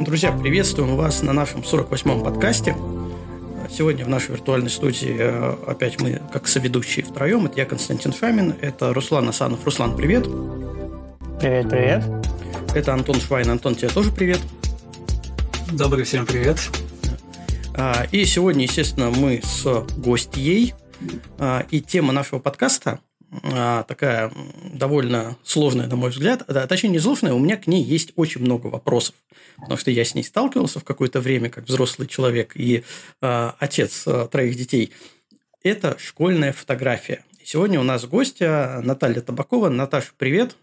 Друзья, приветствуем вас на нашем 48-м подкасте. Сегодня в нашей виртуальной студии э, опять мы как соведущие втроем. Это я, Константин Шамин, это Руслан Асанов. Руслан, привет. Привет, привет. Это Антон Швайн. Антон, тебе тоже привет. Добрый всем привет. А, и сегодня, естественно, мы с гостьей. А, и тема нашего подкаста такая довольно сложная, на мой взгляд. Точнее, не сложная, у меня к ней есть очень много вопросов. Потому что я с ней сталкивался в какое-то время, как взрослый человек и э, отец э, троих детей. Это школьная фотография. Сегодня у нас гостья Наталья Табакова. Наташа, привет.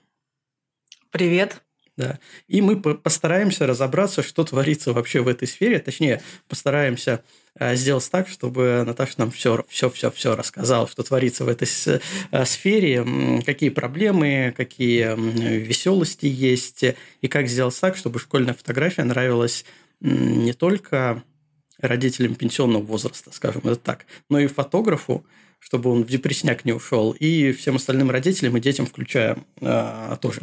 Привет. Да. И мы постараемся разобраться, что творится вообще в этой сфере. Точнее, постараемся э, сделать так, чтобы Наташа нам все, все, все, все рассказала, что творится в этой э, сфере, какие проблемы, какие веселости есть, и как сделать так, чтобы школьная фотография нравилась не только родителям пенсионного возраста, скажем это так, но и фотографу, чтобы он в депрессняк не ушел, и всем остальным родителям и детям, включая э, тоже.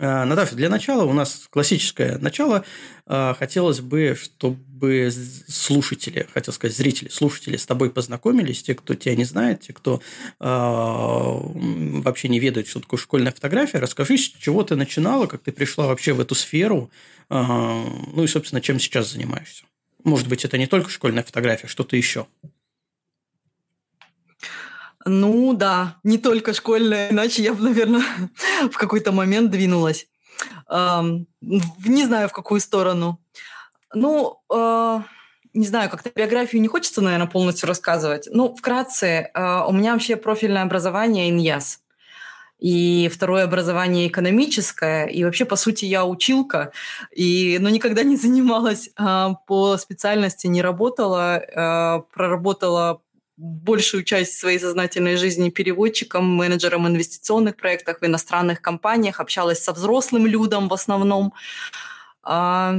А, Наташа, для начала у нас классическое начало. А, хотелось бы, чтобы слушатели, хотел сказать зрители, слушатели с тобой познакомились, те, кто тебя не знает, те, кто а, вообще не ведает, что такое школьная фотография. Расскажи, с чего ты начинала, как ты пришла вообще в эту сферу, ну и, собственно, чем сейчас занимаешься. Может быть, это не только школьная фотография, что-то еще. Ну да, не только школьная, иначе я бы, наверное, в какой-то момент двинулась. Эм, не знаю, в какую сторону. Ну, э, не знаю, как-то биографию не хочется, наверное, полностью рассказывать. Ну, вкратце, э, у меня вообще профильное образование ИНЯС. И второе образование экономическое. И вообще, по сути, я училка, и, но никогда не занималась э, по специальности, не работала, э, проработала большую часть своей сознательной жизни переводчиком, менеджером инвестиционных проектов в иностранных компаниях, общалась со взрослым людом в основном, а,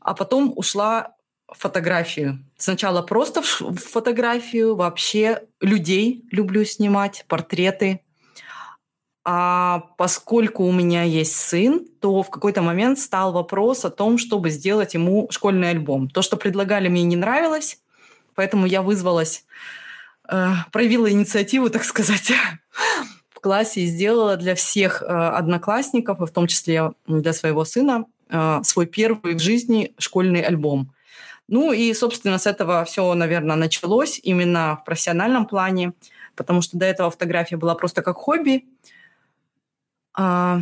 а потом ушла в фотографию. Сначала просто в фотографию, вообще людей люблю снимать, портреты. А поскольку у меня есть сын, то в какой-то момент стал вопрос о том, чтобы сделать ему школьный альбом. То, что предлагали, мне не нравилось, поэтому я вызвалась, э, проявила инициативу, так сказать, в классе и сделала для всех э, одноклассников, в том числе для своего сына, э, свой первый в жизни школьный альбом. Ну и, собственно, с этого все, наверное, началось именно в профессиональном плане, потому что до этого фотография была просто как хобби. А,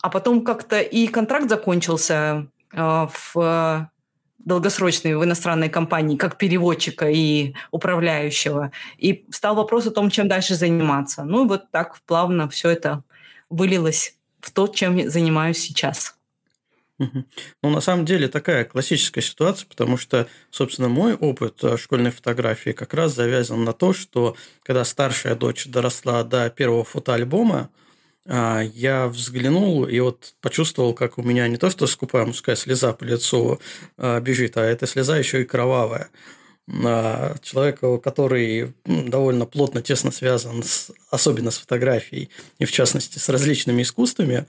а потом как-то и контракт закончился а, в долгосрочный в иностранной компании как переводчика и управляющего. И стал вопрос о том, чем дальше заниматься. Ну и вот так плавно все это вылилось в то, чем занимаюсь сейчас. Ну, на самом деле, такая классическая ситуация, потому что, собственно, мой опыт э, школьной фотографии как раз завязан на то, что когда старшая дочь доросла до первого фотоальбома, я взглянул и вот почувствовал, как у меня не то, что скупая мужская слеза по лицу а, бежит, а эта слеза еще и кровавая. А, человека, который довольно плотно, тесно связан, с, особенно с фотографией, и в частности с различными искусствами,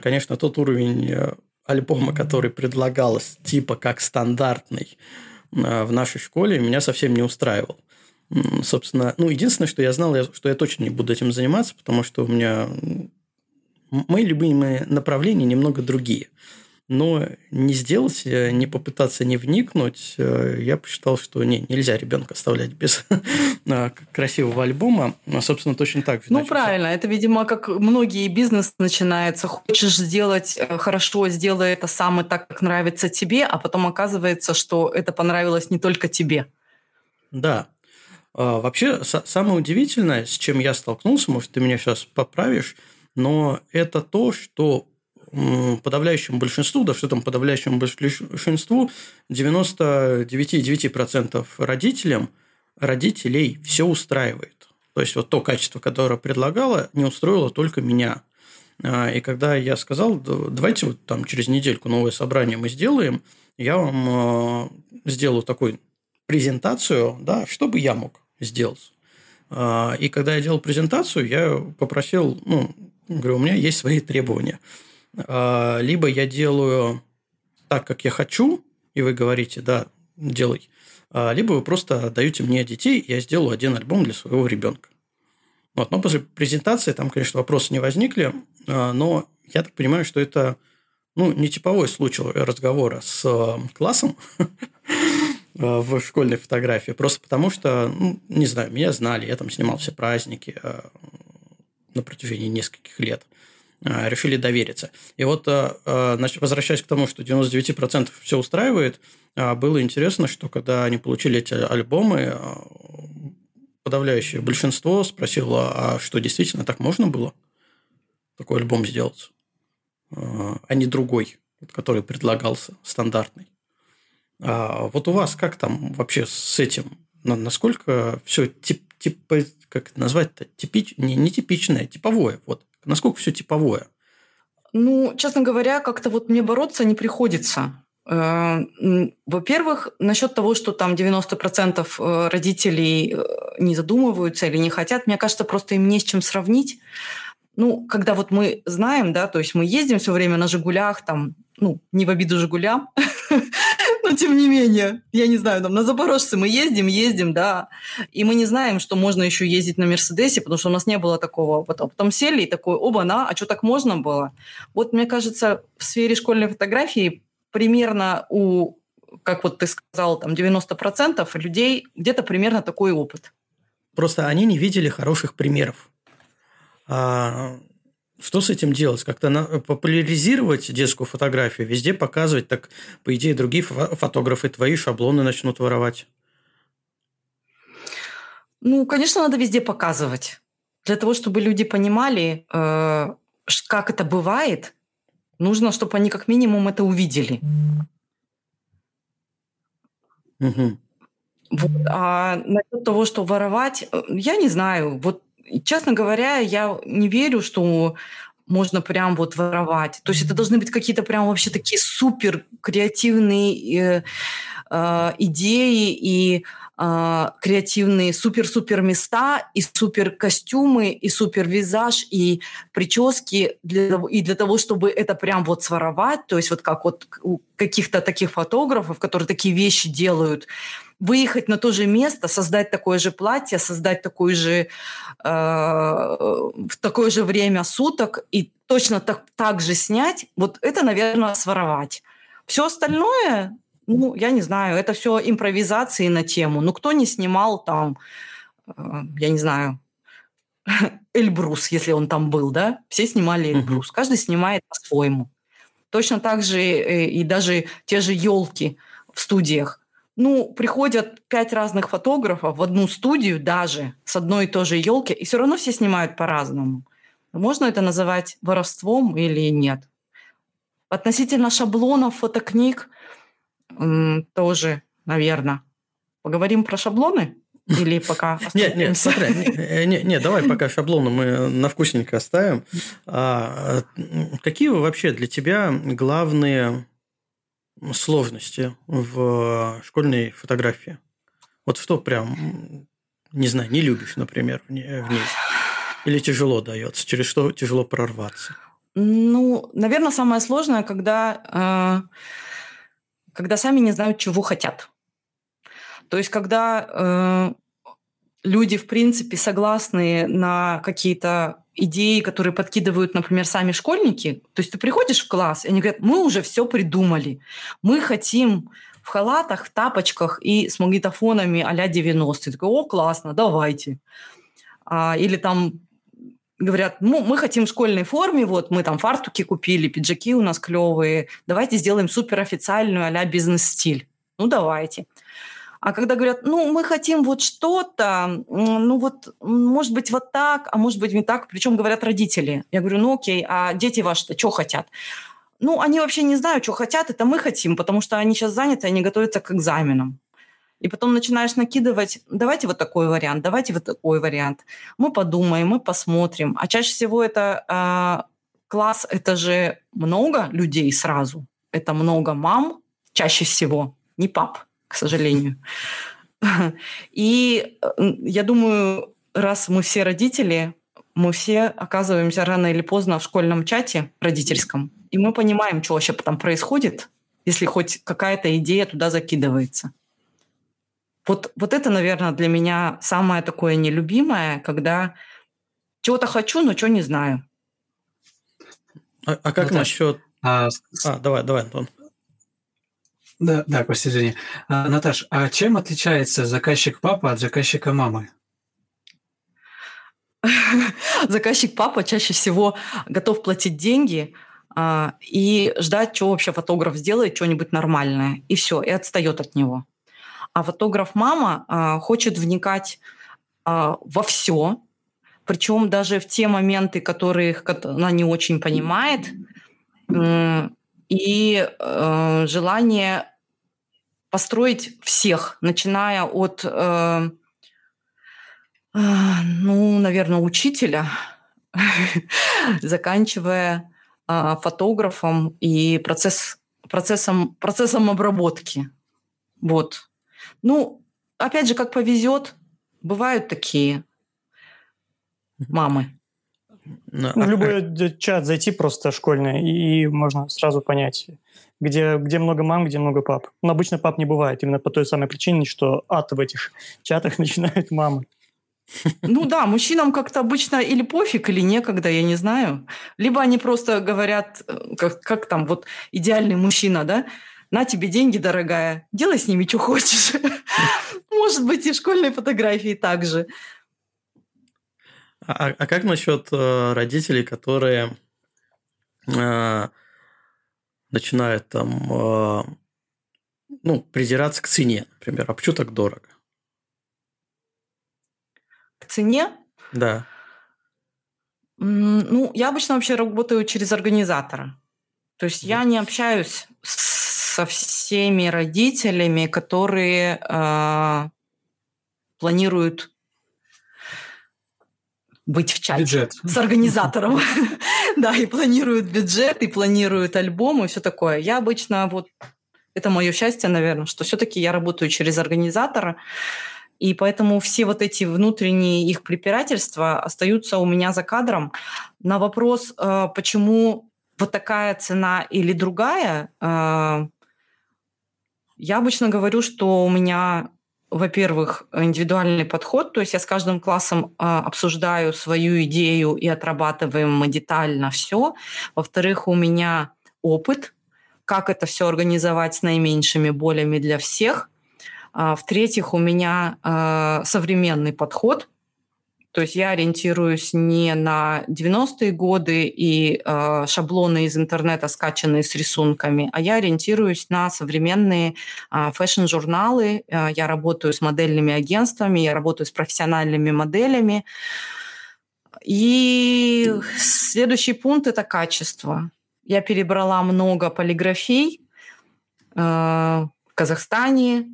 конечно, тот уровень э, альбома, который предлагалось типа как стандартный в нашей школе, меня совсем не устраивал. Собственно, ну, единственное, что я знал, что я точно не буду этим заниматься, потому что у меня мои любимые направления немного другие. Но не сделать, э, не попытаться не вникнуть, э, я посчитал, что не, нельзя ребенка оставлять без красивого альбома. А, собственно, точно так же. Ну, правильно. Это, видимо, как многие бизнес начинается. Хочешь сделать э, хорошо, сделай это сам и так, как нравится тебе, а потом оказывается, что это понравилось не только тебе. Да, вообще, самое удивительное, с чем я столкнулся, может, ты меня сейчас поправишь, но это то, что подавляющему большинству, да что там подавляющему большинству, 99,9% родителям, родителей все устраивает. То есть, вот то качество, которое предлагала, не устроило только меня. А, и когда я сказал, давайте вот там через недельку новое собрание мы сделаем, я вам а, сделаю такую презентацию, да, что бы я мог сделать. А, и когда я делал презентацию, я попросил, ну, говорю, у меня есть свои требования. А, либо я делаю так, как я хочу, и вы говорите, да, делай, а, либо вы просто даете мне детей, я сделаю один альбом для своего ребенка. Вот. Но после презентации там, конечно, вопросы не возникли, но я так понимаю, что это ну, не типовой случай разговора с классом в школьной фотографии, просто потому что, ну, не знаю, меня знали, я там снимал все праздники на протяжении нескольких лет решили довериться. И вот, возвращаясь к тому, что 99% все устраивает, было интересно, что когда они получили эти альбомы, подавляющее большинство спросило, а что, действительно так можно было? Такой альбом сделать? А не другой, который предлагался, стандартный. А вот у вас как там вообще с этим? Насколько все тип, тип, как это назвать-то? Типич, не, не типичное, типовое. Вот. Насколько все типовое? Ну, честно говоря, как-то вот мне бороться не приходится. Э, во-первых, насчет того, что там 90% э, родителей э, не задумываются или не хотят, мне кажется, просто им не с чем сравнить. Ну, когда вот мы знаем, да, то есть мы ездим все время на «Жигулях», там, ну, не в обиду «Жигулям», но тем не менее, я не знаю, там на Запорожце мы ездим, ездим, да, и мы не знаем, что можно еще ездить на Мерседесе, потому что у нас не было такого опыта. Потом сели и такой, оба, на, а что так можно было? Вот, мне кажется, в сфере школьной фотографии примерно у, как вот ты сказал, там 90% людей где-то примерно такой опыт. Просто они не видели хороших примеров. А что с этим делать? Как-то на... популяризировать детскую фотографию, везде показывать, так, по идее, другие фотографы твои шаблоны начнут воровать. Ну, конечно, надо везде показывать. Для того, чтобы люди понимали, э, как это бывает, Нужно, чтобы они как минимум это увидели. Угу. Вот. А насчет того, что воровать, э, я не знаю. Вот, честно говоря, я не верю, что можно прям вот воровать. То есть это должны быть какие-то прям вообще такие супер креативные э, э, идеи и э, креативные супер-супер места и супер костюмы и супер визаж и прически для, и для того, чтобы это прям вот своровать, то есть вот как вот у каких-то таких фотографов, которые такие вещи делают, выехать на то же место, создать такое же платье, создать такое же э, в такое же время суток и точно так, так же снять, вот это, наверное, своровать. Все остальное ну, я не знаю, это все импровизации на тему. Ну, кто не снимал там, э, я не знаю, Эльбрус, если он там был, да? Все снимали Эльбрус. Каждый снимает по-своему. Точно так же э, и даже те же елки в студиях. Ну, приходят пять разных фотографов в одну студию даже с одной и той же елки, и все равно все снимают по-разному. Можно это называть воровством или нет? Относительно шаблонов фотокниг, тоже, наверное. Поговорим про шаблоны? Или пока Нет, нет, смотри, нет, нет, давай пока шаблоны мы на вкусненько оставим. А, какие вообще для тебя главные сложности в школьной фотографии? Вот что прям, не знаю, не любишь, например, в ней? Или тяжело дается? Через что тяжело прорваться? Ну, наверное, самое сложное, когда э, когда сами не знают, чего хотят. То есть, когда э, люди, в принципе, согласны на какие-то идеи, которые подкидывают, например, сами школьники. То есть ты приходишь в класс, и они говорят, мы уже все придумали. Мы хотим в халатах, в тапочках и с магнитофонами а-ля 90. Такой, о, классно, давайте. А, или там говорят, ну, мы хотим в школьной форме, вот мы там фартуки купили, пиджаки у нас клевые, давайте сделаем суперофициальную а бизнес-стиль. Ну, давайте. А когда говорят, ну, мы хотим вот что-то, ну, вот, может быть, вот так, а может быть, не так, причем говорят родители. Я говорю, ну, окей, а дети ваши-то что хотят? Ну, они вообще не знают, что хотят, это мы хотим, потому что они сейчас заняты, они готовятся к экзаменам. И потом начинаешь накидывать, давайте вот такой вариант, давайте вот такой вариант. Мы подумаем, мы посмотрим. А чаще всего это э, класс, это же много людей сразу. Это много мам, чаще всего, не пап, к сожалению. И я думаю, раз мы все родители, мы все оказываемся рано или поздно в школьном чате родительском, и мы понимаем, что вообще там происходит, если хоть какая-то идея туда закидывается. Вот, вот это, наверное, для меня самое такое нелюбимое, когда чего-то хочу, но чего не знаю. А, а как Наташ, насчет... А, а, давай, давай, Антон. Да, да, Костя, извини. А, Наташ, а чем отличается заказчик папа от заказчика мамы? Заказчик папа чаще всего готов платить деньги а, и ждать, что вообще фотограф сделает, что-нибудь нормальное, и все, и отстает от него. А фотограф мама а, хочет вникать а, во все, причем даже в те моменты, которые она не очень понимает, и э, желание построить всех, начиная от, э, э, ну, наверное, учителя, заканчивая э, фотографом и процесс, процессом, процессом обработки. Вот. Ну, опять же, как повезет, бывают такие мамы. Ну, в любой а... чат зайти просто школьный, и можно сразу понять, где, где много мам, где много пап. Но обычно пап не бывает, именно по той самой причине, что ад в этих чатах начинают мамы. Ну да, мужчинам как-то обычно или пофиг, или некогда, я не знаю. Либо они просто говорят, э, как, как там, вот идеальный мужчина, да, на тебе деньги, дорогая, делай с ними, что хочешь. Может быть, и школьные фотографии также. А, а как насчет э, родителей, которые э, начинают там э, ну, придираться к цене, например, а почему так дорого? К цене? Да. Ну, я обычно вообще работаю через организатора. То есть я не общаюсь со всеми родителями, которые э, планируют быть в чате бюджет. с организатором. да, и планируют бюджет, и планируют альбом, и все такое. Я обычно вот... Это мое счастье, наверное, что все-таки я работаю через организатора, и поэтому все вот эти внутренние их препирательства остаются у меня за кадром. На вопрос, э, почему вот такая цена или другая, э, я обычно говорю, что у меня во-первых, индивидуальный подход, то есть я с каждым классом а, обсуждаю свою идею и отрабатываем мы детально все. Во-вторых, у меня опыт, как это все организовать с наименьшими болями для всех. А, в-третьих, у меня а, современный подход, то есть я ориентируюсь не на 90-е годы и э, шаблоны из интернета, скачанные с рисунками, а я ориентируюсь на современные э, фэшн-журналы. Э, я работаю с модельными агентствами, я работаю с профессиональными моделями. И следующий пункт – это качество. Я перебрала много полиграфий э, в Казахстане,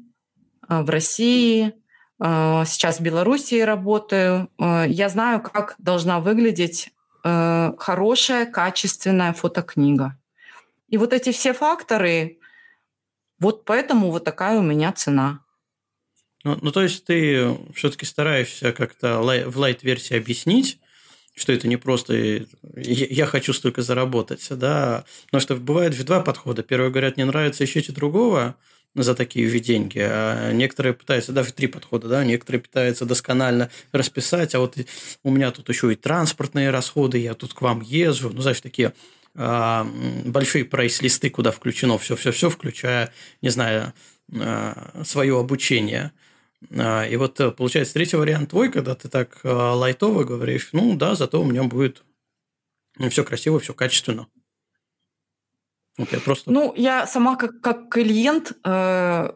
э, в России – сейчас в Белоруссии работаю. Э, я знаю, как должна выглядеть э, хорошая, качественная фотокнига. И вот эти все факторы, вот поэтому вот такая у меня цена. Ну, ну то есть ты все-таки стараешься как-то в лайт-версии объяснить, что это не просто я хочу столько заработать, да, потому что бывает в два подхода. Первый говорят, не нравится, ищите другого, за такие деньги. А некоторые пытаются, даже три подхода, да, некоторые пытаются досконально расписать, а вот у меня тут еще и транспортные расходы, я тут к вам езжу, ну, знаешь, такие а, большие прайс-листы, куда включено все-все-все, включая, не знаю, а, свое обучение. А, и вот э, получается третий вариант твой, когда ты так а, лайтово говоришь, ну да, зато у меня будет все красиво, все качественно. Вот просто... Ну, я сама как, как клиент, э,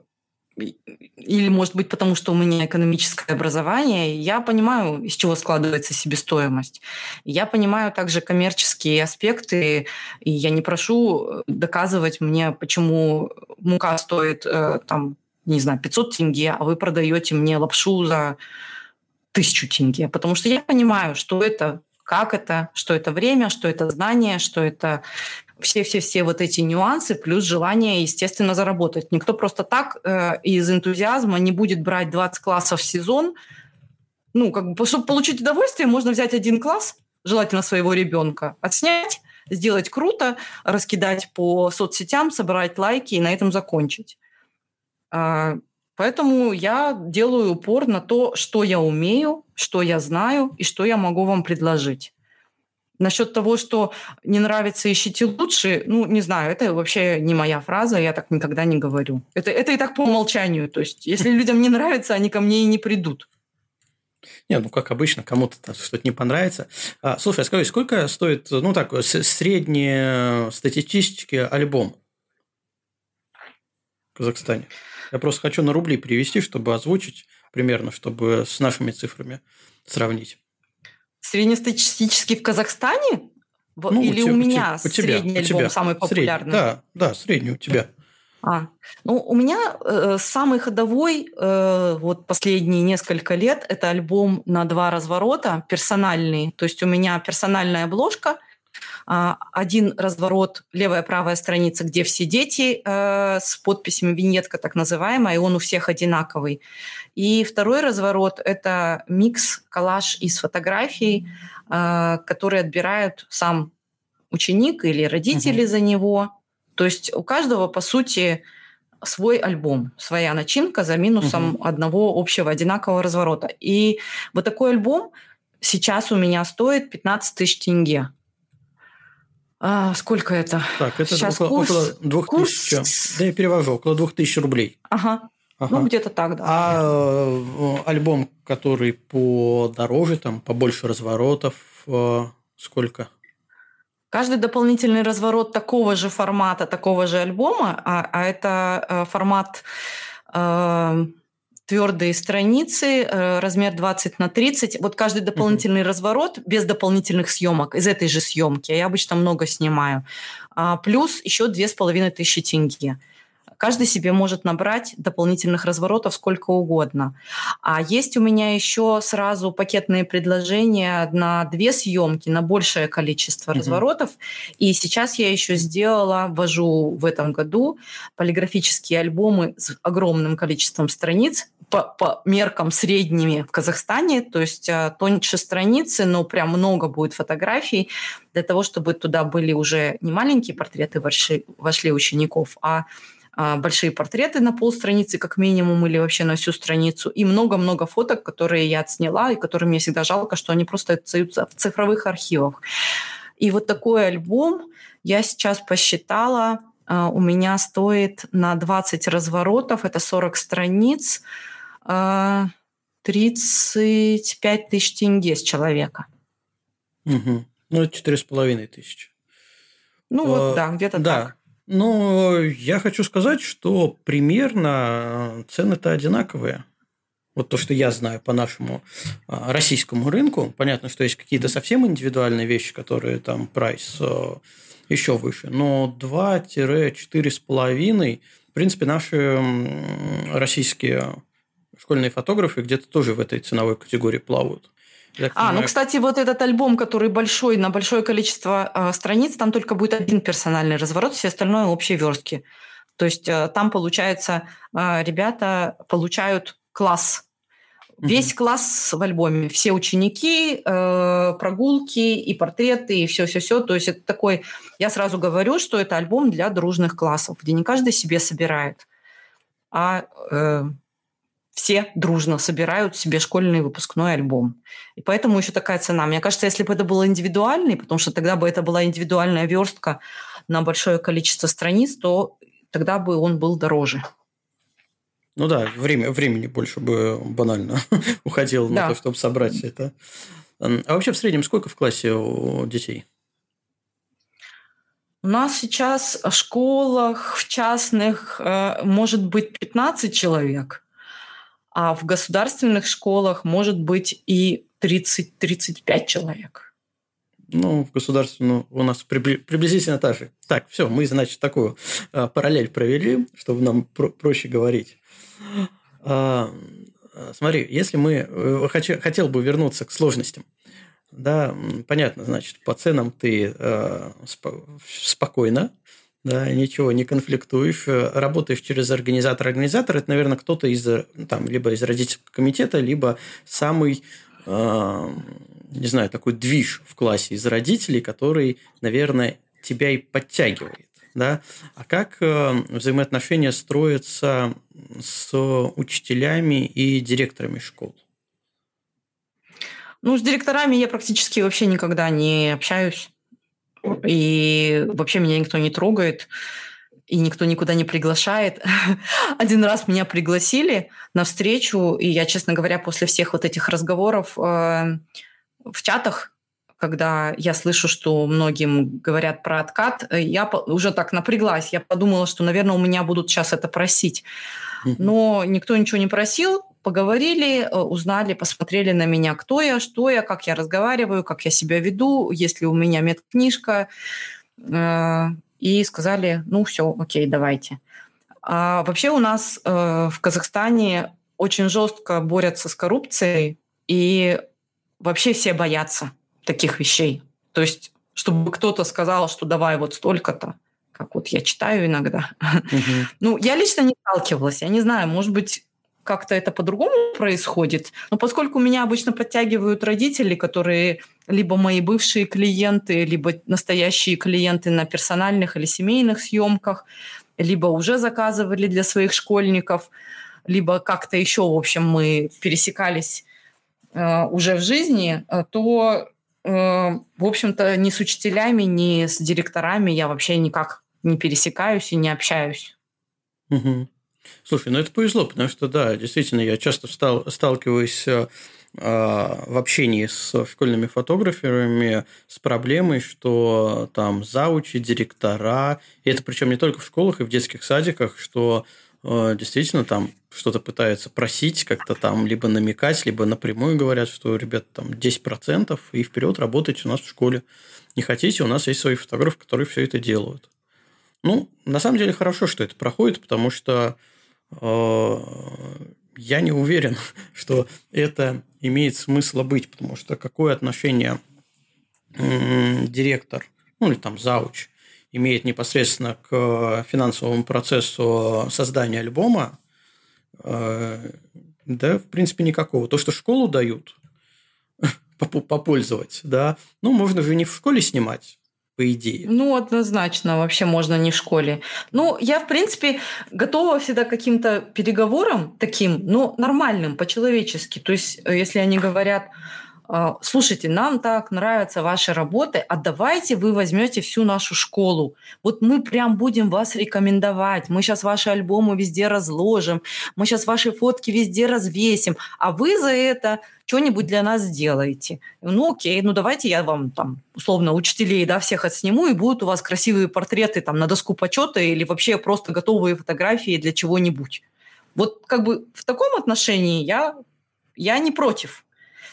или, может быть, потому что у меня экономическое образование, я понимаю, из чего складывается себестоимость. Я понимаю также коммерческие аспекты, и я не прошу доказывать мне, почему мука стоит, э, там, не знаю, 500 тенге, а вы продаете мне лапшу за тысячу тенге. Потому что я понимаю, что это как это, что это время, что это знание, что это все-все-все вот эти нюансы, плюс желание, естественно, заработать. Никто просто так э, из энтузиазма не будет брать 20 классов в сезон. Ну, как бы, чтобы получить удовольствие, можно взять один класс, желательно своего ребенка, отснять, сделать круто, раскидать по соцсетям, собрать лайки и на этом закончить. А, поэтому я делаю упор на то, что я умею, что я знаю и что я могу вам предложить. Насчет того, что не нравится, ищите лучше, ну, не знаю, это вообще не моя фраза, я так никогда не говорю. Это, это и так по умолчанию. То есть, если людям не нравится, они ко мне и не придут. Не, ну, как обычно, кому-то что-то не понравится. А, слушай, а скажи, сколько стоит, ну, так, средний статистический альбом в Казахстане? Я просто хочу на рубли перевести, чтобы озвучить примерно, чтобы с нашими цифрами сравнить. Среднестатистический в Казахстане? Ну, Или у, у меня у тебя, средний у альбом тебя. самый популярный? Средний, да, да, средний у тебя. А, ну, у меня э, самый ходовой э, вот последние несколько лет это альбом на два разворота, персональный. То есть у меня персональная обложка, один разворот, левая правая страница, где все дети э, с подписями виньетка так называемая, и он у всех одинаковый. И второй разворот – это микс, коллаж из фотографий, э, которые отбирают сам ученик или родители угу. за него. То есть у каждого, по сути, свой альбом, своя начинка за минусом угу. одного общего одинакового разворота. И вот такой альбом сейчас у меня стоит 15 тысяч тенге. А, сколько это? Так, это сейчас около, курс, около 2000. Курс... Да, я перевожу, около 2000 рублей. Ага. Ага. Ну, где-то так, да. А э, альбом, который подороже, там, побольше разворотов, э, сколько? Каждый дополнительный разворот такого же формата, такого же альбома, а, а это э, формат э, твердые страницы, э, размер 20 на 30. Вот каждый дополнительный mm-hmm. разворот без дополнительных съемок из этой же съемки. Я обычно много снимаю. А, плюс еще две с половиной тысячи тенге. Каждый себе может набрать дополнительных разворотов сколько угодно. А есть у меня еще сразу пакетные предложения на две съемки, на большее количество mm-hmm. разворотов. И сейчас я еще сделала, ввожу в этом году полиграфические альбомы с огромным количеством страниц, по, по меркам средними в Казахстане, то есть а, тоньше страницы, но прям много будет фотографий для того, чтобы туда были уже не маленькие портреты вошли, вошли учеников, а, большие портреты на полстраницы как минимум или вообще на всю страницу и много-много фоток, которые я отсняла и которые мне всегда жалко, что они просто остаются в цифровых архивах. И вот такой альбом я сейчас посчитала, а, у меня стоит на 20 разворотов, это 40 страниц, 35 а, тысяч тенге с человека. Угу. Ну, это четыре с половиной тысячи. Ну, вот, да, где-то да. так. Ну, я хочу сказать, что примерно цены-то одинаковые. Вот то, что я знаю по нашему а, российскому рынку. Понятно, что есть какие-то совсем индивидуальные вещи, которые там прайс а, еще выше. Но 2-4,5, в принципе, наши российские школьные фотографы где-то тоже в этой ценовой категории плавают. А, ну, кстати, вот этот альбом, который большой, на большое количество э, страниц, там только будет один персональный разворот, все остальное общие верстки. То есть э, там, получается, э, ребята получают класс. Весь mm-hmm. класс в альбоме. Все ученики, э, прогулки и портреты, и все-все-все. То есть это такой... Я сразу говорю, что это альбом для дружных классов, где не каждый себе собирает, а... Э, все дружно собирают себе школьный выпускной альбом. И поэтому еще такая цена. Мне кажется, если бы это было индивидуальный, потому что тогда бы это была индивидуальная верстка на большое количество страниц, то тогда бы он был дороже. Ну да, время, времени больше бы банально уходило да. на то, чтобы собрать это. А вообще в среднем сколько в классе у детей? У нас сейчас в школах, в частных, э, может быть 15 человек а в государственных школах может быть и 30-35 человек. Ну, в государственном у нас приблизительно та же. Так, все, мы, значит, такую а, параллель провели, чтобы нам про- проще говорить. А, смотри, если мы... Э, хочу, хотел бы вернуться к сложностям. Да, понятно, значит, по ценам ты э, спо- спокойно да, ничего не конфликтуешь, э, работаешь через организатор. Организатор – это, наверное, кто-то из, там, либо из родительского комитета, либо самый э, не знаю, такой движ в классе из родителей, который, наверное, тебя и подтягивает. Да? А как э, взаимоотношения строятся с учителями и директорами школ? Ну, с директорами я практически вообще никогда не общаюсь. И вообще меня никто не трогает и никто никуда не приглашает. Один раз меня пригласили на встречу, и я, честно говоря, после всех вот этих разговоров э, в чатах, когда я слышу, что многим говорят про откат, э, я уже так напряглась. Я подумала, что, наверное, у меня будут сейчас это просить. Но никто ничего не просил, поговорили, э, узнали, посмотрели на меня, кто я, что я, как я разговариваю, как я себя веду, есть ли у меня медкнижка, э, и сказали, ну все, окей, давайте. А вообще у нас э, в Казахстане очень жестко борются с коррупцией, и вообще все боятся таких вещей. То есть, чтобы кто-то сказал, что давай вот столько-то, как вот я читаю иногда. Угу. Ну, я лично не сталкивалась. Я не знаю, может быть, как-то это по-другому происходит. Но поскольку меня обычно подтягивают родители, которые либо мои бывшие клиенты, либо настоящие клиенты на персональных или семейных съемках, либо уже заказывали для своих школьников, либо как-то еще, в общем, мы пересекались э, уже в жизни, э, то, э, в общем-то, ни с учителями, ни с директорами я вообще никак не пересекаюсь и не общаюсь. Угу. Слушай, ну это повезло, потому что, да, действительно, я часто стал, сталкиваюсь э, в общении с школьными фотограферами с проблемой, что там заучи, директора, и это причем не только в школах и в детских садиках, что э, действительно там что-то пытаются просить, как-то там либо намекать, либо напрямую говорят, что, ребят, там 10% и вперед работайте у нас в школе. Не хотите, у нас есть свои фотографы, которые все это делают. Ну, на самом деле хорошо, что это проходит, потому что я не уверен, что это имеет смысл быть, потому что какое отношение директор, ну или там зауч, имеет непосредственно к финансовому процессу создания альбома, э, да, в принципе, никакого. То, что школу дают попользовать, да, ну, можно же не в школе снимать, по идее. Ну, однозначно, вообще можно не в школе. Ну, я, в принципе, готова всегда к каким-то переговорам таким, ну, нормальным, по-человечески. То есть, э, если они говорят, а, слушайте, нам так нравятся ваши работы, а давайте вы возьмете всю нашу школу. Вот мы прям будем вас рекомендовать. Мы сейчас ваши альбомы везде разложим, мы сейчас ваши фотки везде развесим, а вы за это что-нибудь для нас сделаете. Ну, окей, ну давайте я вам там, условно, учителей, да, всех отсниму, и будут у вас красивые портреты там на доску почета или вообще просто готовые фотографии для чего-нибудь. Вот как бы в таком отношении я, я не против.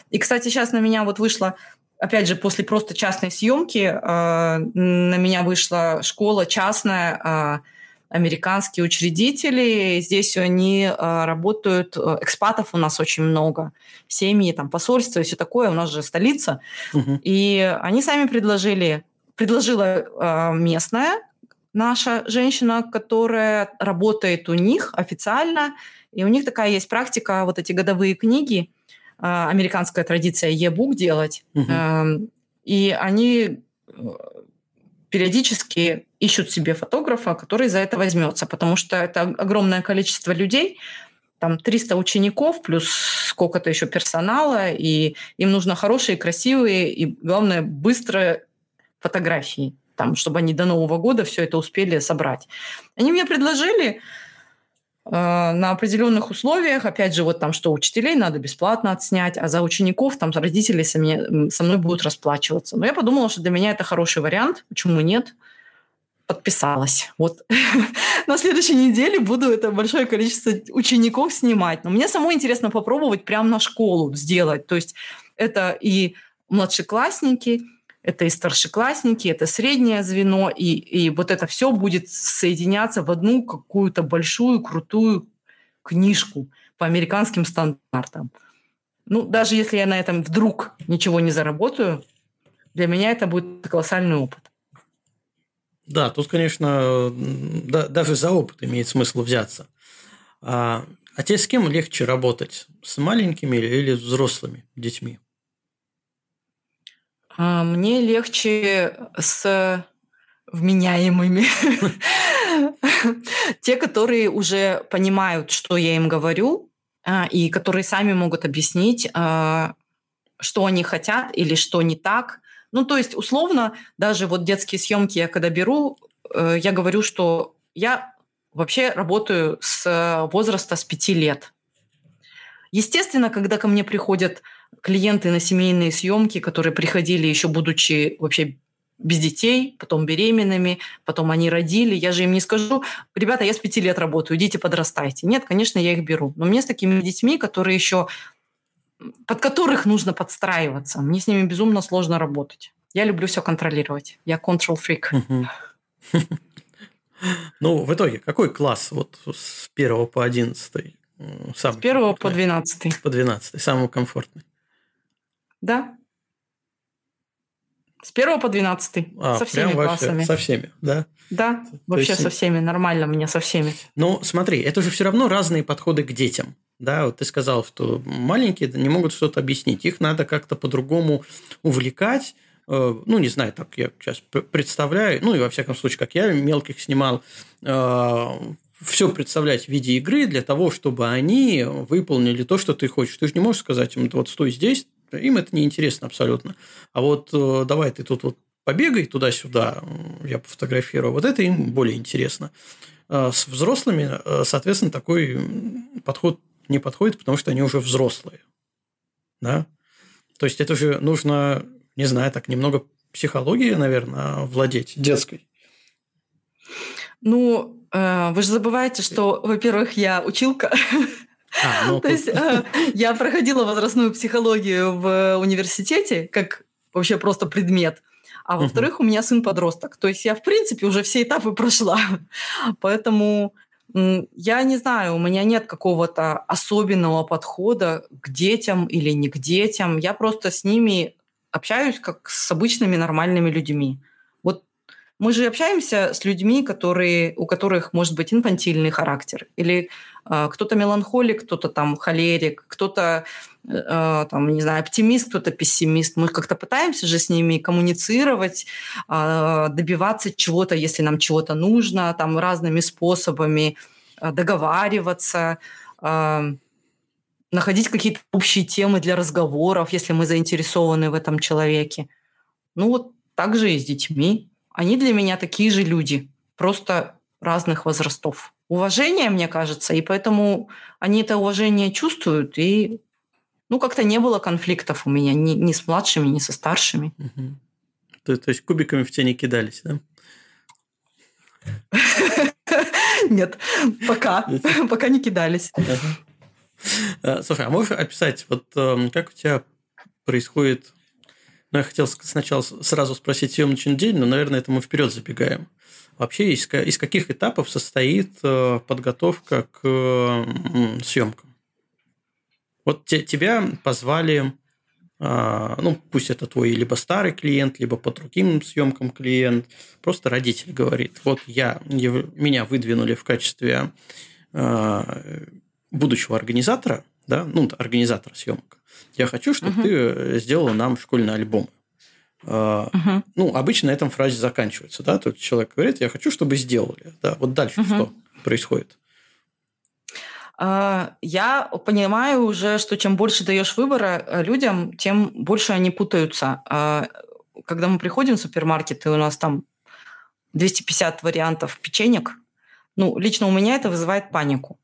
И, кстати, сейчас на меня вот вышла опять же, после просто частной съемки э, на меня вышла школа частная, э, американские учредители. Здесь они э, работают, э, экспатов у нас очень много, семьи, там, посольства и все такое, у нас же столица. Угу. И они сами предложили, предложила э, местная наша женщина, которая работает у них официально, и у них такая есть практика, вот эти годовые книги – а, американская традиция e-book делать. Угу. И они э, периодически ищут себе фотографа, который за это возьмется, потому что это огромное количество людей, там 300 учеников плюс сколько-то еще персонала, и им нужно хорошие, красивые и, главное, быстрые фотографии, там, чтобы они до Нового года все это успели собрать. Они мне предложили, на определенных условиях, опять же, вот там, что учителей надо бесплатно отснять, а за учеников там родители со, мне, со мной будут расплачиваться. Но я подумала, что для меня это хороший вариант, почему нет? Подписалась. Вот на следующей неделе буду это большое количество учеников снимать. Но мне самой интересно попробовать прямо на школу сделать. То есть это и младшеклассники, это и старшеклассники, это среднее звено, и, и вот это все будет соединяться в одну какую-то большую, крутую книжку по американским стандартам. Ну, даже если я на этом вдруг ничего не заработаю, для меня это будет колоссальный опыт. Да, тут, конечно, да, даже за опыт имеет смысл взяться. А, а тебе с кем легче работать? С маленькими или, или взрослыми детьми? А, мне легче с вменяемыми. Те, которые уже понимают, что я им говорю, а, и которые сами могут объяснить, а, что они хотят или что не так. Ну, то есть, условно, даже вот детские съемки я когда беру, э, я говорю, что я вообще работаю с возраста с пяти лет. Естественно, когда ко мне приходят клиенты на семейные съемки, которые приходили еще будучи вообще без детей, потом беременными, потом они родили. Я же им не скажу, ребята, я с пяти лет работаю, идите подрастайте. Нет, конечно, я их беру. Но мне с такими детьми, которые еще под которых нужно подстраиваться. Мне с ними безумно сложно работать. Я люблю все контролировать. Я control freak. Ну, в итоге, какой класс вот с первого по одиннадцатый? Сам с первого по двенадцатый. По двенадцатый, самый комфортный. Да. С первого по двенадцатый. А, со всеми классами. Со всеми, да? Да, вообще есть... со всеми. Нормально мне со всеми. Ну, смотри, это же все равно разные подходы к детям. Да, вот ты сказал, что маленькие не могут что-то объяснить. Их надо как-то по-другому увлекать. Э, ну, не знаю, так я сейчас представляю. Ну, и во всяком случае, как я мелких снимал, э, все представлять в виде игры для того, чтобы они выполнили то, что ты хочешь. Ты же не можешь сказать им, вот стой здесь, им это не интересно абсолютно. А вот э, давай ты тут вот побегай туда-сюда, я пофотографирую, вот это им более интересно. С взрослыми, э, соответственно, такой подход не подходит, потому что они уже взрослые. Да? То есть это же нужно, не знаю, так немного психологии, наверное, владеть детской. Ну, э, вы же забываете, что, во-первых, я училка. А, ну, То есть э, я проходила возрастную психологию в университете, как вообще просто предмет. А во-вторых, у меня сын подросток. То есть я, в принципе, уже все этапы прошла. Поэтому я не знаю, у меня нет какого-то особенного подхода к детям или не к детям. Я просто с ними общаюсь как с обычными нормальными людьми. Мы же общаемся с людьми, которые, у которых может быть инфантильный характер или а, кто-то меланхолик, кто-то там холерик, кто-то э, там, не знаю, оптимист, кто-то пессимист. Мы как-то пытаемся же с ними коммуницировать, а, добиваться чего-то, если нам чего-то нужно, там разными способами а, договариваться, находить какие-то общие темы для разговоров, если мы заинтересованы в этом человеке. Ну вот так же и с детьми. Они для меня такие же люди, просто разных возрастов уважение, мне кажется, и поэтому они это уважение чувствуют, и ну, как-то не было конфликтов у меня ни, ни с младшими, ни со старшими. Угу. То, то есть кубиками в тени кидались, да? Нет, пока. Пока не кидались. А, слушай, а можешь описать, вот эм, как у тебя происходит... Ну, я хотел сначала сразу спросить съемочный день, но, наверное, это мы вперед забегаем. Вообще из, из каких этапов состоит э, подготовка к съемкам? Вот те, тебя позвали, а, ну, пусть это твой либо старый клиент, либо по другим съемкам клиент, просто родитель говорит, вот я, меня выдвинули в качестве а, будущего организатора, да, ну, организатора съемок. Я хочу, чтобы угу. ты сделала нам школьный альбом. Угу. Ну, обычно на этом фразе заканчивается, да, тут человек говорит, я хочу, чтобы сделали, да, вот дальше угу. что происходит? А, я понимаю уже, что чем больше даешь выбора э, людям, тем больше они путаются. А, когда мы приходим в супермаркет, и у нас там 250 вариантов печенек, ну, лично у меня это вызывает панику.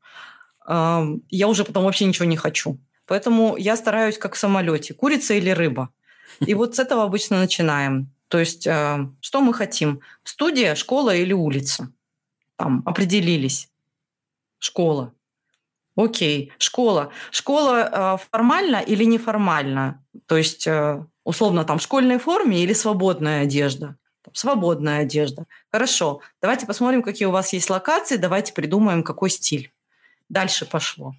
Я уже потом вообще ничего не хочу. Поэтому я стараюсь как в самолете. Курица или рыба. И вот с этого обычно начинаем. То есть, э, что мы хотим? Студия, школа или улица? Там определились. Школа. Окей, школа. Школа э, формально или неформально? То есть, э, условно, там в школьной форме или свободная одежда? Свободная одежда. Хорошо. Давайте посмотрим, какие у вас есть локации. Давайте придумаем, какой стиль. Дальше пошло.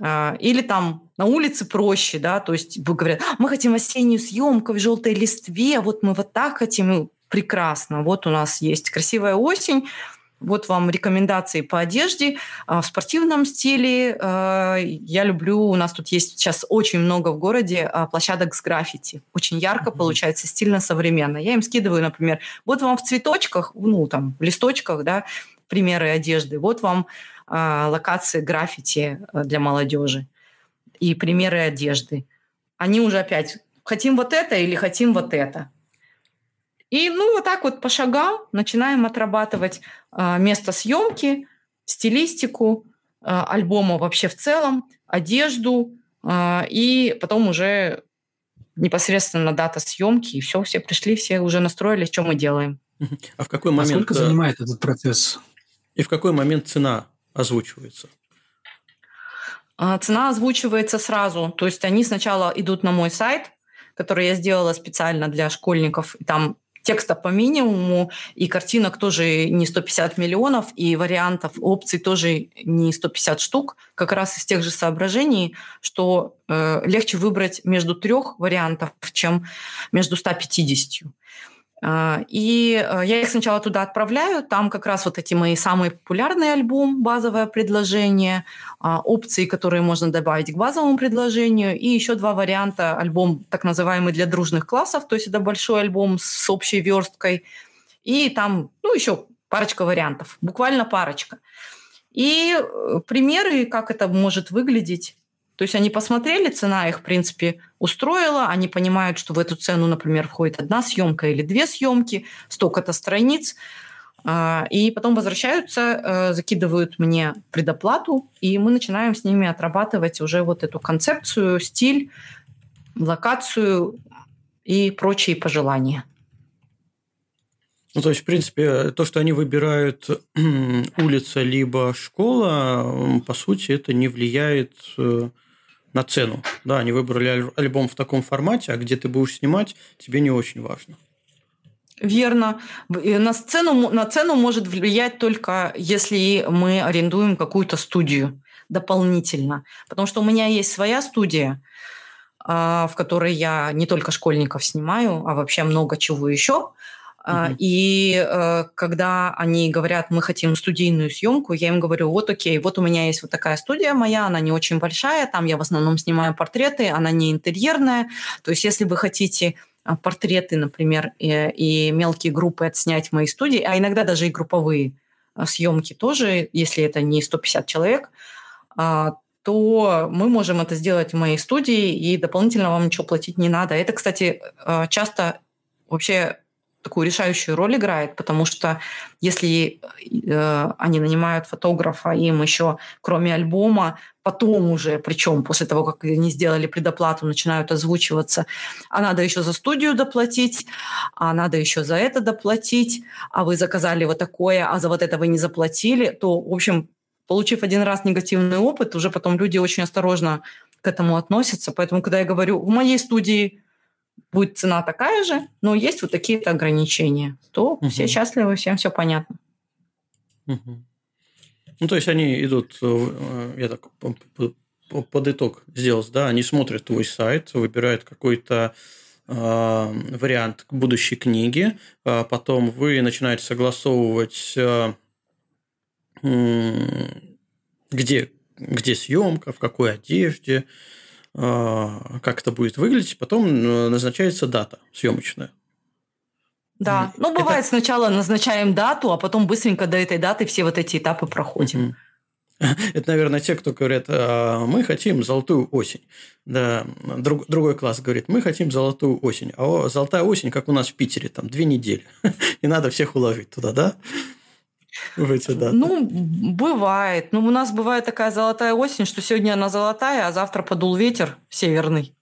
А, или там на улице проще, да, то есть говорят, «А, мы хотим осеннюю съемку в желтой листве, вот мы вот так хотим, прекрасно, вот у нас есть красивая осень, Вот вам рекомендации по одежде а, в спортивном стиле. Я люблю, у нас тут есть сейчас очень много в городе площадок с граффити. Очень ярко получается, стильно, современно. Я им скидываю, например, вот вам в цветочках, ну там, в листочках, да, примеры одежды. Вот вам локации граффити для молодежи и примеры одежды. Они уже опять хотим вот это или хотим вот это. И ну вот так вот по шагам начинаем отрабатывать э, место съемки, стилистику э, альбома вообще в целом, одежду, э, и потом уже непосредственно дата съемки, и все, все пришли, все уже настроились, что мы делаем. А в какой момент... А сколько занимает этот процесс? И в какой момент цена озвучивается? Цена озвучивается сразу. То есть они сначала идут на мой сайт, который я сделала специально для школьников. И там текста по минимуму, и картинок тоже не 150 миллионов, и вариантов, опций тоже не 150 штук, как раз из тех же соображений, что э, легче выбрать между трех вариантов, чем между 150. А, и э, я их сначала туда отправляю, там как раз вот эти мои самые популярные альбом, базовое предложение, а, опции, которые можно добавить к базовому предложению, и еще два варианта, альбом так называемый для дружных классов, то есть это большой альбом с общей версткой, и там, ну, еще парочка вариантов, буквально парочка. И э, примеры, как это может выглядеть, то есть они посмотрели, цена их, в принципе, устроила, они понимают, что в эту цену, например, входит одна съемка или две съемки, столько-то страниц, а, и потом возвращаются, э, закидывают мне предоплату, и мы начинаем с ними отрабатывать уже вот эту концепцию, стиль, локацию и прочие пожелания. Ну, то есть, в принципе, то, что они выбирают улица либо школа, по сути, это не влияет э, на цену. Да, они выбрали альбом в таком формате, а где ты будешь снимать, тебе не очень важно. Верно. На, сцену, на цену может влиять только, если мы арендуем какую-то студию дополнительно. Потому что у меня есть своя студия, а, в которой я не только школьников снимаю, а вообще много чего еще. Uh-huh. И э, когда они говорят, мы хотим студийную съемку, я им говорю, вот окей, вот у меня есть вот такая студия моя, она не очень большая, там я в основном снимаю портреты, она не интерьерная. То есть если вы хотите а, портреты, например, и, и мелкие группы отснять в моей студии, а иногда даже и групповые а, съемки тоже, если это не 150 человек, то мы можем это сделать в моей студии, и дополнительно вам ничего платить не надо. Это, кстати, часто вообще такую решающую роль играет, потому что если э, они нанимают фотографа, им еще кроме альбома, потом уже, причем после того, как они сделали предоплату, начинают озвучиваться, а надо еще за студию доплатить, а надо еще за это доплатить, а вы заказали вот такое, а за вот это вы не заплатили, то, в общем, получив один раз негативный опыт, уже потом люди очень осторожно к этому относятся. Поэтому, когда я говорю, в моей студии будет цена такая же, но есть вот такие-то ограничения, то угу. все счастливы, всем все понятно. Угу. Ну, то есть они идут, э, я так под итог сделал, да, они смотрят твой сайт, выбирают какой-то э, вариант будущей книги, а потом вы начинаете согласовывать, э, где, где съемка, в какой одежде, а, как это будет выглядеть, потом э, назначается дата съемочная. Да, ну бывает это... сначала назначаем дату, а потом быстренько до этой даты все вот эти этапы проходим. Это, наверное, те, кто говорят, «А, мы хотим золотую осень. Да, друг, другой класс говорит, мы хотим золотую осень. А золотая осень, как у нас в Питере, там две недели. И надо всех уложить туда, да? В эти даты? Ну, бывает. Ну, у нас бывает такая золотая осень, что сегодня она золотая, а завтра подул ветер северный.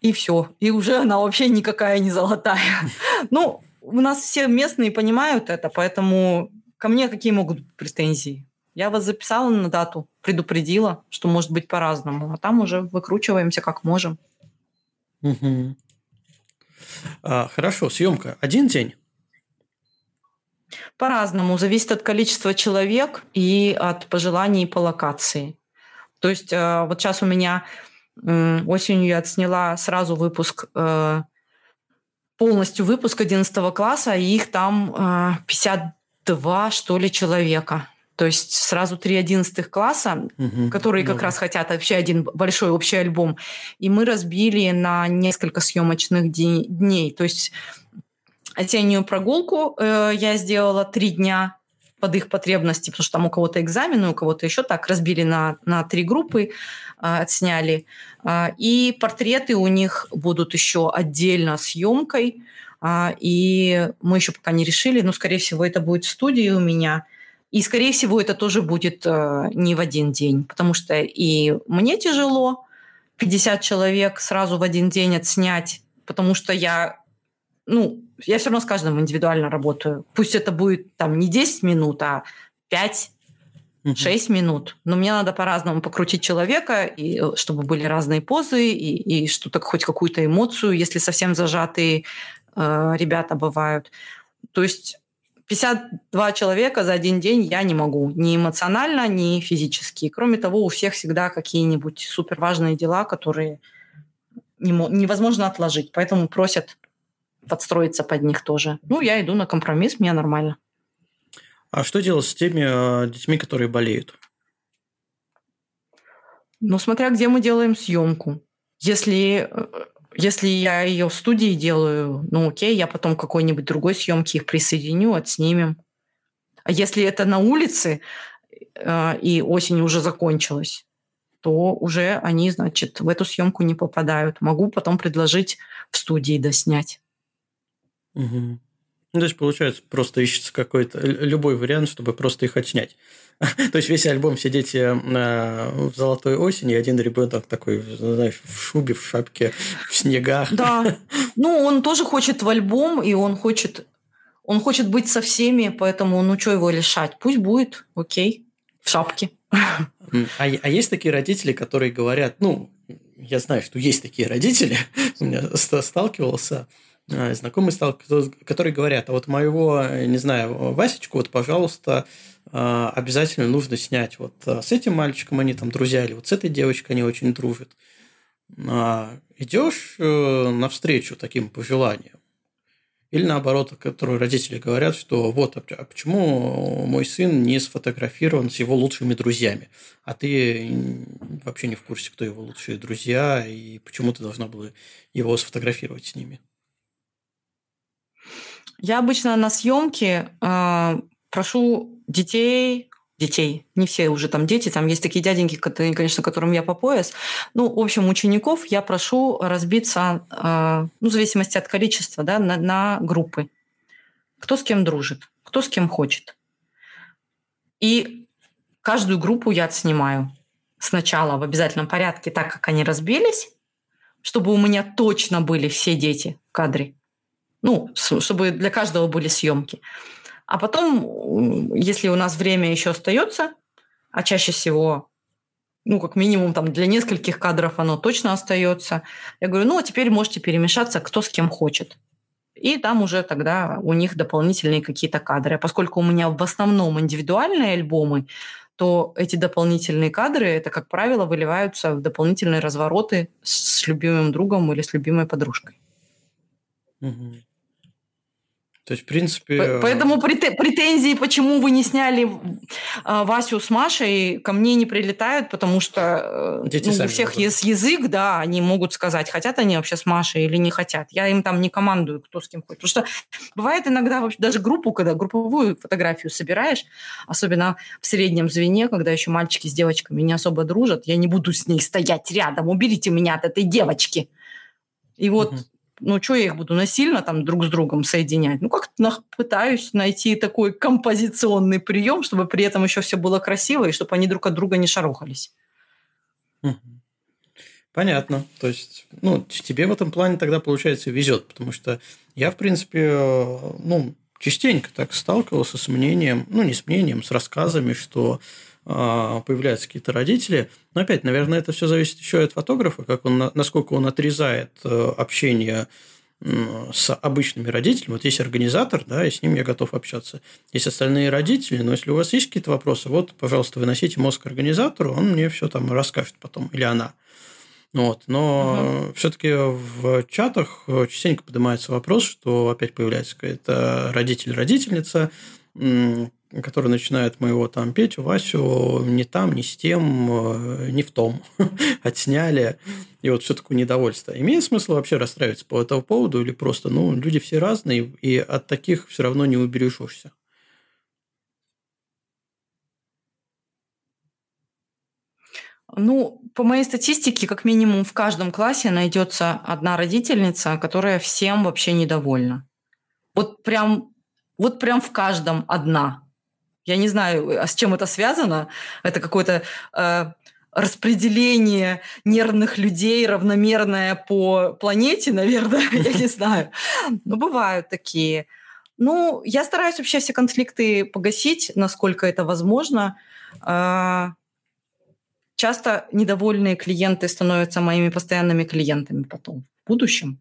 И все. И уже она вообще никакая не золотая. Ну, у нас все местные понимают это, поэтому ко мне какие могут быть претензии? Я вас записала на дату, предупредила, что может быть по-разному, а там уже выкручиваемся как можем. Угу. А, хорошо, съемка один день. По-разному, зависит от количества человек и от пожеланий по локации. То есть э, вот сейчас у меня осенью я отсняла сразу выпуск, э, полностью выпуск 11 класса, и их там 50 два, что ли, человека. То есть сразу три одиннадцатых класса, угу, которые как раз хотят вообще один большой общий альбом. И мы разбили на несколько съемочных дней. То есть осеннюю прогулку э, я сделала три дня под их потребности, потому что там у кого-то экзамены, у кого-то еще так, разбили на, на три группы, э, отсняли. Э, и портреты у них будут еще отдельно съемкой. Э, и мы еще пока не решили, но, скорее всего, это будет в студии у меня. И, скорее всего, это тоже будет э, не в один день, потому что и мне тяжело 50 человек сразу в один день отснять, потому что я ну, я все равно с каждым индивидуально работаю. Пусть это будет там не 10 минут, а 5 6 минут. Но мне надо по-разному покрутить человека, и, э, чтобы были разные позы, и, и что-то, хоть какую-то эмоцию, если совсем зажатые э, ребята бывают. То есть 52 человека за один день я не могу. Ни эмоционально, ни физически. Кроме того, у всех всегда какие-нибудь суперважные дела, которые невозможно отложить. Поэтому просят подстроиться под них тоже. Ну, я иду на компромисс, мне нормально. А что делать с теми э, детьми, которые болеют? Ну, смотря где мы делаем съемку. Если, э, если я ее в студии делаю, ну окей, я потом какой-нибудь другой съемки их присоединю, отснимем. А если это на улице, э, и осень уже закончилась, то уже они, значит, в эту съемку не попадают. Могу потом предложить в студии доснять. Угу. Ну, то есть, получается, просто ищется какой-то любой вариант, чтобы просто их отснять. то есть, весь альбом все дети э, в золотой осени, и один ребенок такой, знаешь, в шубе, в шапке, в снегах. Да. Ну, он тоже хочет в альбом, и он хочет, он хочет быть со всеми, поэтому, ну, что его лишать? Пусть будет, окей, в шапке. А, а есть такие родители, которые говорят, ну, я знаю, что есть такие родители, у меня сталкивался, а, знакомые стал, которые говорят, а вот моего, не знаю, Васечку, вот, пожалуйста, а, обязательно нужно снять. Вот а, с этим мальчиком они там друзья, или вот с этой девочкой они очень дружат. Идешь э, навстречу таким пожеланиям. Или наоборот, которые родители говорят, что вот, а почему мой сын не сфотографирован с его лучшими друзьями, а ты вообще не в курсе, кто его лучшие друзья, и почему ты должна была его сфотографировать с ними? Я обычно на съемке э, прошу детей, детей, не все уже там дети, там есть такие дяденьки, которые, конечно, которым я по пояс. Ну, в общем, учеников я прошу разбиться, э, ну, в зависимости от количества, да, на, на группы. Кто с кем дружит, кто с кем хочет. И каждую группу я отснимаю сначала в обязательном порядке, так как они разбились, чтобы у меня точно были все дети в кадре. Ну, чтобы для каждого были съемки. А потом, если у нас время еще остается, а чаще всего, ну, как минимум там для нескольких кадров оно точно остается, я говорю, ну, а теперь можете перемешаться, кто с кем хочет. И там уже тогда у них дополнительные какие-то кадры. А поскольку у меня в основном индивидуальные альбомы, то эти дополнительные кадры, это, как правило, выливаются в дополнительные развороты с любимым другом или с любимой подружкой. Угу. То есть, в принципе... Э, поэтому претензии, почему вы не сняли а, Васю с Машей, ко мне не прилетают, потому что э, Дети ну, у всех есть язык, да, они могут сказать, хотят они вообще с Машей или не хотят. Я им там не командую, кто с кем хочет. Потому что бывает иногда вообще даже группу, когда групповую фотографию собираешь, особенно в среднем звене, когда еще мальчики с девочками не особо дружат, я не буду с ней стоять рядом, уберите меня от этой девочки. И вот угу ну, что я их буду насильно там друг с другом соединять? Ну, как-то пытаюсь найти такой композиционный прием, чтобы при этом еще все было красиво и чтобы они друг от друга не шарохались. Понятно. То есть, ну, тебе в этом плане тогда, получается, везет, потому что я, в принципе, ну, частенько так сталкивался с мнением, ну, не с мнением, с рассказами, что появляются какие-то родители. Но опять, наверное, это все зависит еще от фотографа, как он, насколько он отрезает э, общение с обычными родителями. Вот есть организатор, да, и с ним я готов общаться. Есть остальные родители, но если у вас есть какие-то вопросы, вот, пожалуйста, выносите мозг организатору, он мне все там расскажет потом, или она. Вот. Но угу. все-таки в чатах частенько поднимается вопрос, что опять появляется какая-то родитель-родительница, которые начинают моего там Петю, Васю не там, не с тем, э, не в том отсняли. И вот все такое недовольство. Имеет смысл вообще расстраиваться по этому поводу или просто, ну, люди все разные, и от таких все равно не убережешься? Ну, по моей статистике, как минимум в каждом классе найдется одна родительница, которая всем вообще недовольна. Вот прям, вот прям в каждом одна. Я не знаю, а с чем это связано. Это какое-то э, распределение нервных людей равномерное по планете, наверное, я не знаю. Но бывают такие. Ну, я стараюсь вообще все конфликты погасить, насколько это возможно. А, часто недовольные клиенты становятся моими постоянными клиентами потом, в будущем.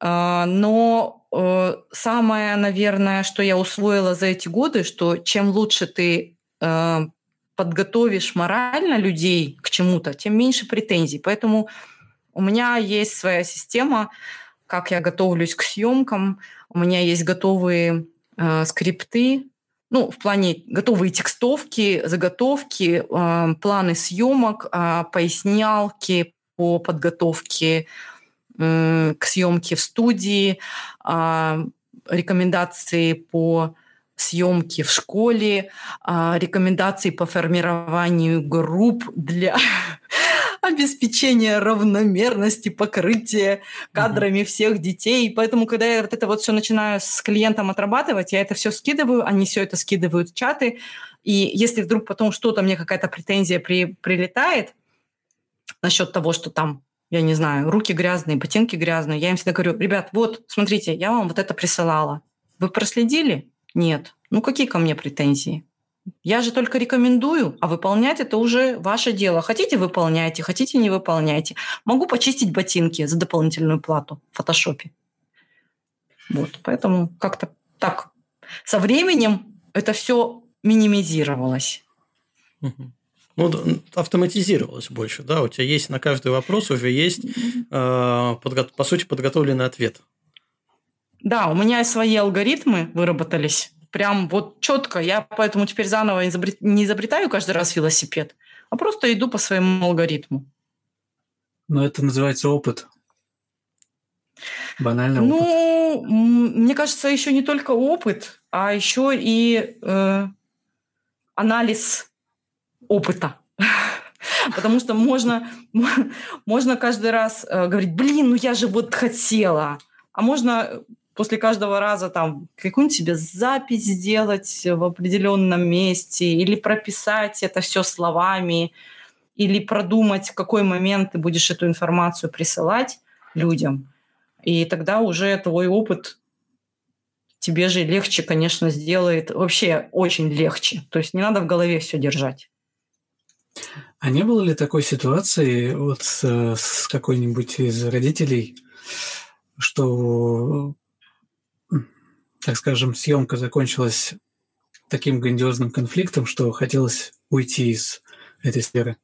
А, но э, самое, наверное, что я усвоила за эти годы, что чем лучше ты э, подготовишь морально людей к чему-то, тем меньше претензий. Поэтому у меня есть своя система, как я готовлюсь к съемкам. У меня есть готовые э, скрипты, ну, в плане готовые текстовки, заготовки, э, планы съемок, э, пояснялки по подготовке к съемке в студии, э, рекомендации по съемки в школе, э, рекомендации по формированию групп для обеспечение равномерности покрытия кадрами всех детей. Поэтому, когда я вот это вот все начинаю с клиентом отрабатывать, я это все скидываю, они все это скидывают в чаты. И если вдруг потом что-то, мне какая-то претензия при, прилетает насчет того, что там я не знаю, руки грязные, ботинки грязные. Я им всегда говорю, ребят, вот, смотрите, я вам вот это присылала. Вы проследили? Нет. Ну, какие ко мне претензии? Я же только рекомендую, а выполнять это уже ваше дело. Хотите – выполняйте, хотите – не выполняйте. Могу почистить ботинки за дополнительную плату в фотошопе. Вот, поэтому как-то так. Со временем это все минимизировалось. Ну, автоматизировалось больше, да? У тебя есть на каждый вопрос уже есть, э, подго- по сути, подготовленный ответ. Да, у меня свои алгоритмы выработались прям вот четко. Я поэтому теперь заново не изобретаю каждый раз велосипед, а просто иду по своему алгоритму. Но это называется опыт. Банальный ну, опыт. Ну, мне кажется, еще не только опыт, а еще и э, анализ опыта. Потому что можно, можно каждый раз э, говорить, блин, ну я же вот хотела. А можно после каждого раза там какую-нибудь себе запись сделать в определенном месте или прописать это все словами, или продумать, в какой момент ты будешь эту информацию присылать людям. И тогда уже твой опыт тебе же легче, конечно, сделает. Вообще очень легче. То есть не надо в голове все держать. А не было ли такой ситуации вот с, с какой-нибудь из родителей, что так скажем, съемка закончилась таким грандиозным конфликтом, что хотелось уйти из этой сферы?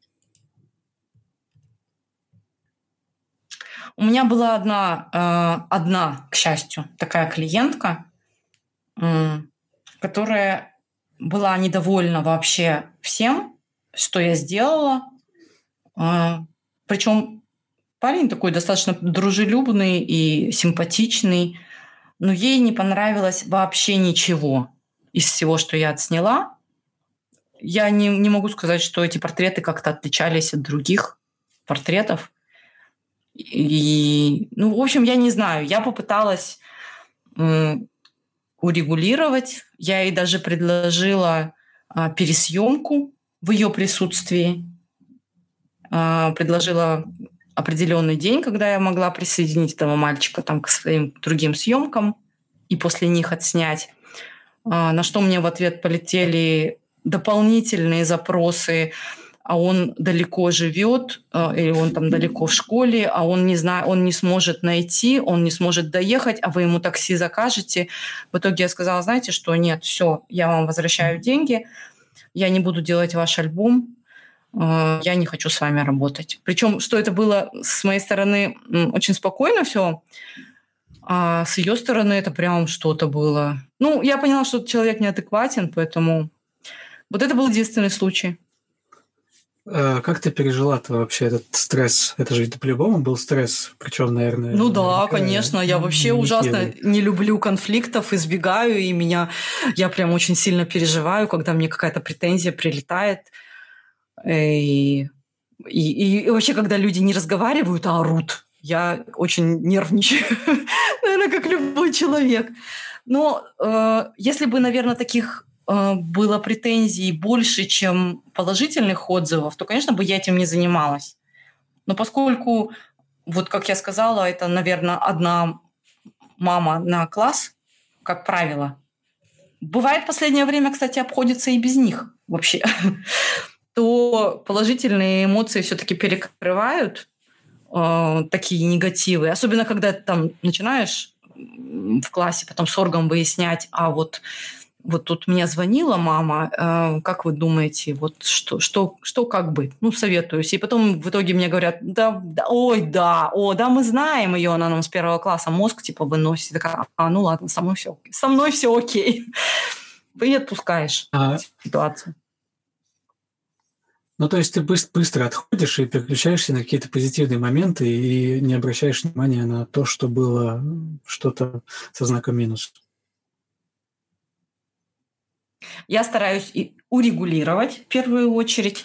У меня была одна, э, одна, к счастью, такая клиентка, которая была недовольна вообще всем, что я сделала. Э, Причем парень такой достаточно дружелюбный и симпатичный но ей не понравилось вообще ничего из всего, что я отсняла. Я не, не могу сказать, что эти портреты как-то отличались от других портретов. И, ну, в общем, я не знаю. Я попыталась урегулировать. Я ей даже предложила а, пересъемку в ее присутствии. А, предложила определенный день, когда я могла присоединить этого мальчика там к своим другим съемкам и после них отснять. А, на что мне в ответ полетели дополнительные запросы, а он далеко живет, а, или он там далеко в школе, а он не знает, он не сможет найти, он не сможет доехать, а вы ему такси закажете. В итоге я сказала, знаете что, нет, все, я вам возвращаю деньги, я не буду делать ваш альбом, Э, я не хочу с вами работать. Причем, что это было с моей стороны очень спокойно все, а с ее стороны это прям что-то было Ну, я поняла, что человек неадекватен, поэтому вот это был единственный случай. А как ты пережила -то вообще этот стресс? Это же по-любому был стресс, причем, наверное... Ну да, конечно. Я вообще ужасно не люблю конфликтов, избегаю, и меня... Я прям очень сильно переживаю, когда мне какая-то претензия прилетает. И, и, и вообще, когда люди не разговаривают, а орут, я очень нервничаю. наверное, как любой человек. Но э, если бы, наверное, таких Э, было претензий больше, чем положительных отзывов, то, конечно, бы я этим не занималась. Но поскольку, вот как я сказала, это, наверное, одна мама на класс, как правило, бывает в последнее время, кстати, обходится и без них вообще, то положительные эмоции все-таки перекрывают э, такие негативы. Особенно, когда ты там начинаешь в классе потом с оргом выяснять, а вот вот тут мне звонила мама, э, как вы думаете, вот что, что, что как быть? Ну, советуюсь. И потом в итоге мне говорят, да, да ой, да, о, да, мы знаем ее, она нам с первого класса мозг типа выносит. Такая, а, ну ладно, со мной все, со мной все окей. Не отпускаешь а... ситуацию. Ну, то есть ты быстро, быстро отходишь и переключаешься на какие-то позитивные моменты и не обращаешь внимания на то, что было что-то со знаком минус. Я стараюсь урегулировать в первую очередь.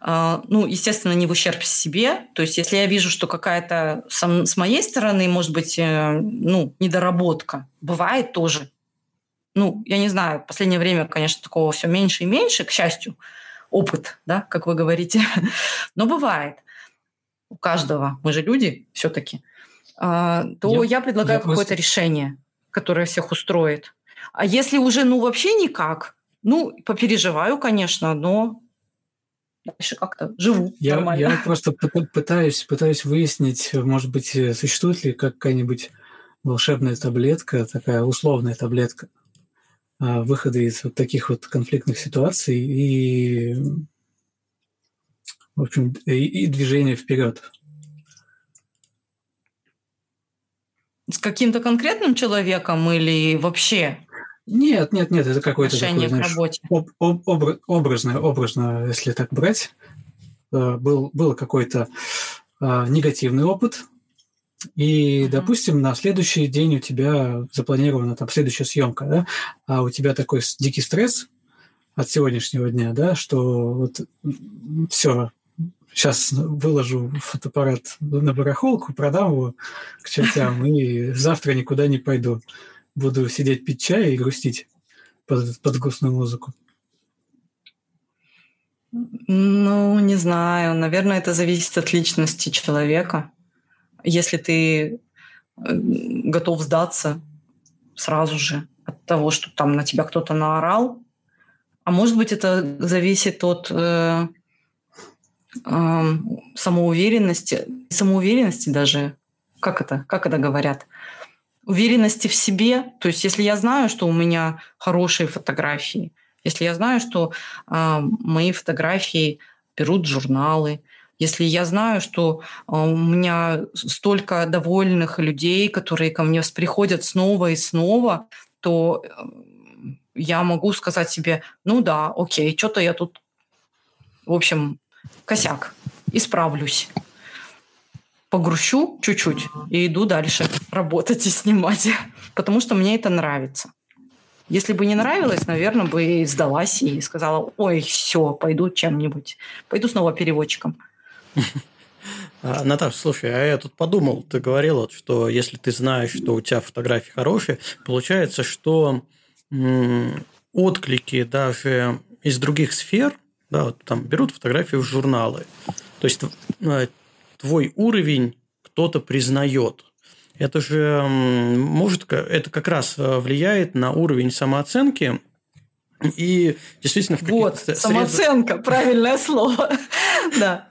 А, ну, естественно, не в ущерб себе. То есть, если я вижу, что какая-то с моей стороны, может быть, э, ну, недоработка, бывает тоже. Ну, я не знаю, в последнее время, конечно, такого все меньше и меньше, к счастью, опыт, да, как вы говорите. Но бывает у каждого, мы же люди все-таки, а, то я, я предлагаю какое-то просто... решение, которое всех устроит. А если уже, ну, вообще никак, ну, попереживаю, конечно, но дальше как-то живу я, нормально. Я просто пытаюсь, пытаюсь выяснить, может быть, э, существует ли какая-нибудь волшебная таблетка, такая условная таблетка а, выхода из вот таких вот конфликтных ситуаций и, в общем, и, и движение вперед. С каким-то конкретным человеком или вообще? Нет, нет, нет, это какой-то такой, знаешь, об, об, образ, образно, образно, если так брать. Э, был, был какой-то а, негативный опыт, и, uh-huh. допустим, на следующий день у тебя запланирована там следующая съемка, да, а у тебя такой дикий стресс от сегодняшнего дня, да, что вот все, сейчас выложу фотоаппарат на барахолку, продам его к чертям, и завтра никуда не пойду буду сидеть пить чай и грустить под, под грустную музыку? Ну, не знаю. Наверное, это зависит от личности человека. Если ты э, готов сдаться сразу же от того, что там на тебя кто-то наорал, а может быть, это зависит от э, э, самоуверенности, самоуверенности даже, как это, как это говорят, уверенности в себе. То есть, если я знаю, что у меня хорошие фотографии, если я знаю, что э, мои фотографии берут журналы, если я знаю, что э, у меня столько довольных людей, которые ко мне приходят снова и снова, то э, я могу сказать себе, ну да, окей, что-то я тут, в общем, косяк, исправлюсь погрущу чуть-чуть и иду дальше работать и снимать, потому что мне это нравится. Если бы не нравилось, наверное, бы и сдалась и сказала, ой, все, пойду чем-нибудь, пойду снова переводчиком. А, Наташа, слушай, а я тут подумал, ты говорила, что если ты знаешь, что у тебя фотографии хорошие, получается, что отклики даже из других сфер, да, вот там берут фотографии в журналы. То есть э, твой уровень кто-то признает. Это же может, это как раз э, влияет на уровень самооценки и действительно в Вот, самооценка, правильное слово. Да.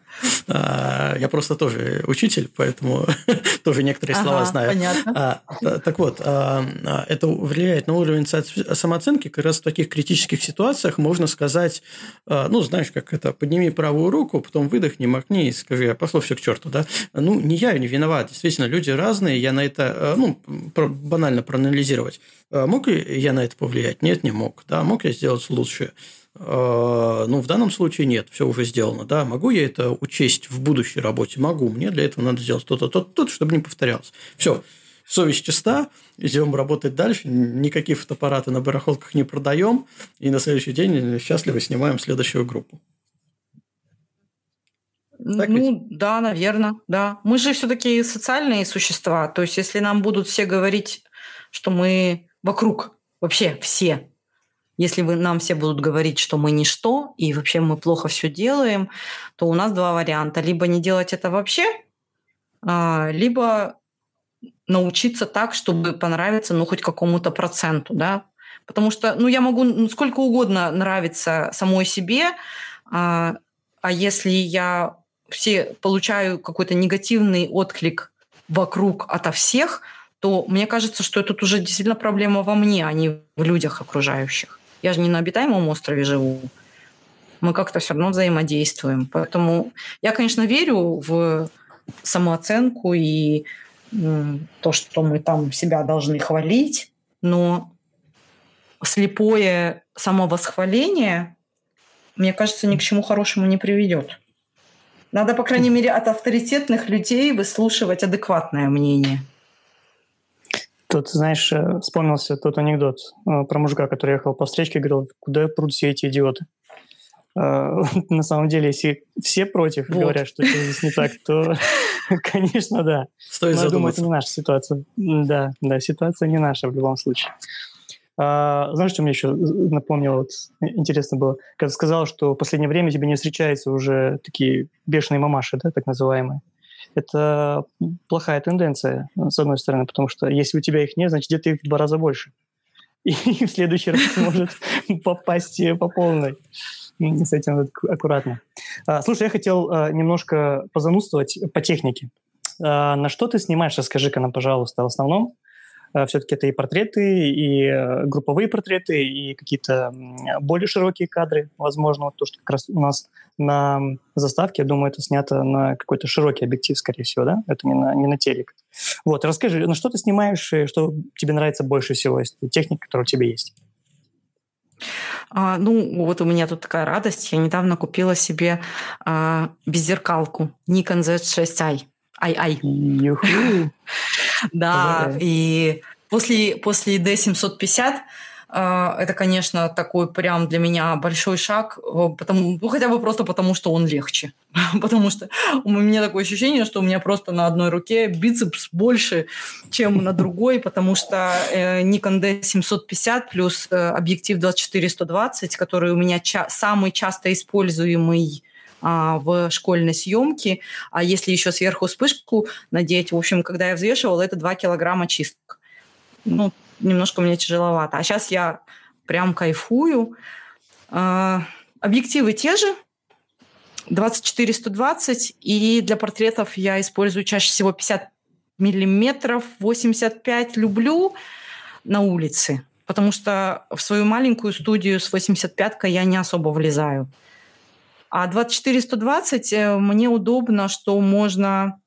А, я просто тоже учитель, поэтому тоже некоторые слова знаю. Понятно. А, так вот, это влияет на уровень самооценки. Как раз в таких критических ситуациях можно сказать, ну, знаешь, как это, подними правую руку, потом выдохни, макни и скажи, а пошло все к черту, да? Ну, не я не виноват. Действительно, люди разные, я на это, ну, банально проанализировать. Мог ли я на это повлиять? Нет, не мог. Да, мог я сделать лучше? А, ну, в данном случае нет, все уже сделано. Да, могу я это учесть в будущей работе? Могу. Мне для этого надо сделать то-то, то-то, то чтобы не повторялось. Все. Совесть чиста, идем работать дальше, никакие фотоаппараты на барахолках не продаем, и на следующий день счастливо снимаем следующую группу. Так ну, ведь? да, наверное, да. Мы же все-таки социальные существа. То есть, если нам будут все говорить, что мы вокруг, вообще все если вы, нам все будут говорить, что мы ничто, и вообще мы плохо все делаем, то у нас два варианта. Либо не делать это вообще, а, либо научиться так, чтобы понравиться, ну, хоть какому-то проценту, да. Потому что, ну, я могу ну, сколько угодно нравиться самой себе, а, а если я все получаю какой-то негативный отклик вокруг ото всех, то мне кажется, что это уже действительно проблема во мне, а не в людях окружающих. Я же не на обитаемом острове живу. Мы как-то все равно взаимодействуем. Поэтому я, конечно, верю в самооценку и то, что мы там себя должны хвалить, но слепое самовосхваление, мне кажется, ни к чему хорошему не приведет. Надо, по крайней мере, от авторитетных людей выслушивать адекватное мнение. Тут, знаешь, э, вспомнился тот анекдот э, про мужика, который ехал по встречке и говорил, куда прут все эти идиоты. Э, на самом деле, если все против вот. говорят, что это здесь не так, то, конечно, да. Стоит Но я думаю, это не наша ситуация. Да, да, ситуация не наша в любом случае. А, знаешь, что мне еще напомнило? Вот, интересно было, когда сказал, что в последнее время тебе не встречаются уже такие бешеные мамаши, да, так называемые это плохая тенденция, с одной стороны, потому что если у тебя их нет, значит, где-то их в два раза больше. И в следующий раз может попасть по полной. С этим аккуратно. А, слушай, я хотел а, немножко позанудствовать по технике. А, на что ты снимаешь? Расскажи-ка нам, пожалуйста, в основном. Э, все-таки это и портреты, и э, групповые портреты, и какие-то более широкие кадры, возможно, вот то, что как раз у нас на заставке, я думаю, это снято на какой-то широкий объектив, скорее всего, да? Это не на, не на телек. Вот, расскажи, на что ты снимаешь, и что тебе нравится больше всего из техники, которая у тебя есть? А, ну, вот у меня тут такая радость. Я недавно купила себе а, беззеркалку Nikon Z6i. Ай-ай. Да, и после, после D750 а, это, конечно, такой прям для меня большой шаг, потому, ну, хотя бы просто потому, что он легче. потому что у меня такое ощущение, что у меня просто на одной руке бицепс больше, чем на другой, потому что э, Nikon D750 плюс э, объектив 24-120, который у меня ча- самый часто используемый а, в школьной съемке, а если еще сверху вспышку надеть, в общем, когда я взвешивала, это 2 килограмма чисток. Ну, немножко мне тяжеловато. А сейчас я прям кайфую. А, объективы те же, 24-120, и для портретов я использую чаще всего 50 миллиметров, 85 люблю на улице, потому что в свою маленькую студию с 85-кой я не особо влезаю. А 24-120 э, мне удобно, что можно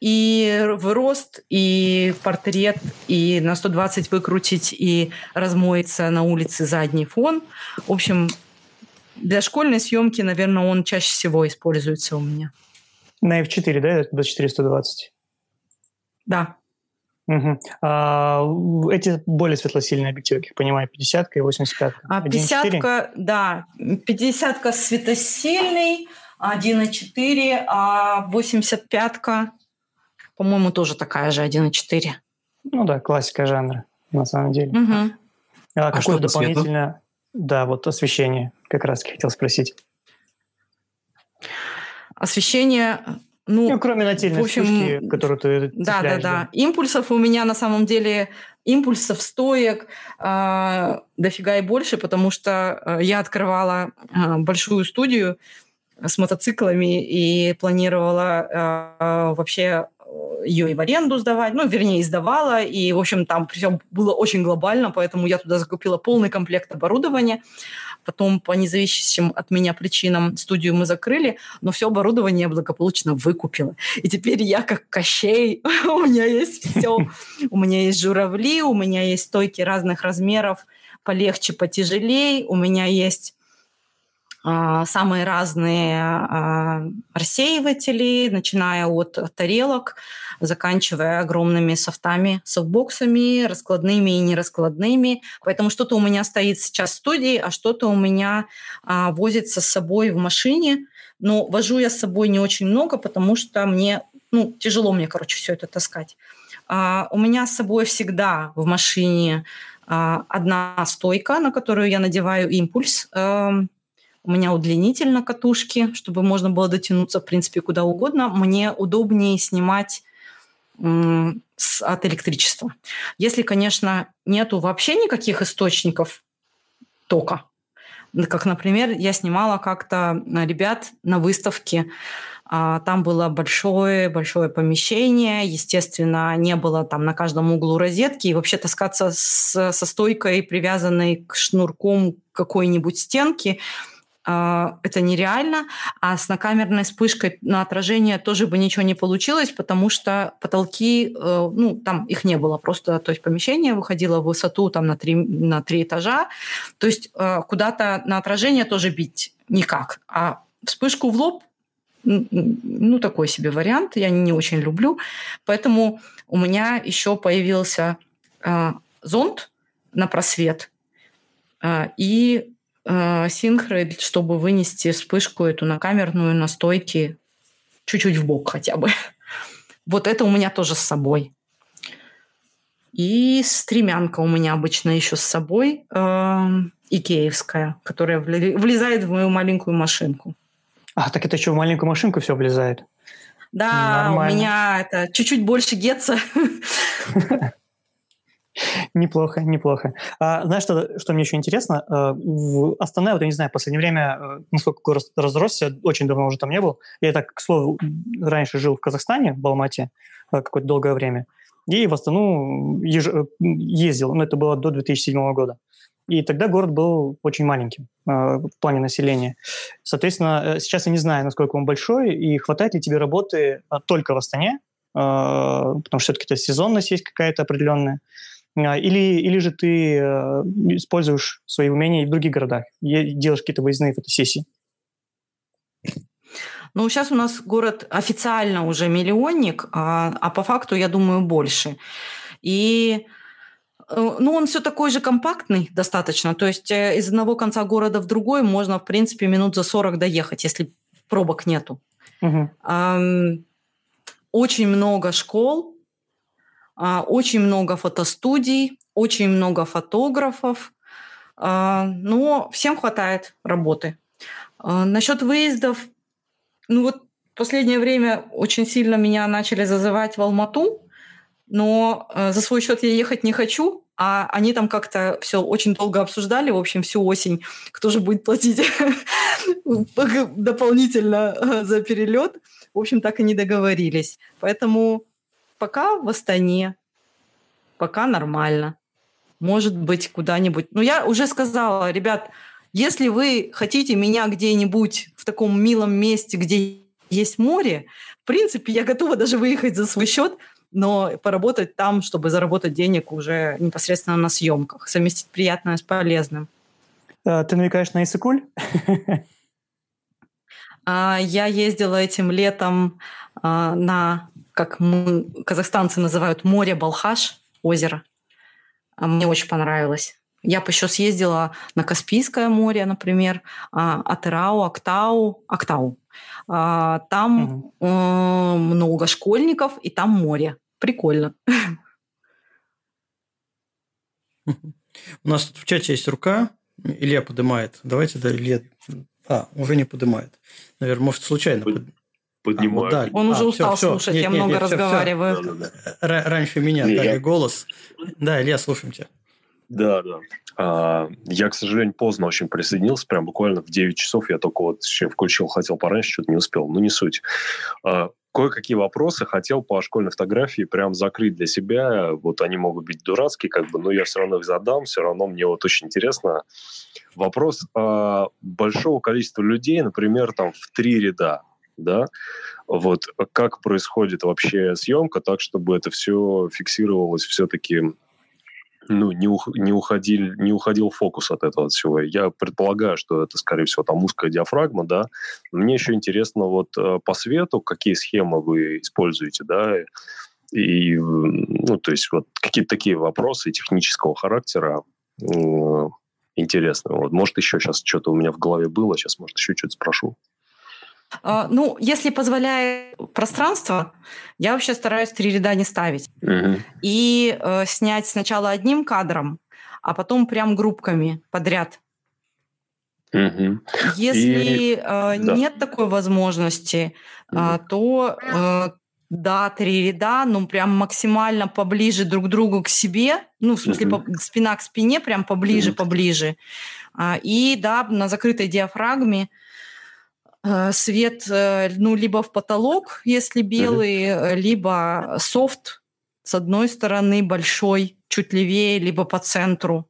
и в рост, и портрет, и на 120 выкрутить, и размоется на улице задний фон. В общем, для школьной съемки, наверное, он чаще всего используется у меня. На F4, да, 24-120? Да. Угу. А, эти более светлосильные объективы, как понимаю, 50 и 85 а 50 да, 50 светосильный, 1,4, а 85 по-моему, тоже такая же 1,4. Ну да, классика жанра, на самом деле. Угу. А, а какое дополнительное... Да, вот освещение, как раз хотел спросить. Освещение ну, ну, кроме нательной в общем, вспышки, которую ты Да, да, да. Импульсов у меня на самом деле, импульсов, стоек э, дофига и больше, потому что э, я открывала э, большую студию с мотоциклами и планировала э, вообще ее и в аренду сдавать, ну, вернее, издавала, и, в общем, там все было очень глобально, поэтому я туда закупила полный комплект оборудования. Потом по независящим от меня причинам студию мы закрыли, но все оборудование я благополучно выкупила. И теперь я как Кощей, у меня есть все. У меня есть журавли, у меня есть стойки разных размеров, полегче, потяжелее, у меня есть а, самые разные а, рассеиватели, начиная от тарелок, заканчивая огромными софтами, софтбоксами, раскладными и нераскладными. Поэтому что-то у меня стоит сейчас в студии, а что-то у меня а, возится с собой в машине. Но вожу я с собой не очень много, потому что мне ну, тяжело мне, короче, все это таскать. А, у меня с собой всегда в машине а, одна стойка, на которую я надеваю импульс. А, у меня удлинитель на катушке, чтобы можно было дотянуться, в принципе, куда угодно. Мне удобнее снимать от электричества. Если, конечно, нету вообще никаких источников тока, как, например, я снимала как-то ребят на выставке, а, там было большое-большое помещение, естественно, не было там на каждом углу розетки, и вообще таскаться с, со стойкой, привязанной к шнурком какой-нибудь стенки, это нереально, а с накамерной вспышкой на отражение тоже бы ничего не получилось, потому что потолки, э, ну, там их не было, просто, то есть помещение выходило в высоту там на три, на три этажа, то есть э, куда-то на отражение тоже бить никак, а вспышку в лоб ну, такой себе вариант, я не очень люблю. Поэтому у меня еще появился э, зонт на просвет э, и синхры, чтобы вынести вспышку эту на камерную, на стойке чуть-чуть в бок хотя бы. Вот это у меня тоже с собой. И стремянка у меня обычно еще с собой, э, икеевская, которая влезает в мою маленькую машинку. А, так это еще в маленькую машинку все влезает? Да, Нормально. у меня это чуть-чуть больше гетца. Неплохо, неплохо. А, знаешь, что, что мне еще интересно? А, в Астане, вот я не знаю, в последнее время, э, насколько город разросся, очень давно уже там не был. Я так, к слову, раньше жил в Казахстане, в Алмате, э, какое-то долгое время. И в Астану еж... Э, ездил, но это было до 2007 года. И тогда город был очень маленьким э, в плане населения. Соответственно, сейчас я не знаю, насколько он большой, и хватает ли тебе работы только в Астане, потому что все-таки это сезонность есть какая-то определенная. А, или, или же ты э, используешь свои умения и в других городах, делаешь какие-то выездные фотосессии? Ну, сейчас у нас город официально уже миллионник, а, а по факту, я думаю, больше. И э, ну, он все такой же компактный достаточно. То есть э, из одного конца города в другой можно, в принципе, минут за 40 доехать, если пробок нету. Угу. Очень много школ, очень много фотостудий, очень много фотографов, а, но всем хватает работы. А, насчет выездов, ну вот в последнее время очень сильно меня начали зазывать в Алмату, но за свой счет я ехать не хочу, а они там как-то все очень долго обсуждали, в общем, всю осень, кто же будет платить дополнительно за перелет. В общем, так и не договорились. Поэтому пока в Астане, пока нормально. Может быть, куда-нибудь. Но я уже сказала, ребят, если вы хотите меня где-нибудь в таком милом месте, где есть море, в принципе, я готова даже выехать за свой счет, но поработать там, чтобы заработать денег уже непосредственно на съемках, совместить приятное с полезным. А, ты намекаешь на Исыкуль? А, я ездила этим летом а, на как мы, казахстанцы называют, море Балхаш, озеро. А мне очень понравилось. Я бы еще съездила на Каспийское море, например, а, Атырау, Актау, Актау. Там угу. много школьников, и там море. Прикольно. У нас тут в чате есть рука. Илья поднимает. Давайте, да, Илья... А, уже не поднимает. Наверное, может, случайно поднимаю. А, вот Он а, уже устал все, слушать, нет, я нет, много нет, разговариваю. Все, все. Раньше меня нет, дали я... голос. Да, Илья, слушаем тебя. Да, да. А, я, к сожалению, поздно очень присоединился, прям буквально в 9 часов я только вот включил, хотел пораньше, что-то не успел, ну не суть. А, кое-какие вопросы хотел по школьной фотографии прям закрыть для себя. Вот они могут быть дурацкие, как бы, но я все равно их задам, все равно мне вот очень интересно. Вопрос а, большого количества людей, например, там в три ряда, да, вот как происходит вообще съемка так, чтобы это все фиксировалось все-таки ну, не, ух, не, уходил, не уходил фокус от этого всего. Я предполагаю, что это, скорее всего, там узкая диафрагма, да. Мне еще интересно вот э, по свету, какие схемы вы используете, да, и, ну, то есть вот какие-то такие вопросы технического характера интересные. Вот, может, еще сейчас что-то у меня в голове было, сейчас, может, еще что-то спрошу. А, ну, если позволяет пространство, я вообще стараюсь три ряда не ставить. Угу. И э, снять сначала одним кадром, а потом прям группками подряд. Угу. Если И... э, да. нет такой возможности, угу. э, то э, да, три ряда, ну прям максимально поближе друг к другу к себе, ну в смысле угу. по, спина к спине, прям поближе, угу. поближе. А, и да, на закрытой диафрагме Э, свет, э, ну, либо в потолок, если белый, mm-hmm. либо софт с одной стороны большой, чуть левее, либо по центру.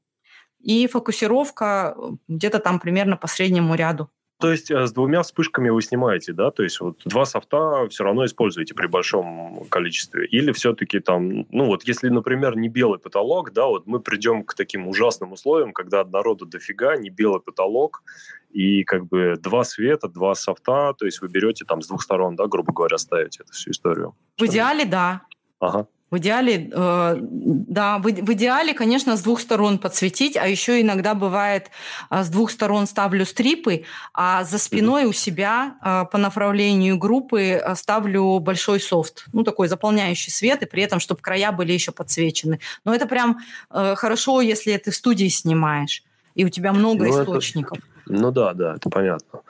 И фокусировка где-то там примерно по среднему ряду. То есть э, с двумя вспышками вы снимаете, да? То есть вот два софта все равно используете при большом количестве? Или все-таки там, ну вот если, например, не белый потолок, да, вот мы придем к таким ужасным условиям, когда народу дофига, не белый потолок, и как бы два света, два софта, то есть вы берете там с двух сторон, да, грубо говоря, ставите эту всю историю. В идеале, да. Ага. В идеале, э, да, в, в идеале, конечно, с двух сторон подсветить, а еще иногда бывает э, с двух сторон ставлю стрипы, а за спиной у себя э, по направлению группы э, ставлю большой софт, ну такой заполняющий свет, и при этом, чтобы края были еще подсвечены. Но это прям э, хорошо, если ты в студии снимаешь, и у тебя много ну, источников. Это, ну да, да, это понятно.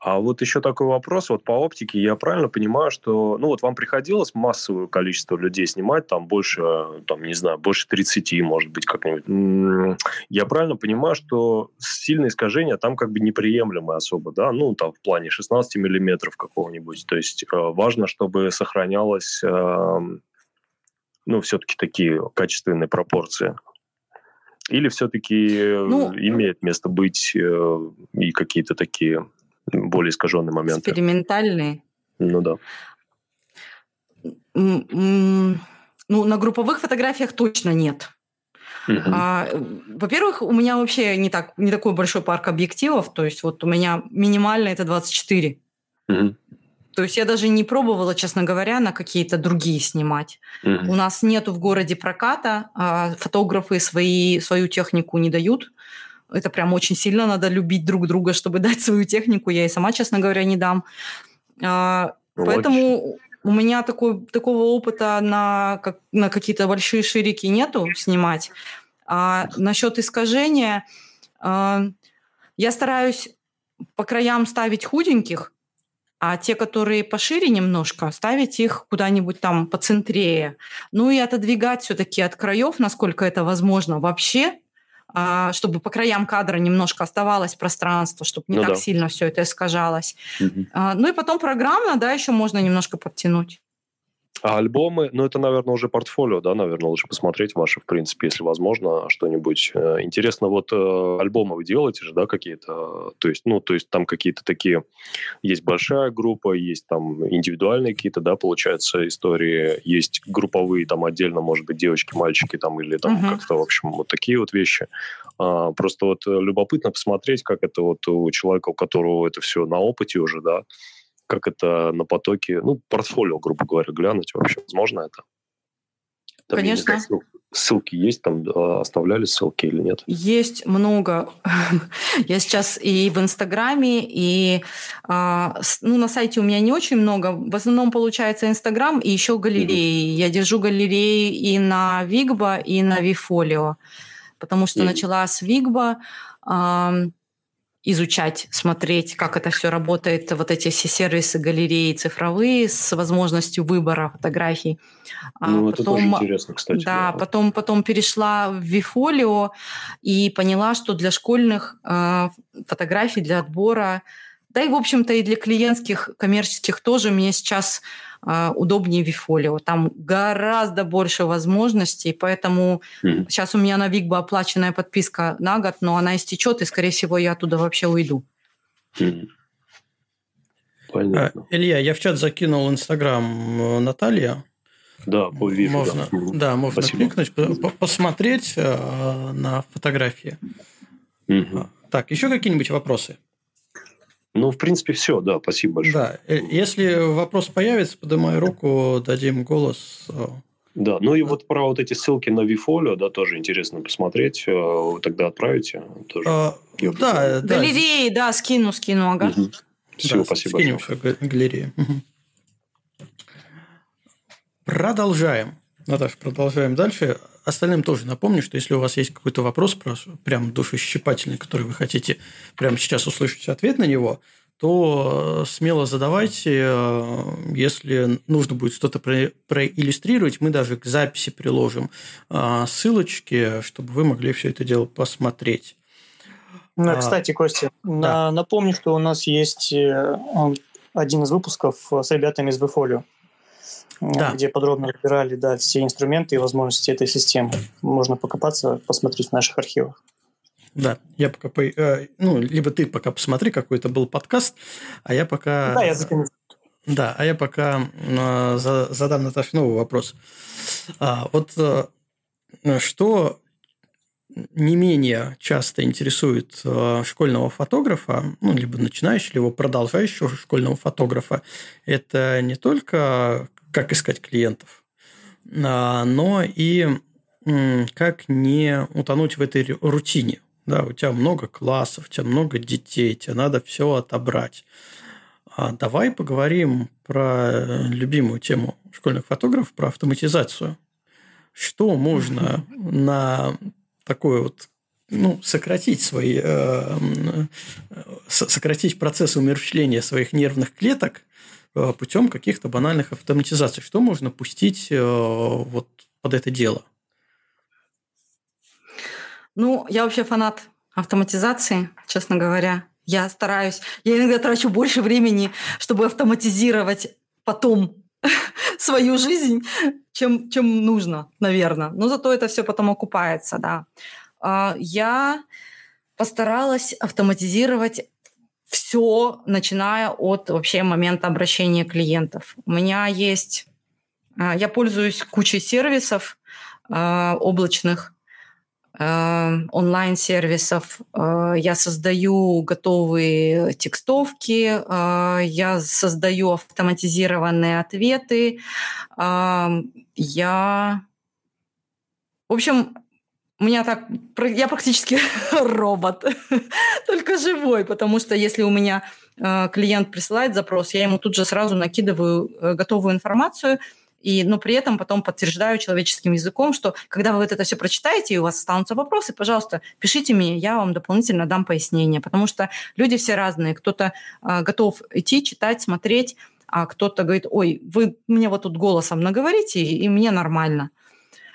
А вот еще такой вопрос, вот по оптике я правильно понимаю, что, ну вот вам приходилось массовое количество людей снимать, там больше, там, не знаю, больше 30, может быть, как-нибудь. Я правильно понимаю, что сильное искажение там как бы неприемлемое особо, да, ну там в плане 16 миллиметров какого-нибудь, то есть э, важно, чтобы сохранялось, э, ну, все-таки такие качественные пропорции. Или все-таки ну, имеет место быть э, и какие-то такие более искаженные моменты. Экспериментальные? Ну да. Ну, на групповых фотографиях точно нет. Uh-huh. А, во-первых, у меня вообще не, так, не такой большой парк объективов, то есть вот у меня минимально это 24. Uh-huh. То есть я даже не пробовала, честно говоря, на какие-то другие снимать. Uh-huh. У нас нету в городе проката, а фотографы свои, свою технику не дают. Это прям очень сильно надо любить друг друга, чтобы дать свою технику. Я и сама, честно говоря, не дам. А, поэтому у меня такой, такого опыта на, как, на какие-то большие ширики нету снимать. А насчет искажения, а, я стараюсь по краям ставить худеньких, а те, которые пошире немножко, ставить их куда-нибудь там по центрее. Ну и отодвигать все-таки от краев, насколько это возможно вообще, чтобы по краям кадра немножко оставалось пространство, чтобы не ну так да. сильно все это искажалось. Угу. Ну и потом программно, да, еще можно немножко подтянуть. А альбомы, ну это, наверное, уже портфолио, да, наверное, лучше посмотреть ваши, в принципе, если возможно, что-нибудь. Э, интересно, вот э, альбомы вы делаете же, да, какие-то, то есть, ну, то есть там какие-то такие, есть большая группа, есть там индивидуальные какие-то, да, получается, истории, есть групповые, там отдельно, может быть, девочки, мальчики, там, или там uh-huh. как-то, в общем, вот такие вот вещи. А, просто вот э, любопытно посмотреть, как это вот у человека, у которого это все на опыте уже, да, как это на потоке, ну, портфолио, грубо говоря, глянуть вообще. Возможно это? Там, Конечно. Знаю, ссылки есть там, а, оставляли ссылки или нет? Есть много. Я сейчас и в Инстаграме, и а, ну, на сайте у меня не очень много. В основном получается Инстаграм и еще галереи. Mm-hmm. Я держу галереи и на Вигба, и на Вифолио, потому что mm-hmm. начала с Вигба. Изучать, смотреть, как это все работает, вот эти все сервисы, галереи цифровые с возможностью выбора фотографий. А ну, а это тоже интересно, кстати. Да, да, Потом, потом перешла в Вифолио и поняла, что для школьных э, фотографий, для отбора, да и, в общем-то, и для клиентских, коммерческих тоже мне сейчас удобнее Вифолио. Там гораздо больше возможностей, поэтому mm-hmm. сейчас у меня на Викбо оплаченная подписка на год, но она истечет, и, скорее всего, я оттуда вообще уйду. Mm-hmm. Понятно. А, Илья, я в чат закинул Инстаграм э, Наталья. Да, вижу. Можно, да. да, можно Спасибо. кликнуть, посмотреть э, на фотографии. Угу. Так, еще какие-нибудь вопросы? Ну, в принципе, все, да, спасибо большое. Да, э, если вопрос появится, поднимай руку, дадим голос. Да, ну и вот про вот эти ссылки на Вифолио, да, тоже интересно посмотреть. Э, вы тогда отправите тоже. А, да, да. Галереи, да, скину, скину, ага. Угу. Все, да, спасибо скинем все галереи. Угу. Продолжаем. Наташа, продолжаем дальше. Остальным тоже напомню, что если у вас есть какой-то вопрос, прям душещипательный, который вы хотите прямо сейчас услышать ответ на него, то э, смело задавайте. Э, если нужно будет что-то проиллюстрировать, мы даже к записи приложим э, ссылочки, чтобы вы могли все это дело посмотреть. Ну, а, кстати, Костя, да. на, напомню, что у нас есть один из выпусков с ребятами из Вифолио да. где подробно разбирали да, все инструменты и возможности этой системы. Можно покопаться, посмотреть в наших архивах. Да, я пока... По... Э, ну, либо ты пока посмотри, какой это был подкаст, а я пока... Да, я закину. Да, а я пока э, задам Наташе новый вопрос. А, вот э, что не менее часто интересует школьного фотографа, ну, либо начинающего, либо продолжающего школьного фотографа, это не только как искать клиентов, а, но и как не утонуть в этой рутине. Да, у тебя много классов, у тебя много детей, тебе надо все отобрать. А давай поговорим про любимую тему школьных фотографов, про автоматизацию. Что можно на такое вот ну, сократить свои, э, э, сократить процесс умерщвления своих нервных клеток путем каких-то банальных автоматизаций. Что можно пустить э, вот под это дело? Ну, я вообще фанат автоматизации, честно говоря. Я стараюсь, я иногда трачу больше времени, чтобы автоматизировать потом свою жизнь, чем, чем нужно, наверное. Но зато это все потом окупается, да. А, я постаралась автоматизировать все, начиная от вообще момента обращения клиентов. У меня есть, а, я пользуюсь кучей сервисов а, облачных, а, онлайн-сервисов. Я создаю готовые текстовки, я создаю автоматизированные ответы. Я... В общем, у меня так, я практически робот, только живой, потому что если у меня э, клиент присылает запрос, я ему тут же сразу накидываю э, готовую информацию, и, но при этом потом подтверждаю человеческим языком, что когда вы вот это все прочитаете и у вас останутся вопросы, пожалуйста, пишите мне, я вам дополнительно дам пояснение, потому что люди все разные. Кто-то э, готов идти, читать, смотреть, а кто-то говорит, ой, вы мне вот тут голосом наговорите, и мне нормально.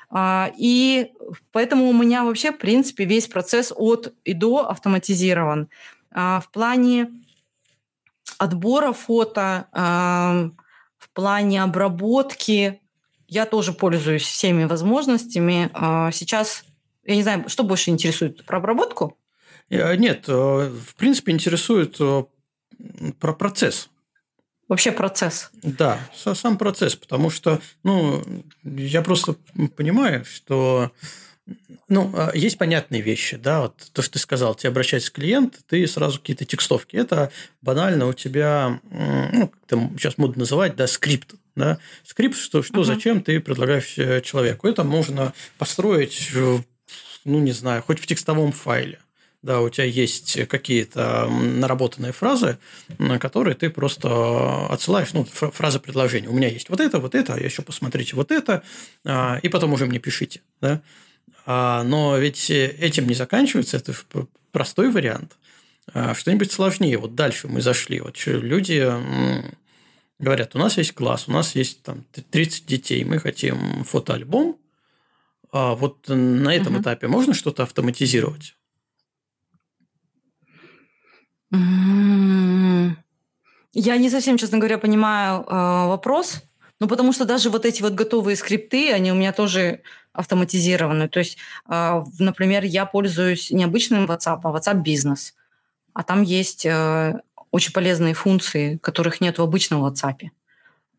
А, и поэтому у меня вообще, в принципе, весь процесс от и до автоматизирован. А, в плане отбора фото, а, в плане обработки я тоже пользуюсь всеми возможностями. Сейчас, я не знаю, что больше интересует, про обработку? Э, нет, э, в принципе, интересует э, про процесс вообще процесс. Да, сам процесс, потому что, ну, я просто понимаю, что ну, а, есть понятные вещи, да, вот то, что ты сказал, тебе обращается клиент, ты сразу какие-то текстовки. Это банально у тебя, ну, как там сейчас модно называть, да, скрипт, да, скрипт, что, что uh-huh. зачем ты предлагаешь э, человеку. Это можно построить, ну, не знаю, хоть в текстовом файле да, у тебя есть какие-то наработанные фразы, на которые ты просто отсылаешь, ну, фраза предложения. У меня есть вот это, вот это, а еще посмотрите вот это, а, и потом уже мне пишите, да. А, но ведь этим не заканчивается, это простой вариант. А что-нибудь сложнее. Вот дальше мы зашли. Вот люди говорят, у нас есть класс, у нас есть там 30 детей, мы хотим фотоальбом. Вот на этом угу. этапе можно что-то автоматизировать? Я не совсем, честно говоря, понимаю э, вопрос. Ну, потому что даже вот эти вот готовые скрипты, они у меня тоже автоматизированы. То есть, э, например, я пользуюсь не обычным WhatsApp, а WhatsApp бизнес. А там есть э, очень полезные функции, которых нет в обычном WhatsApp.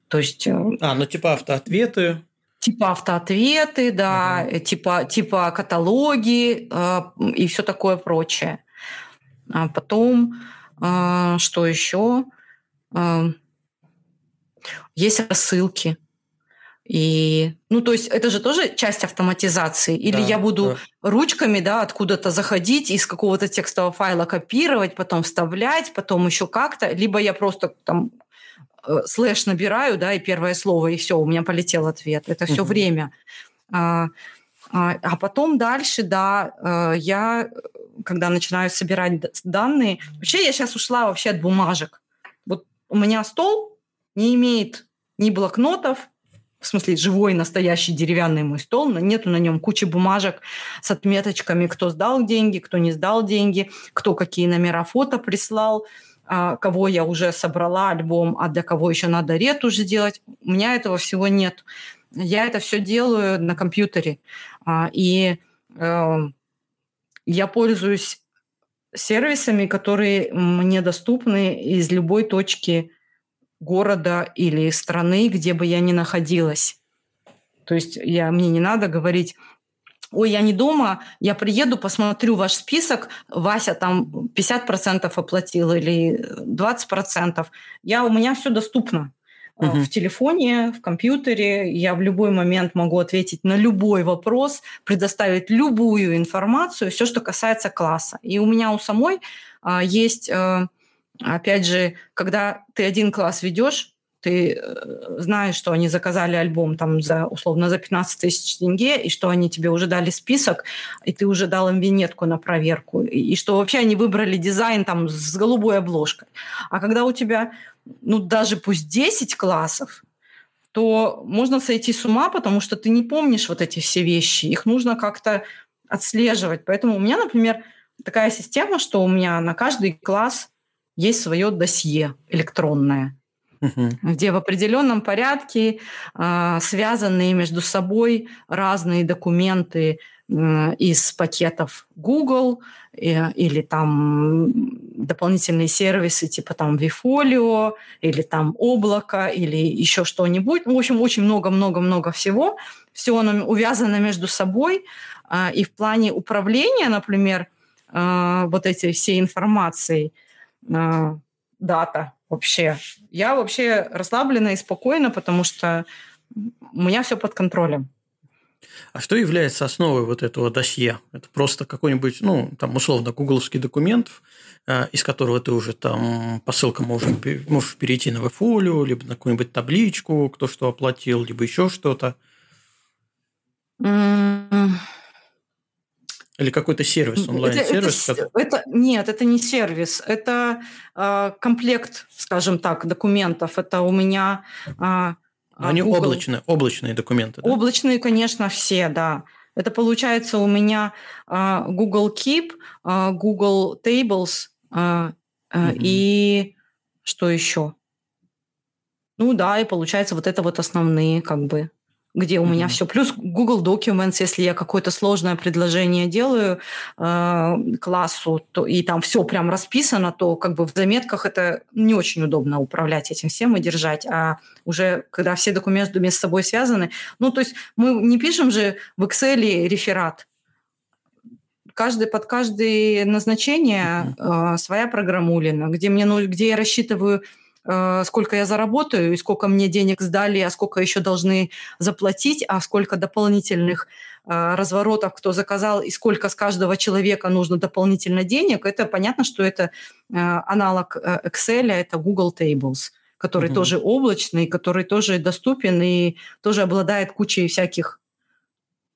То есть... Э, а, ну типа автоответы. Типа автоответы, да, угу. типа, типа каталоги э, и все такое прочее. А потом, э, что еще? Э, есть рассылки. И, ну, то есть это же тоже часть автоматизации. Или да, я буду да. ручками, да, откуда-то заходить, из какого-то текстового файла копировать, потом вставлять, потом еще как-то. Либо я просто там э, слэш набираю, да, и первое слово, и все, у меня полетел ответ. Это все угу. время. А, а, а потом дальше, да, э, я, когда начинаю собирать данные, вообще я сейчас ушла вообще от бумажек. Вот у меня стол не имеет ни блокнотов, в смысле живой, настоящий деревянный мой стол, но нету на нем кучи бумажек с отметочками, кто сдал деньги, кто не сдал деньги, кто какие номера фото прислал, а, кого я уже собрала альбом, а для кого еще надо ретушь сделать. У меня этого всего нет. Я это все делаю на компьютере. А, и эм, я пользуюсь сервисами, которые мне доступны из любой точки города или страны, где бы я ни находилась. То есть я, мне не надо говорить, ой, я не дома, я приеду, посмотрю ваш список, Вася там 50% оплатил или 20%. Я, у меня все доступно. Угу. В телефоне, в компьютере я в любой момент могу ответить на любой вопрос, предоставить любую информацию, все, что касается класса. И у меня у самой а, есть а, Опять же, когда ты один класс ведешь, ты э, знаешь, что они заказали альбом там за, условно, за 15 тысяч тенге, и что они тебе уже дали список, и ты уже дал им винетку на проверку, и, и что вообще они выбрали дизайн там с голубой обложкой. А когда у тебя, ну, даже пусть 10 классов, то можно сойти с ума, потому что ты не помнишь вот эти все вещи. Их нужно как-то отслеживать. Поэтому у меня, например, такая система, что у меня на каждый класс есть свое досье электронное, угу. где в определенном порядке э, связанные между собой разные документы э, из пакетов Google э, или там дополнительные сервисы типа там Vifolio или там облако или еще что-нибудь. В общем, очень много-много-много всего. Все оно увязано между собой. Э, и в плане управления, например, э, вот этой всей информацией – э, дата вообще. Я вообще расслаблена и спокойна, потому что у меня все под контролем. А что является основой вот этого досье? Это просто какой-нибудь, ну, там, условно, гугловский документ, э, из которого ты уже там по ссылкам можешь, можешь перейти на веб-фолио, либо на какую-нибудь табличку, кто что оплатил, либо еще что-то? Или какой-то сервис, онлайн-сервис? Это, это, это, нет, это не сервис. Это э, комплект, скажем так, документов. Это у меня... Э, они Google. облачные, облачные документы, да? Облачные, конечно, все, да. Это получается у меня э, Google Keep, э, Google Tables э, э, и что еще? Ну да, и получается вот это вот основные как бы где у mm-hmm. меня все. Плюс Google Documents, если я какое-то сложное предложение делаю э, классу, то и там все прям расписано, то как бы в заметках это не очень удобно управлять этим всем и держать. А уже когда все документы между собой связаны, ну то есть мы не пишем же в Excel реферат, каждый под каждое назначение э, своя программулина, где мне ну, где я рассчитываю сколько я заработаю, и сколько мне денег сдали, а сколько еще должны заплатить, а сколько дополнительных э, разворотов кто заказал, и сколько с каждого человека нужно дополнительно денег, это понятно, что это э, аналог Excel, это Google Tables, который mm-hmm. тоже облачный, который тоже доступен и тоже обладает кучей всяких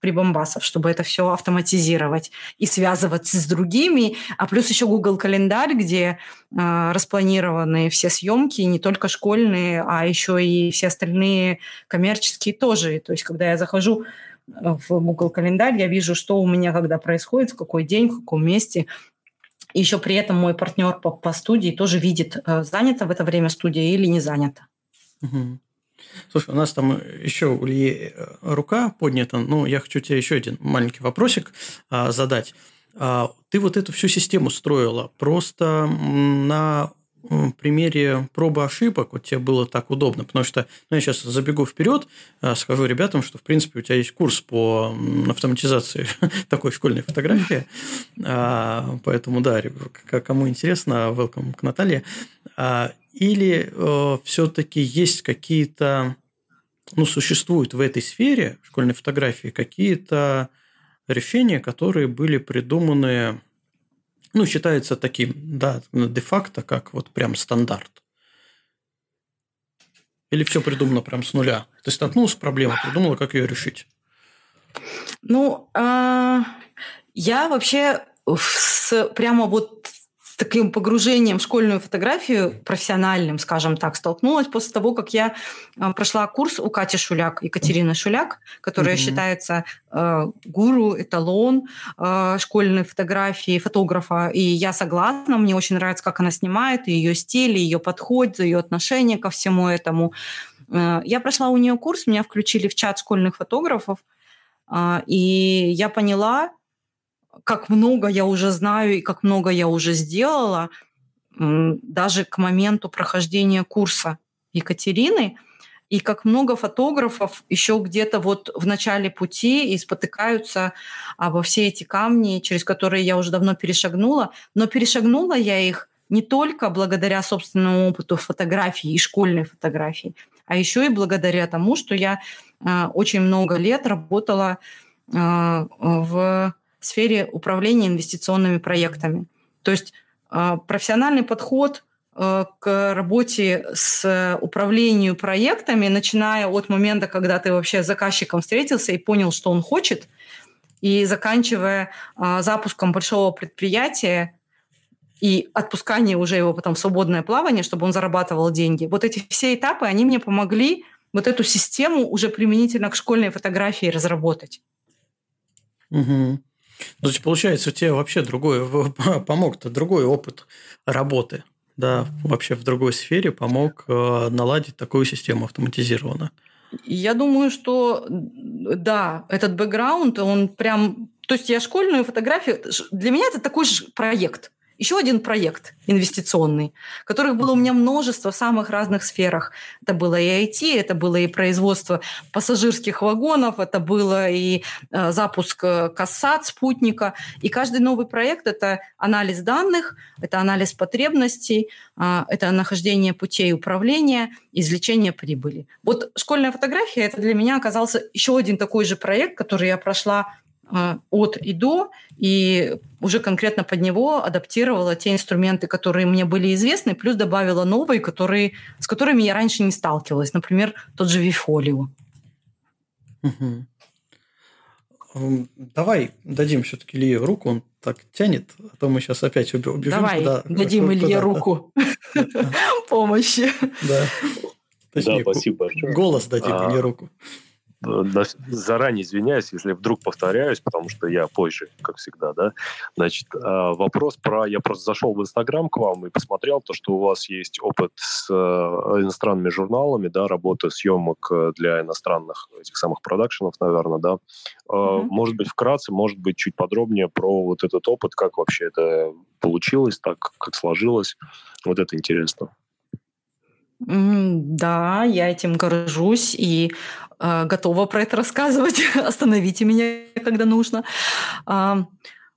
прибамбасов, чтобы это все автоматизировать и связываться с другими. А плюс еще Google календарь, где э, распланированы все съемки, не только школьные, а еще и все остальные коммерческие тоже. То есть, когда я захожу в Google календарь, я вижу, что у меня когда происходит, в какой день, в каком месте. Еще при этом мой партнер по, по студии тоже видит, э, занято в это время студия или не занято. Угу. Слушай, у нас там еще у Ильи э, рука поднята. Ну, я хочу тебе еще один маленький вопросик а, задать. А, ты вот эту всю систему строила просто на примере пробы ошибок вот тебе было так удобно? Потому что, ну, я сейчас забегу вперед, а, скажу ребятам, что, в принципе, у тебя есть курс по автоматизации такой школьной фотографии. А, поэтому, да, кому интересно, welcome к Наталье. Или э, все-таки есть какие-то, ну, существуют в этой сфере школьной фотографии какие-то решения, которые были придуманы ну, считается таким, да, де-факто, как вот прям стандарт. Или все придумано прям с нуля? Ты столкнулась с проблемой, придумала, как ее решить? Ну, а, я вообще с, прямо вот таким погружением в школьную фотографию, профессиональным, скажем так, столкнулась после того, как я а, прошла курс у Кати Шуляк, Екатерины Шуляк, которая mm-hmm. считается э, гуру, эталон э, школьной фотографии, фотографа. И я согласна, мне очень нравится, как она снимает, ее стиль, ее подход, ее отношение ко всему этому. Э, я прошла у нее курс, меня включили в чат школьных фотографов, э, и я поняла, как много я уже знаю и как много я уже сделала, даже к моменту прохождения курса Екатерины, и как много фотографов еще где-то вот в начале пути и спотыкаются обо все эти камни, через которые я уже давно перешагнула. Но перешагнула я их не только благодаря собственному опыту фотографии и школьной фотографии, а еще и благодаря тому, что я э, очень много лет работала э, в в сфере управления инвестиционными проектами. То есть а, профессиональный подход а, к работе с управлением проектами, начиная от момента, когда ты вообще с заказчиком встретился и понял, что он хочет, и заканчивая а, запуском большого предприятия и отпускание уже его потом в свободное плавание, чтобы он зарабатывал деньги. Вот эти все этапы, они мне помогли вот эту систему уже применительно к школьной фотографии разработать. Угу. Ну, то есть, получается, у тебя вообще другой помог-то, другой опыт работы, да, вообще в другой сфере помог э, наладить такую систему автоматизированно. Я думаю, что да, этот бэкграунд, он прям... То есть я школьную фотографию... Для меня это такой же проект еще один проект инвестиционный, которых было у меня множество в самых разных сферах. Это было и IT, это было и производство пассажирских вагонов, это было и э, запуск э, кассат спутника. И каждый новый проект – это анализ данных, это анализ потребностей, э, это нахождение путей управления, извлечение прибыли. Вот школьная фотография – это для меня оказался еще один такой же проект, который я прошла а, от и до, и уже конкретно под него адаптировала те инструменты, которые мне были известны, плюс добавила новые, которые, с которыми я раньше не сталкивалась. Например, тот же Вифолио. Угу. Давай дадим все-таки Илье руку, он так тянет, а то мы сейчас опять убежим. Давай, куда, дадим куда, Илье руку помощи. Да. Спасибо. Голос дадим, а, не руку заранее извиняюсь, если вдруг повторяюсь, потому что я позже, как всегда, да. Значит, а, вопрос про... Я просто зашел в Инстаграм к вам и посмотрел то, что у вас есть опыт с э, иностранными журналами, да, работы съемок э, для иностранных этих самых продакшенов, наверное, да. Mm-hmm. Может быть, вкратце, может быть, чуть подробнее про вот этот опыт, как вообще это получилось, так, как сложилось. Вот это интересно. Да, я этим горжусь и готова про это рассказывать. Остановите меня, когда нужно. Э,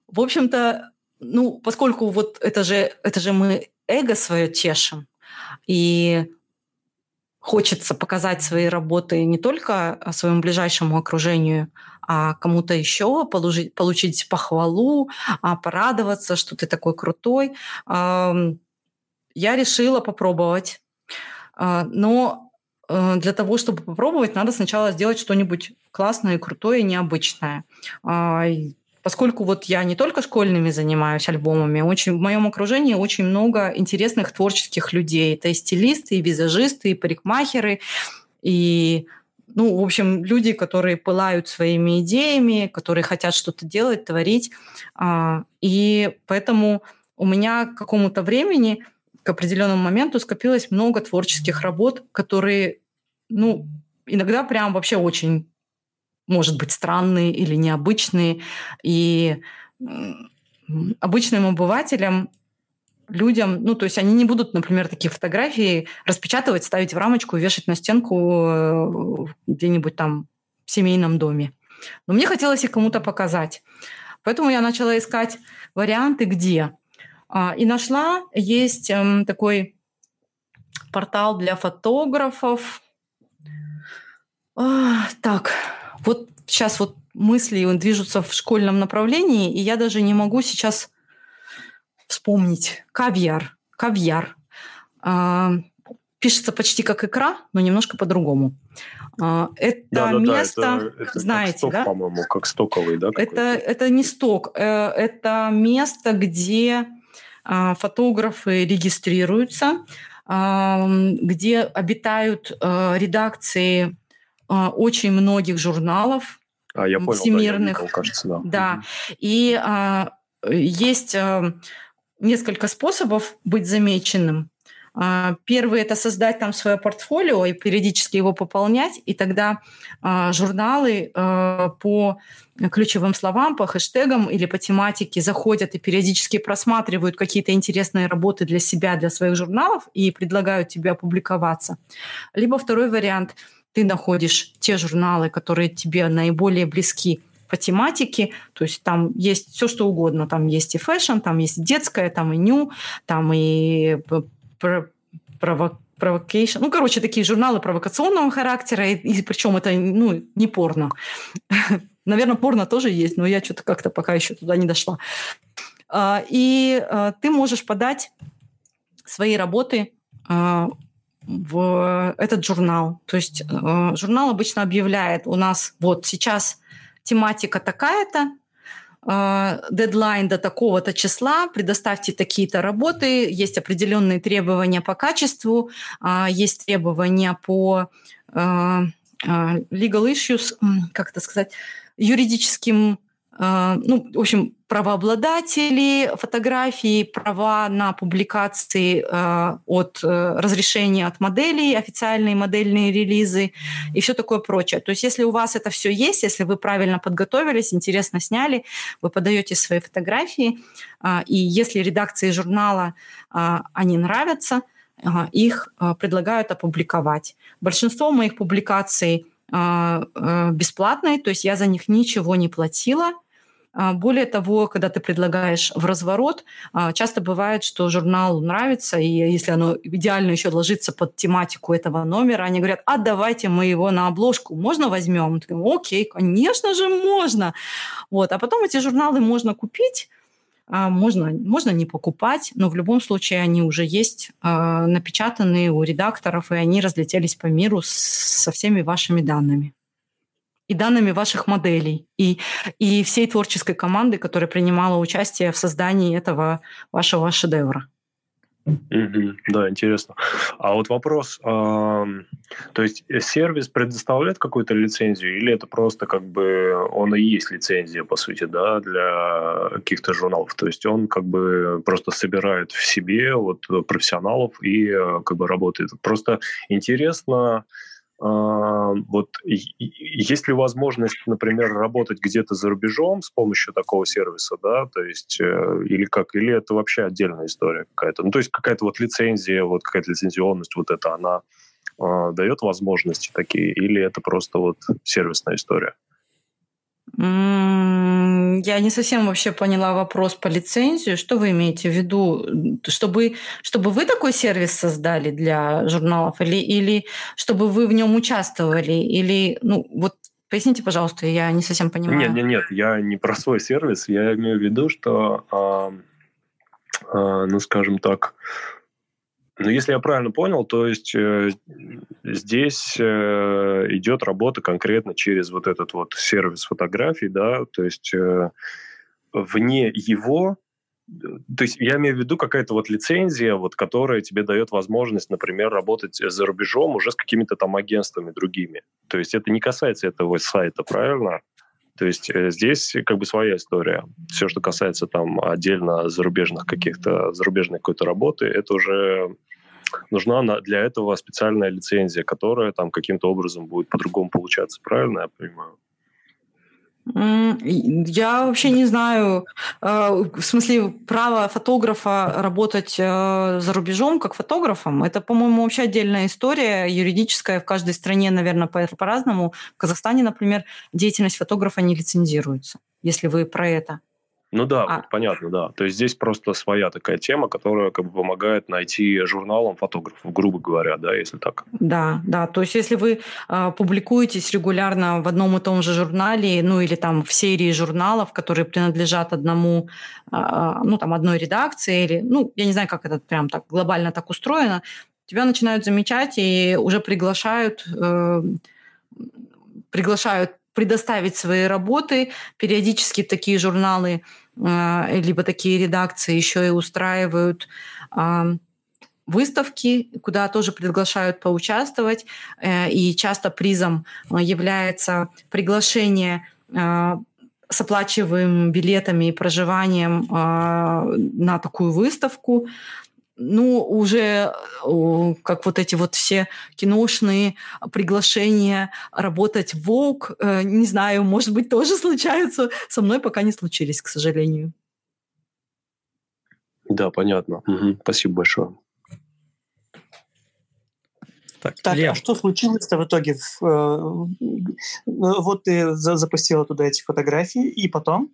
в общем-то, ну, поскольку вот это же, это же мы эго свое тешим, и хочется показать свои работы не только своему ближайшему окружению, а кому-то еще получить, получить похвалу, а порадоваться, что ты такой крутой. Я решила попробовать а, но э, для того, чтобы попробовать, надо сначала сделать что-нибудь классное, крутое, необычное. А, поскольку вот я не только школьными занимаюсь альбомами, очень, в моем окружении очень много интересных творческих людей. Это и стилисты, и визажисты, и парикмахеры, и ну, в общем, люди, которые пылают своими идеями, которые хотят что-то делать, творить. А, и поэтому у меня к какому-то времени, к определенному моменту скопилось много творческих работ, которые, ну, иногда прям вообще очень может быть, странные или необычные. И обычным обывателям людям, ну, то есть они не будут, например, такие фотографии распечатывать, ставить в рамочку, вешать на стенку э, где-нибудь там в семейном доме. Но мне хотелось их кому-то показать. Поэтому я начала искать варианты, где. А, и нашла, есть эм, такой портал для фотографов. Так, вот сейчас вот мысли движутся в школьном направлении, и я даже не могу сейчас вспомнить. Кавьяр. Кавьяр. А, пишется почти как икра, но немножко по-другому. А, это да, да, место, да, это, это знаете, сток, да? По-моему, как стоковый, да? Это, это не сток. Э, это место, где фотографы регистрируются, где обитают э, редакции а, очень многих журналов а, я понял, всемирных. Да, я видел, кажется, да. да. И а, есть а, несколько способов быть замеченным. А, первый – это создать там свое портфолио и периодически его пополнять, и тогда а, журналы а, по ключевым словам, по хэштегам или по тематике заходят и периодически просматривают какие-то интересные работы для себя, для своих журналов и предлагают тебе опубликоваться. Либо второй вариант – ты находишь те журналы, которые тебе наиболее близки по тематике, то есть там есть все, что угодно. Там есть и fashion, там есть детское, там и ню, там и provocation. Ну, короче, такие журналы провокационного характера, и, и причем это ну, не порно. Наверное, порно тоже есть, но я что-то как-то пока еще туда не дошла. А, и а, ты можешь подать свои работы а, в этот журнал. То есть журнал обычно объявляет у нас вот сейчас тематика такая-то, дедлайн до такого-то числа, предоставьте такие-то работы, есть определенные требования по качеству, э, есть требования по э, legal issues, как это сказать, юридическим а, ну, в общем, правообладатели фотографии, права на публикации э, от э, разрешения от моделей, официальные модельные релизы и все такое прочее. То есть если у вас это все есть, если вы правильно подготовились, интересно сняли, вы подаете свои фотографии, э, и если редакции журнала э, они нравятся, э, их э, предлагают опубликовать. Большинство моих публикаций бесплатные, то есть я за них ничего не платила, а, более того, когда ты предлагаешь в разворот, а, часто бывает, что журналу нравится, и если оно идеально еще ложится под тематику этого номера, они говорят, а давайте мы его на обложку, можно возьмем? Ты говоришь, Окей, конечно же можно. Вот. А потом эти журналы можно купить, а, можно, можно не покупать, но в любом случае они уже есть напечатанные у редакторов, и они разлетелись по миру со всеми вашими данными и данными ваших моделей, и, и всей творческой команды, которая принимала участие в создании этого вашего шедевра. Mm-hmm. Да, интересно. А вот вопрос, э, то есть сервис предоставляет какую-то лицензию или это просто как бы он и есть лицензия, по сути, да, для каких-то журналов? То есть он как бы просто собирает в себе вот профессионалов и э, как бы работает. Просто интересно, а, вот есть ли возможность, например, работать где-то за рубежом с помощью такого сервиса, да, то есть э, или как, или это вообще отдельная история какая-то, ну то есть какая-то вот лицензия, вот какая-то лицензионность, вот это она э, дает возможности такие, или это просто вот сервисная история? Я не совсем вообще поняла вопрос по лицензию. Что вы имеете в виду? Чтобы, чтобы вы такой сервис создали для журналов или, или чтобы вы в нем участвовали? Или, ну, вот поясните, пожалуйста, я не совсем понимаю. Нет, нет, нет, я не про свой сервис. Я имею в виду, что, э, э, ну, скажем так, Ну, если я правильно понял, то есть э, здесь э, идет работа конкретно через вот этот вот сервис фотографий, да, то есть э, вне его то есть я имею в виду какая-то вот лицензия, вот, которая тебе дает возможность, например, работать за рубежом уже с какими-то там агентствами другими. То есть это не касается этого сайта, правильно? То есть э, здесь как бы своя история. Все, что касается там отдельно зарубежных каких-то, зарубежной какой-то работы, это уже нужна для этого специальная лицензия, которая там каким-то образом будет по-другому получаться. Правильно я понимаю? Я вообще не знаю, э, в смысле, право фотографа работать э, за рубежом как фотографом, это, по-моему, вообще отдельная история юридическая. В каждой стране, наверное, по-разному. В Казахстане, например, деятельность фотографа не лицензируется, если вы про это. Ну да, а. понятно, да. То есть здесь просто своя такая тема, которая как бы помогает найти журналам фотографов, грубо говоря, да, если так. Да, да. То есть если вы э, публикуетесь регулярно в одном и том же журнале, ну или там в серии журналов, которые принадлежат одному, э, ну там одной редакции, или, ну я не знаю, как это прям так глобально так устроено, тебя начинают замечать и уже приглашают, э, приглашают предоставить свои работы. Периодически такие журналы либо такие редакции еще и устраивают а, выставки, куда тоже приглашают поучаствовать. Э, и часто призом а, является приглашение с оплачиваемыми билетами и проживанием на такую выставку ну, уже как вот эти вот все киношные приглашения работать в ВОК, э, не знаю, может быть, тоже случаются. Со мной пока не случились, к сожалению. Да, понятно. Угу. Спасибо большое. Так, так а что случилось-то в итоге? Э, вот ты запустила туда эти фотографии, и потом?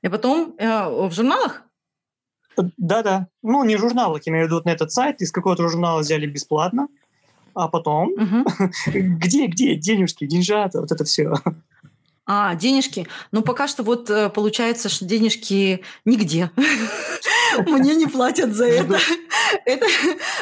И потом э, в журналах? Да-да. Ну, не журналы, я имею в виду на этот сайт, из какого-то журнала взяли бесплатно, а потом где, где денежки, деньжата, вот это все. А, денежки. Ну, пока что вот э, получается, что денежки нигде. Мне не платят за это. это.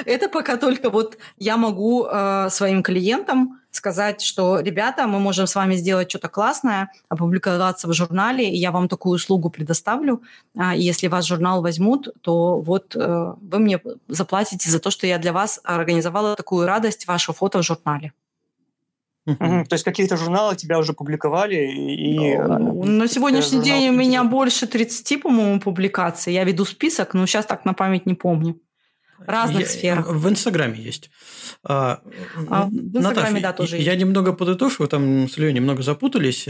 Это пока только вот я могу э, своим клиентам сказать, что, ребята, мы можем с вами сделать что-то классное, опубликоваться в журнале, и я вам такую услугу предоставлю. А, и если ваш журнал возьмут, то вот э, вы мне заплатите за то, что я для вас организовала такую радость, ваше фото в журнале. То есть какие-то журналы тебя уже публиковали и... Ну, на сегодняшний день у меня больше 30, по-моему, публикаций. Я веду список, но сейчас так на память не помню. Разных я, сферах. В Инстаграме есть. А, а, в Инстаграме, Наташа, да, тоже я, есть. Я немного подытожу, вы там с Ильей немного запутались.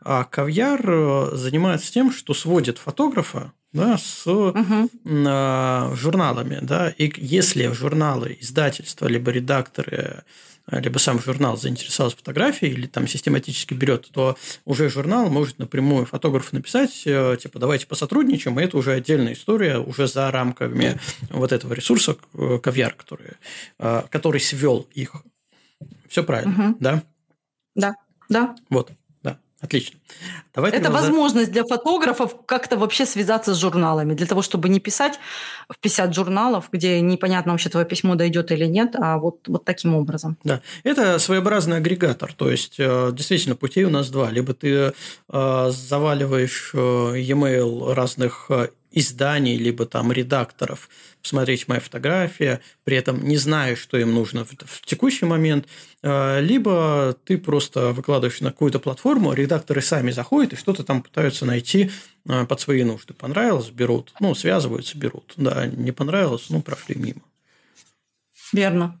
А Кавьяр э, занимается тем, что сводит фотографа да, с угу. журналами. Да, и если журналы, издательства, либо редакторы либо сам журнал заинтересовался фотографией или там систематически берет, то уже журнал может напрямую фотографу написать, э, типа, давайте посотрудничаем, и это уже отдельная история, уже за рамками вот этого ресурса Кавьяр, который, э, который свел их. Все правильно, угу. да? Да, да. Вот. Отлично. Давай Это возможность для фотографов как-то вообще связаться с журналами, для того, чтобы не писать в 50 журналов, где непонятно вообще твое письмо дойдет или нет, а вот, вот таким образом. Да, это своеобразный агрегатор, то есть э, действительно путей у нас два. Либо ты э, заваливаешь э, e-mail разных изданий, либо там редакторов, посмотреть мои фотографии, при этом не знаешь, что им нужно в, в текущий момент, э, либо ты просто выкладываешь на какую-то платформу, редакторы сами заходят и что-то там пытаются найти э, под свои нужды. Понравилось – берут, ну, связываются – берут. Да, не понравилось – ну, прошли мимо. Верно.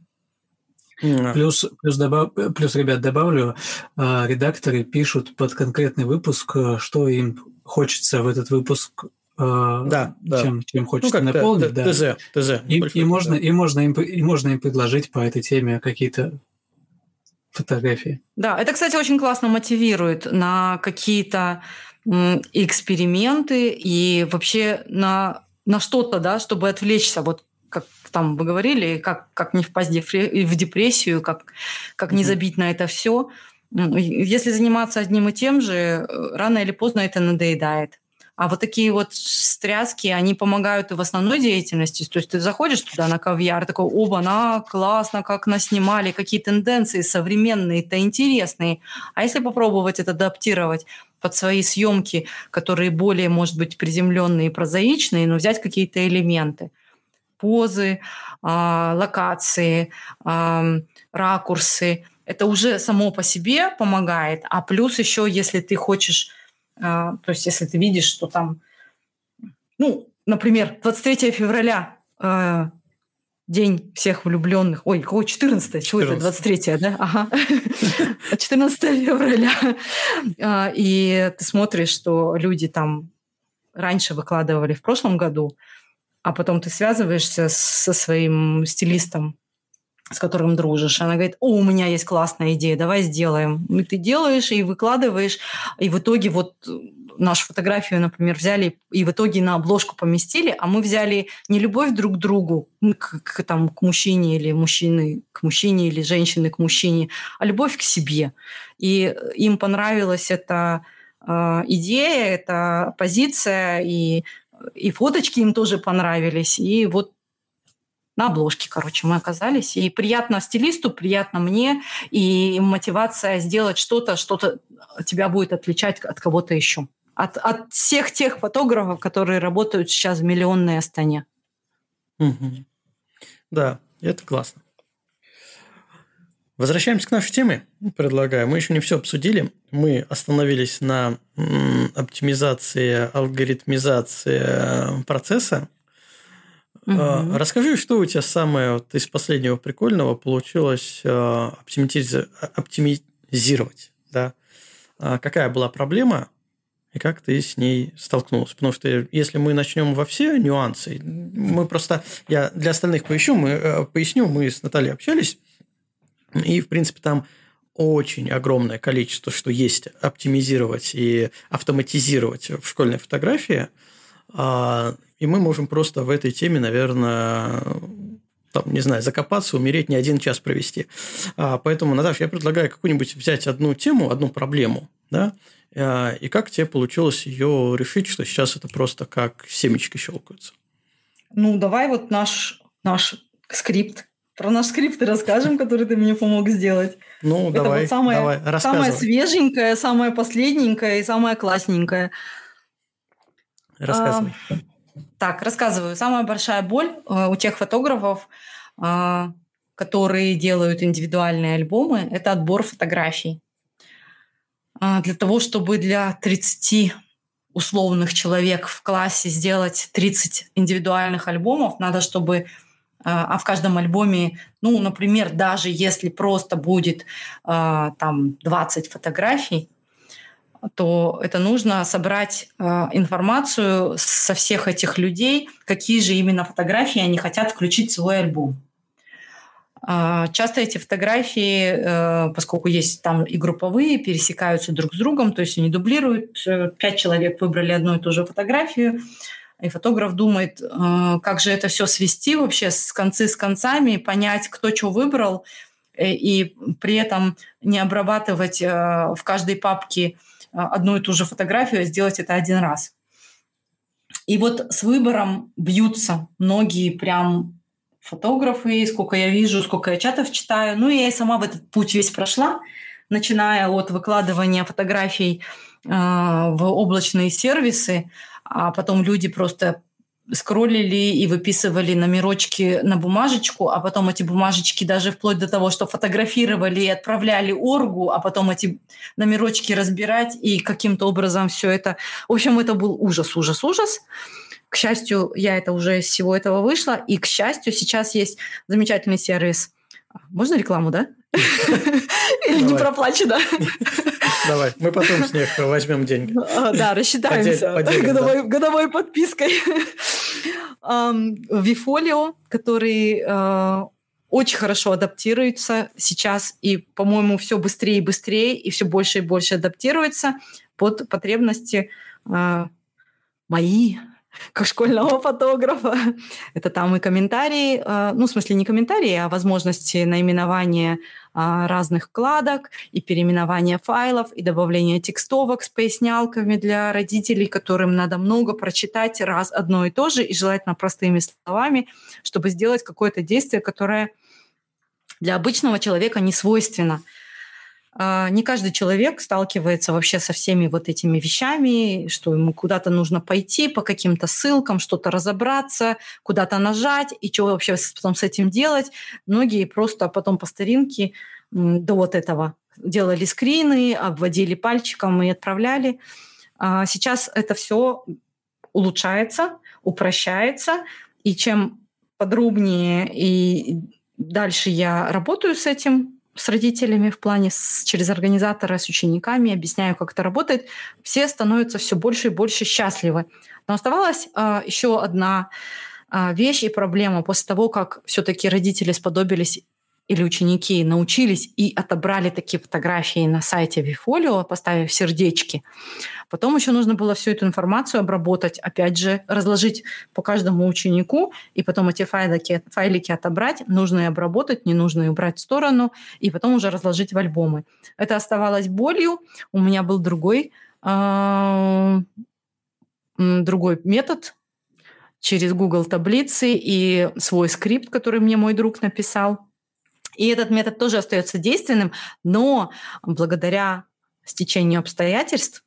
Плюс, плюс, добав, плюс, ребят, добавлю, э, редакторы пишут под конкретный выпуск, что им хочется в этот выпуск а, да, чем, да. чем хочется ну, наполнить. Да. ТЗ, ТЗ. И, и, можно, и, можно им, и можно им предложить по этой теме какие-то фотографии. Да, это, кстати, очень классно мотивирует на какие-то эксперименты и вообще на, на что-то, да, чтобы отвлечься. Вот как там вы говорили, как, как не впасть в депрессию, как, как не забить на это все. Если заниматься одним и тем же, рано или поздно это надоедает. А вот такие вот стряски, они помогают и в основной деятельности. То есть ты заходишь туда на кавьяр, такой, оба, на классно, как нас снимали, какие тенденции современные, это интересные. А если попробовать это адаптировать под свои съемки, которые более, может быть, приземленные и прозаичные, но взять какие-то элементы позы, э, локации, э, ракурсы. Это уже само по себе помогает. А плюс еще, если ты хочешь, то есть если ты видишь, что там, ну, например, 23 февраля э, День всех влюбленных. Ой, какой 14 чего 14. это, 23 да? Ага. 14 февраля. А, и ты смотришь, что люди там раньше выкладывали в прошлом году, а потом ты связываешься со своим стилистом, с которым дружишь. Она говорит, о, у меня есть классная идея, давай сделаем. И ты делаешь и выкладываешь, и в итоге вот нашу фотографию, например, взяли и в итоге на обложку поместили, а мы взяли не любовь друг к другу, к, к, там, к мужчине или мужчины к мужчине или женщины к мужчине, а любовь к себе. И им понравилась эта э, идея, эта позиция, и, и фоточки им тоже понравились. И вот на обложке, короче, мы оказались. И приятно стилисту, приятно мне, и мотивация сделать что-то, что-то тебя будет отличать от кого-то еще от, от всех тех фотографов, которые работают сейчас в миллионной Астане. Угу. Да, это классно. Возвращаемся к нашей теме, предлагаю. Мы еще не все обсудили. Мы остановились на оптимизации, алгоритмизации процесса. Угу. Расскажи, что у тебя самое вот из последнего прикольного получилось а, оптимизировать? Да? А какая была проблема, и как ты с ней столкнулся. Потому что если мы начнем во все нюансы, мы просто, я для остальных поищу, мы, э, поясню, мы с Натальей общались, и, в принципе, там очень огромное количество, что есть оптимизировать и автоматизировать в школьной фотографии, и мы можем просто в этой теме, наверное, там, не знаю, закопаться, умереть, не один час провести. А, поэтому, Наташа, я предлагаю какую-нибудь взять одну тему, одну проблему, да, а, и как тебе получилось ее решить, что сейчас это просто как семечки щелкаются? Ну, давай вот наш, наш скрипт. Про наш скрипт расскажем, который ты мне помог сделать. Ну, это давай, вот самое, давай, самое свеженькое, самое последненькое и самое классненькое. Рассказывай. А, так, рассказываю. Самая большая боль э, у тех фотографов, э, которые делают индивидуальные альбомы, это отбор фотографий. А, для того, чтобы для 30 условных человек в классе сделать 30 индивидуальных альбомов, надо, чтобы а, в каждом альбоме, ну, например, даже если просто будет там 20 фотографий, то это нужно собрать информацию со всех этих людей, какие же именно фотографии они хотят включить в свой альбом. А, часто эти фотографии, э, поскольку есть там и групповые, пересекаются друг с другом, то есть они дублируют. Э, пять человек выбрали одну и ту же фотографию, и фотограф думает, э, как же это все свести вообще с концы с концами, понять, кто что выбрал, и при этом не обрабатывать в каждой папке одну и ту же фотографию, а сделать это один раз. И вот с выбором бьются многие прям фотографы, сколько я вижу, сколько я чатов читаю. Ну, я и сама в этот путь весь прошла, начиная от выкладывания фотографий э, в облачные сервисы, а потом люди просто скроллили и выписывали номерочки на бумажечку, а потом эти бумажечки даже вплоть до того, что фотографировали и отправляли оргу, а потом эти номерочки разбирать и каким-то образом все это... В общем, это был ужас, ужас, ужас. К счастью, я это уже из всего этого вышла, и, к счастью, сейчас есть замечательный сервис. Можно рекламу, да? Или не проплачено? Давай, мы потом с них возьмем деньги. А, да, рассчитаемся годовой подпиской. Вифолио, который э, очень хорошо адаптируется сейчас и, по-моему, все быстрее и быстрее и все больше и больше адаптируется под потребности э, мои, как школьного фотографа. Это там и комментарии, э, ну, в смысле, не комментарии, а возможности наименования а, разных вкладок, и переименования файлов, и добавление текстовок с пояснялками для родителей, которым надо много прочитать раз одно и то же, и желательно простыми словами, чтобы сделать какое-то действие, которое для обычного человека не свойственно. А, не каждый человек сталкивается вообще со всеми вот этими вещами, что ему куда-то нужно пойти по каким-то ссылкам, что-то разобраться, куда-то нажать, и что вообще потом с этим делать. Многие просто потом по старинке до вот этого делали скрины, обводили пальчиком и отправляли. А сейчас это все улучшается, упрощается, и чем подробнее и дальше я работаю с этим, с родителями в плане с, через организатора, с учениками, объясняю, как это работает, все становятся все больше и больше счастливы. Но оставалась э, а, еще одна э, вещь и проблема. После того, как все-таки родители сподобились или ученики научились и отобрали такие фотографии на сайте Вифолио, поставив сердечки, потом еще нужно было всю эту информацию обработать, опять же, разложить по каждому ученику, и потом эти файлики, файлики отобрать, нужные обработать, ненужные убрать в сторону, и потом уже разложить в альбомы. Это оставалось болью. У меня был другой, э, другой метод, через Google таблицы и свой скрипт, который мне мой друг написал – и этот метод тоже остается действенным, но благодаря стечению обстоятельств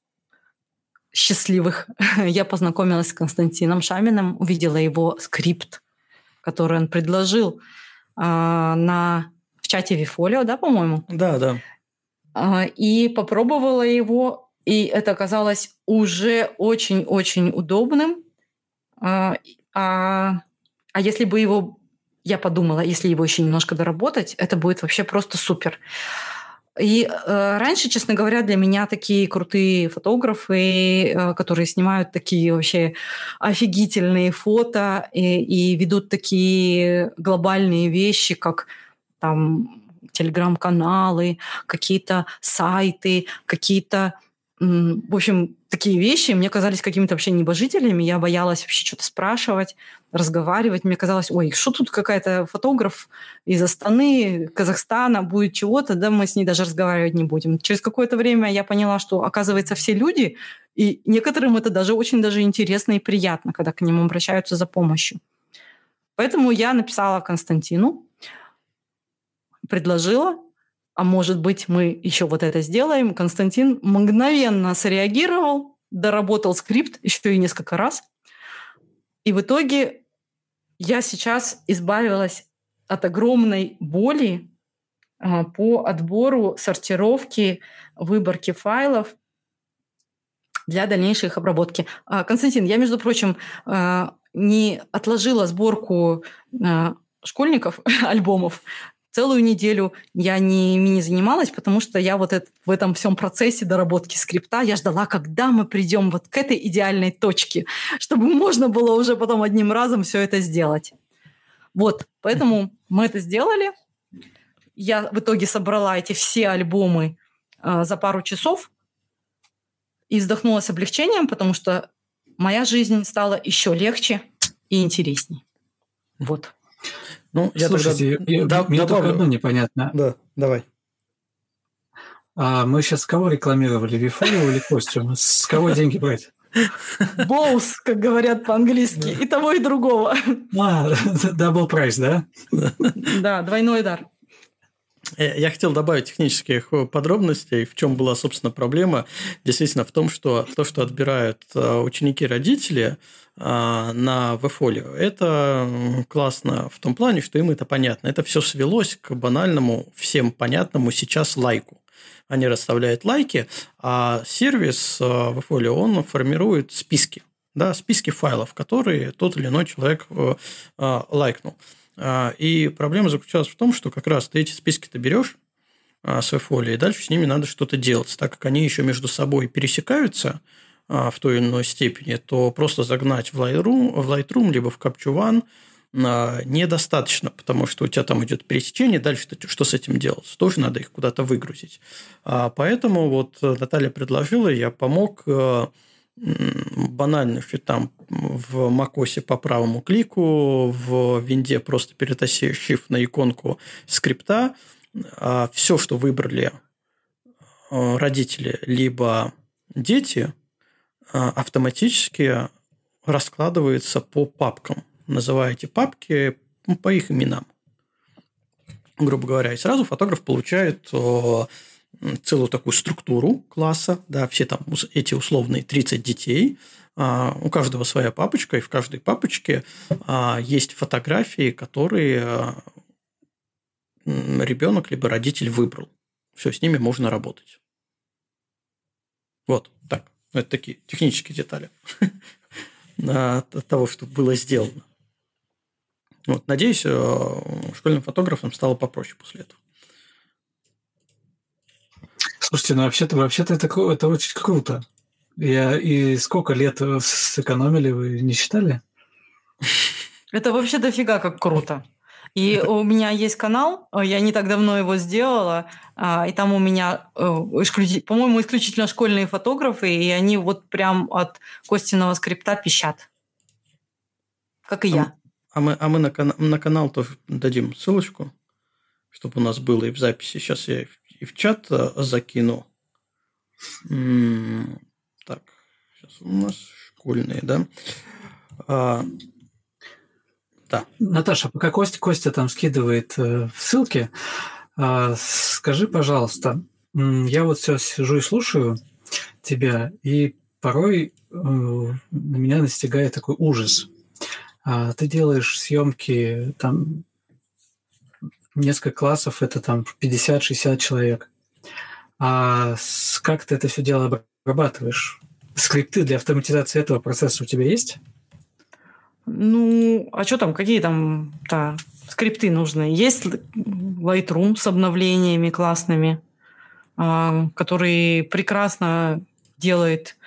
счастливых я познакомилась с Константином Шаминым, увидела его скрипт, который он предложил э, на, в чате Вифолио, да, по-моему? Да, да. Э, и попробовала его, и это оказалось уже очень-очень удобным. Э, а, а если бы его я подумала, если его еще немножко доработать, это будет вообще просто супер. И э, раньше, честно говоря, для меня такие крутые фотографы, э, которые снимают такие вообще офигительные фото и, и ведут такие глобальные вещи, как там телеграм-каналы, какие-то сайты, какие-то в общем, такие вещи мне казались какими-то вообще небожителями. Я боялась вообще что-то спрашивать, разговаривать. Мне казалось, ой, что тут какая-то фотограф из Астаны, Казахстана, будет чего-то, да мы с ней даже разговаривать не будем. Через какое-то время я поняла, что, оказывается, все люди, и некоторым это даже очень даже интересно и приятно, когда к ним обращаются за помощью. Поэтому я написала Константину, предложила, а может быть, мы еще вот это сделаем. Константин мгновенно среагировал, доработал скрипт еще и несколько раз. И в итоге я сейчас избавилась от огромной боли а, по отбору, сортировке, выборке файлов для дальнейшей их обработки. А, Константин, я, между прочим, а, не отложила сборку школьников альбомов целую неделю я не, не занималась, потому что я вот это, в этом всем процессе доработки скрипта, я ждала, когда мы придем вот к этой идеальной точке, чтобы можно было уже потом одним разом все это сделать. Вот, поэтому мы это сделали. Я в итоге собрала эти все альбомы э, за пару часов и вздохнула с облегчением, потому что моя жизнь стала еще легче и интересней. Вот. Ну, я Слушайте, тогда... я, да, мне добавлю. только одно непонятно. Да, давай. А мы сейчас кого рекламировали, Вифолио или Костю? С кого деньги брать? Боус, как говорят по-английски, и того, и другого. А, double price, да? Да, двойной дар. Э, я хотел добавить технических подробностей, в чем была, собственно, проблема. Действительно, в том, что то, что отбирают э, ученики родители э, на вефолио, это классно в том плане, что им это понятно. Это все свелось к банальному, всем понятному сейчас лайку. Они расставляют лайки, а сервис вефолио, он формирует списки да, списки файлов, которые тот или иной человек лайкнул. А, и проблема заключалась в том, что как раз ты эти списки ты берешь а, с фолии, и дальше с ними надо что-то делать. Так как они еще между собой пересекаются а, в той или иной степени, то просто загнать в Lightroom, в Lightroom либо в Capture One недостаточно, потому что у тебя там идет пересечение, дальше что с этим делать? Тоже надо их куда-то выгрузить. Поэтому вот Наталья предложила, я помог банальных, и там в macOS по правому клику, в винде просто перетащив на иконку скрипта, а все, что выбрали э, родители либо дети, э, автоматически раскладывается по папкам. Называете папки по их именам. Грубо говоря, и сразу фотограф получает целую такую структуру класса, да, все там эти условные 30 детей, а, у каждого своя папочка, и в каждой папочке а, есть фотографии, которые а, ребенок либо родитель выбрал. Все, с ними можно работать. Вот, так. Это такие технические детали того, что было сделано. Вот, надеюсь, э, школьным фотографам стало попроще после этого. Слушайте, ну вообще-то вообще-то это, это очень круто. Я, и сколько лет сэкономили, вы не считали? Это вообще дофига как круто. И у меня есть канал, э, я не так давно его сделала, а, и там у меня, э, по-моему, исключительно школьные фотографы, и они вот прям от Костиного скрипта пищат. Как и а, я. А мы, а мы на, на канал тоже дадим ссылочку, чтобы у нас было и в записи. Сейчас я и в чат э, закину. Так, сейчас у нас школьные, да? Да. Наташа, пока Костя, Костя там скидывает э, ссылки, э, скажи, пожалуйста, я вот сейчас сижу и слушаю тебя, и порой э, меня настигает такой ужас. А ты делаешь съемки там несколько классов, это там 50-60 человек. А как ты это все дело обрабатываешь? Скрипты для автоматизации этого процесса у тебя есть? Ну, а что там, какие там да, скрипты нужны? Есть Lightroom с обновлениями классными, а, который прекрасно делает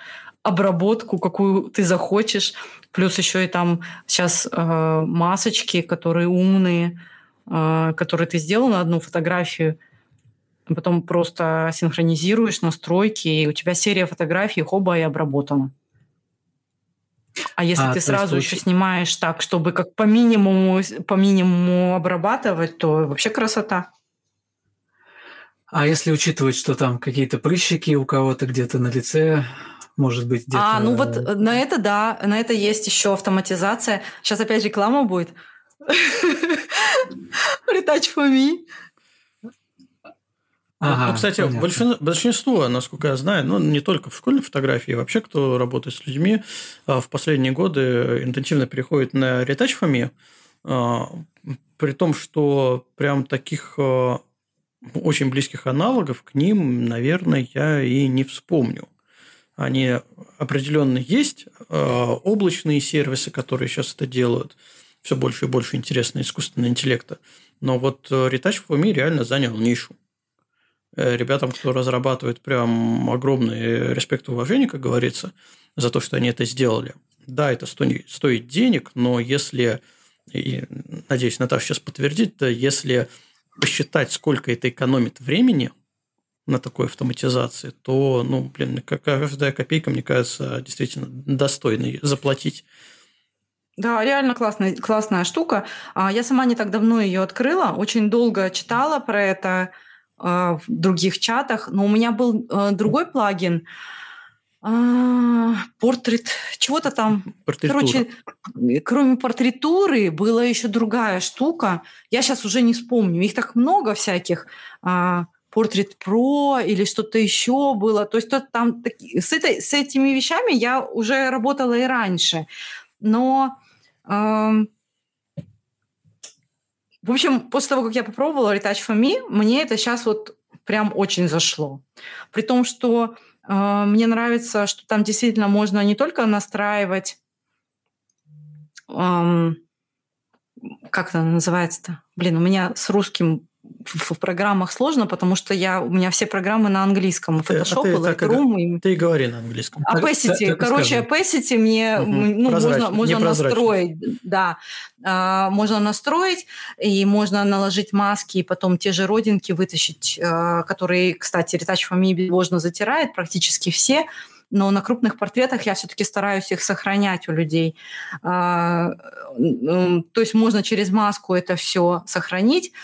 обработку, какую ты захочешь. Плюс еще и там сейчас э, масочки, которые умные, э, которые ты сделал на одну фотографию, потом просто синхронизируешь настройки, и у тебя серия фотографий, хоба, и обработана. А если а, ты сразу еще снимаешь так, чтобы как по минимуму, по минимуму обрабатывать, то вообще красота. А если учитывать, что там какие-то прыщики у кого-то где-то на лице, может быть, где-то... А, ну вот на это, да, на это есть еще автоматизация. Сейчас опять реклама будет. Retouch for me. Ага, ну, кстати, большинство, большинство, насколько я знаю, ну, не только в школьной фотографии, вообще, кто работает с людьми, а, в последние годы интенсивно переходит на ретач фами, а, при том, что прям таких а, очень близких аналогов к ним, наверное, я и не вспомню. Они определенно есть, облачные сервисы, которые сейчас это делают, все больше и больше интересно искусственного интеллекта. Но вот Retouch for Me реально занял нишу. Э, ребятам, кто разрабатывает, прям огромный респект и уважение, как говорится, за то, что они это сделали. Да, это стоит денег, но если, и, надеюсь, Наташа сейчас подтвердит, если посчитать, сколько это экономит времени на такой автоматизации, то, ну, блин, каждая копейка, мне кажется, действительно достойной заплатить. Да, реально классная, классная штука. А, я сама не так давно ее открыла, очень долго читала про это, в других чатах, но у меня был э, другой плагин, а, портрет, чего-то там. Короче, кроме портритуры была еще другая штука. Я сейчас уже не вспомню. Их так много всяких. А, портрет Про или что-то еще было. То есть то, там с, этой, с этими вещами я уже работала и раньше. Но в общем, после того, как я попробовала Retouch for Me, мне это сейчас вот прям очень зашло. При том, что э, мне нравится, что там действительно можно не только настраивать, эм, как это называется-то? Блин, у меня с русским в, программах сложно, потому что я, у меня все программы на английском. Photoshop, а ты, Lightroom. И... Ты говори на английском. Opacity. Так, короче, Opacity мне угу. ну, можно, можно настроить. Да. А, можно настроить, и можно наложить маски, и потом те же родинки вытащить, а, которые, кстати, Retouch for Me можно затирает практически все. но на крупных портретах я все-таки стараюсь их сохранять у людей. А, то есть можно через маску это все сохранить, а,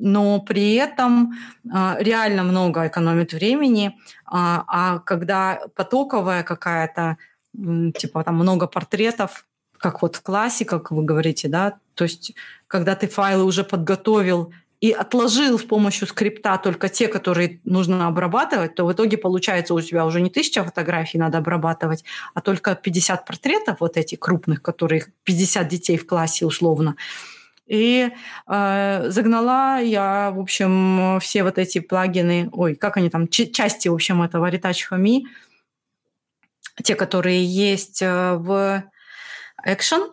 но при этом а, реально много экономит времени. А когда потоковая какая-то, типа там много портретов, как вот в классе, как вы говорите, да, то есть когда ты файлы уже подготовил и отложил с помощью скрипта только те, которые нужно обрабатывать, то в итоге получается у тебя уже не тысяча фотографий надо обрабатывать, а только 50 портретов вот этих крупных, которых 50 детей в классе условно. И э, загнала я, в общем, все вот эти плагины, ой, как они там, части, в общем, этого Retouch те, которые есть э, в Action,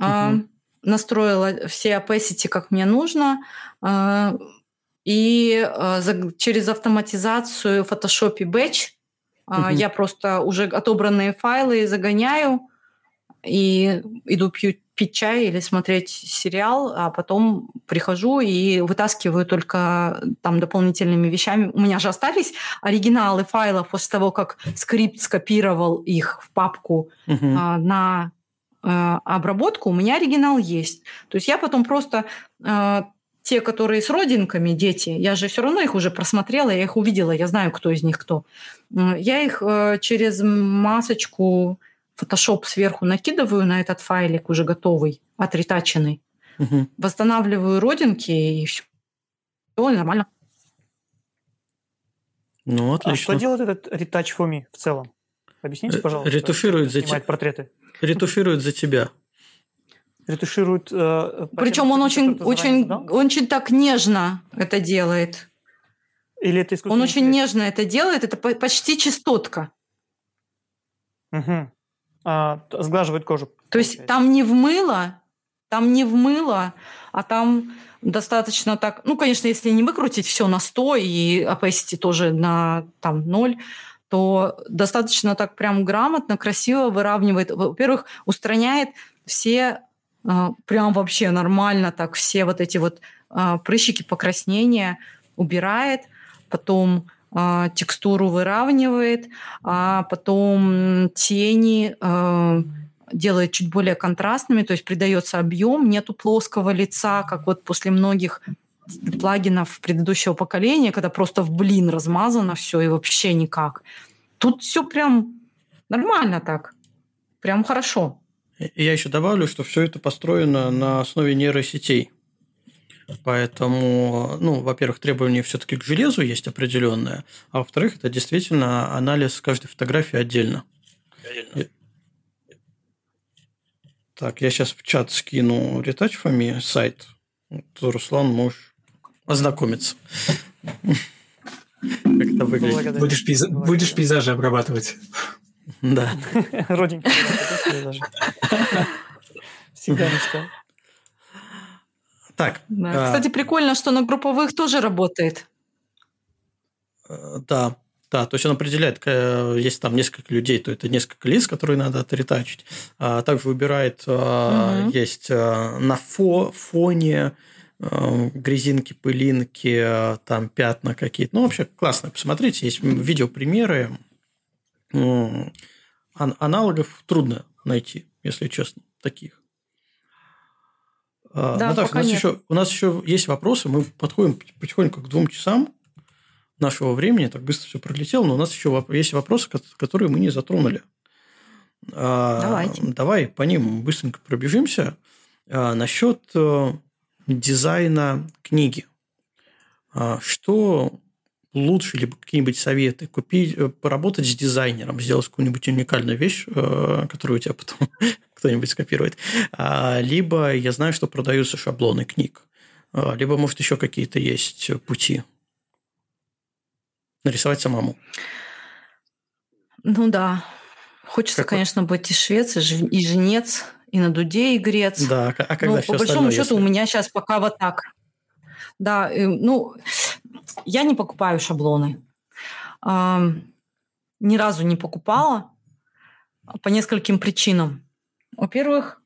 uh-huh. настроила все opacity, как мне нужно, а, и а, через автоматизацию в Photoshop Batch угу. я просто уже отобранные файлы загоняю и иду пью, пить чай или смотреть сериал, а потом прихожу и вытаскиваю только там дополнительными вещами. У меня же остались оригиналы файлов после того, как скрипт скопировал их в папку угу. а, на а, обработку. У меня оригинал есть. То есть я потом просто а, те, которые с родинками, дети, я же все равно их уже просмотрела, я их увидела, я знаю, кто из них кто. Я их э, через масочку Photoshop сверху накидываю на этот файлик уже готовый, отретаченный, угу. восстанавливаю родинки и все. Все нормально. Ну, отлично. А что делает этот ретач Фоми в целом? Объясните, э, пожалуйста. Ретуширует за тебя. портреты. Ретуширует за тебя ретуширует. Э, Причем он очень, очень, да? очень так нежно это делает. Или это Он очень нежно это делает, это почти чистотка. Угу. А, сглаживает кожу. То есть там не в мыло, там не в мыло, а там достаточно так, ну, конечно, если не выкрутить все на 100 и opacity тоже на там 0, то достаточно так прям грамотно, красиво выравнивает. Во-первых, устраняет все а, прям вообще нормально так все вот эти вот а, прыщики покраснения убирает, потом текстуру выравнивает, а потом тени делает чуть более контрастными, то есть придается объем, нету плоского лица, как вот после многих плагинов предыдущего поколения, когда просто в блин размазано все и вообще никак. Тут все прям нормально так, прям хорошо. Я еще добавлю, что все это построено на основе нейросетей. Поэтому, ну, во-первых, требования все-таки к железу есть определенное, а во-вторых, это действительно анализ каждой фотографии отдельно. отдельно. Так, я сейчас в чат скину ретачфами сайт. Руслан, можешь ознакомиться. Как это выглядит. Будешь, пейз... Будешь пейзажи обрабатывать. Да. Родненько. Всегда мечтал. Так. Да. А... Кстати, прикольно, что на групповых тоже работает. Э, да, да, то есть он определяет, если там несколько людей, то это несколько лиц, которые надо отретачить. А также выбирает, угу. есть э, на фо, фоне э, грязинки, пылинки, там пятна какие-то. Ну, вообще классно. Посмотрите, есть видеопримеры аналогов трудно найти, если честно, таких. А, да, Наташа, у нас, еще, у нас еще есть вопросы. Мы подходим потихоньку к двум часам нашего времени. Так быстро все пролетело, но у нас еще есть вопросы, которые мы не затронули. А, Давайте. Давай по ним быстренько пробежимся. А, насчет э, дизайна книги. Что лучше, либо какие-нибудь советы, купить, э, поработать с дизайнером, сделать какую-нибудь уникальную вещь, э, которую у тебя потом кто-нибудь скопирует. А, либо я знаю, что продаются шаблоны книг. А, либо, может, еще какие-то есть пути. Нарисовать самому. Ну да. Хочется, как конечно, быть и швец, и жнец, и на дуде, и грец. Да, а когда Но, все по большому счету, если... у меня сейчас пока вот так. Да, ну, я не покупаю шаблоны. Ни разу не покупала по нескольким причинам. Во-первых,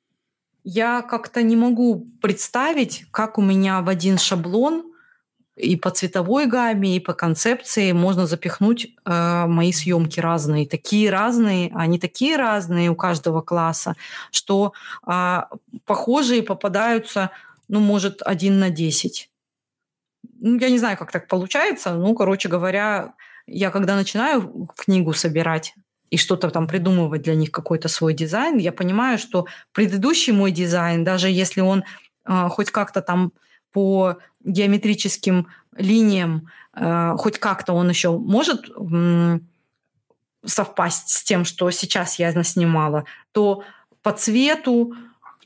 я как-то не могу представить, как у меня в один шаблон и по цветовой гамме, и по концепции можно запихнуть э, мои съемки разные. Такие разные, они такие разные у каждого класса, что э, похожие попадаются, ну, может, один на десять. Ну, я не знаю, как так получается. Ну, короче говоря, я когда начинаю книгу собирать, и что-то там придумывать для них какой-то свой дизайн, я понимаю, что предыдущий мой дизайн, даже если он э, хоть как-то там по геометрическим линиям, э, хоть как-то он еще может э, совпасть с тем, что сейчас я снимала, то по цвету,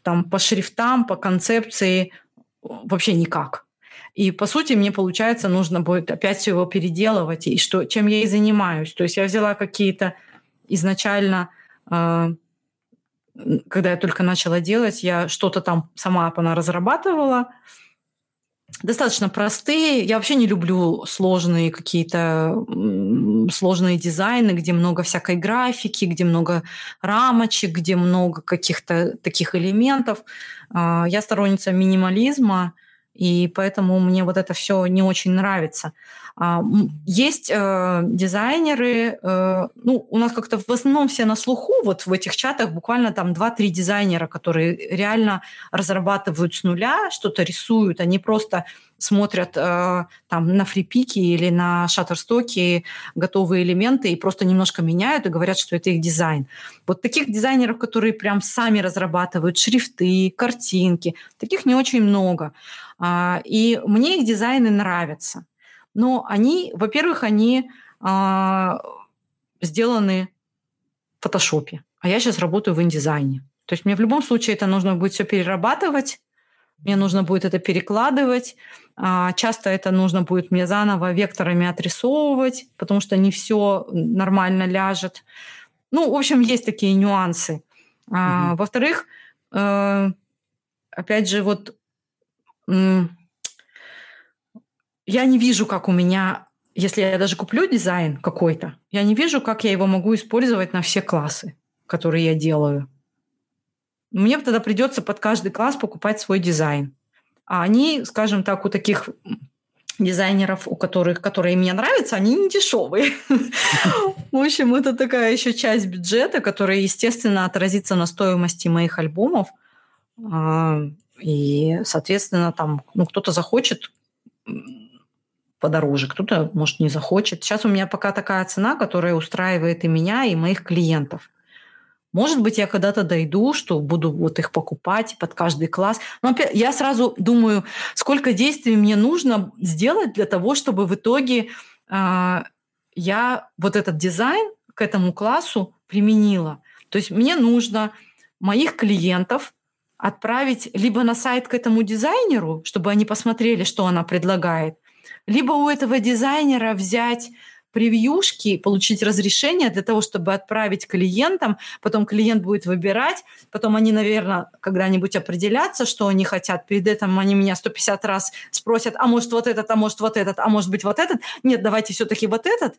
там, по шрифтам, по концепции вообще никак. И, по сути, мне, получается, нужно будет опять все его переделывать, и что, чем я и занимаюсь. То есть я взяла какие-то изначально, э, когда я только начала делать, я что-то там сама разрабатывала, достаточно простые. Я вообще не люблю сложные какие-то сложные дизайны, где много всякой графики, где много рамочек, где много каких-то таких элементов. А, я сторонница минимализма, и поэтому мне вот это все не очень нравится. А, есть э, дизайнеры, э, ну, у нас как-то в основном все на слуху, вот в этих чатах буквально там 2-3 дизайнера, которые реально разрабатывают с нуля, что-то рисуют, они просто смотрят э, там на фрипике или на шаттерстоке готовые элементы и просто немножко меняют и говорят, что это их дизайн. Вот таких дизайнеров, которые прям сами разрабатывают шрифты, картинки, таких не очень много. А, и мне их дизайны нравятся. Но они, во-первых, они а, сделаны в фотошопе, а я сейчас работаю в индизайне. То есть мне в любом случае это нужно будет все перерабатывать, мне нужно будет это перекладывать. А, часто это нужно будет мне заново векторами отрисовывать, потому что не все нормально ляжет. Ну, в общем, есть такие нюансы. Угу. Во-вторых, э, опять же, вот я не вижу, как у меня, если я даже куплю дизайн какой-то, я не вижу, как я его могу использовать на все классы, которые я делаю. Мне тогда придется под каждый класс покупать свой дизайн. А они, скажем так, у таких дизайнеров, у которых, которые мне нравятся, они не дешевые. В общем, это такая еще часть бюджета, которая, естественно, отразится на стоимости моих альбомов. А, и, соответственно, там, ну, кто-то захочет подороже, кто-то, может, не захочет. Сейчас у меня пока такая цена, которая устраивает и меня, и моих клиентов. Может быть, я когда-то дойду, что буду вот их покупать под каждый класс. Но я сразу думаю, сколько действий мне нужно сделать для того, чтобы в итоге э, я вот этот дизайн к этому классу применила. То есть мне нужно моих клиентов отправить либо на сайт к этому дизайнеру, чтобы они посмотрели, что она предлагает, либо у этого дизайнера взять превьюшки, получить разрешение для того, чтобы отправить клиентам, потом клиент будет выбирать, потом они, наверное, когда-нибудь определятся, что они хотят. Перед этим они меня 150 раз спросят, а может вот этот, а может вот этот, а может быть вот этот. Нет, давайте все-таки вот этот.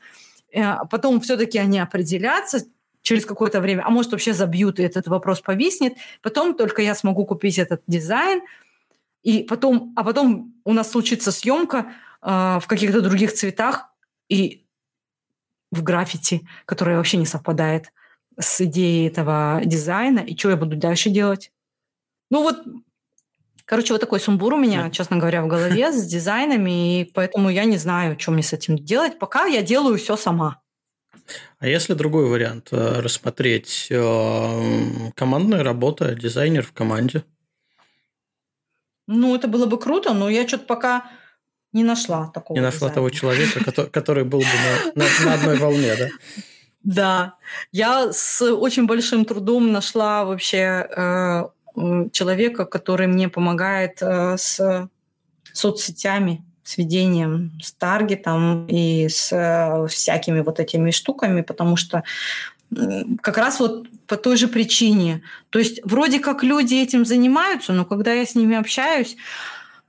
Э, потом все-таки они определятся, через какое-то время, а может вообще забьют, и этот вопрос повиснет. Потом только я смогу купить этот дизайн, и потом, а потом у нас случится съемка в каких-то других цветах и в граффити, которая вообще не совпадает с идеей этого дизайна. И что я буду дальше делать? Ну вот, короче, вот такой сумбур у меня, честно говоря, в голове с дизайнами, и поэтому я не знаю, что мне с этим делать. Пока я делаю все сама. А если другой вариант э, рассмотреть э, командная работа, дизайнер в команде? Ну, это было бы круто, но я что-то пока не нашла такого. Не нашла дизайна. того человека, который был бы на, на, на одной волне, да? Да, я с очень большим трудом нашла вообще э, человека, который мне помогает э, с соцсетями с ведением, с таргетом и с э, всякими вот этими штуками, потому что как раз вот по той же причине. То есть вроде как люди этим занимаются, но когда я с ними общаюсь,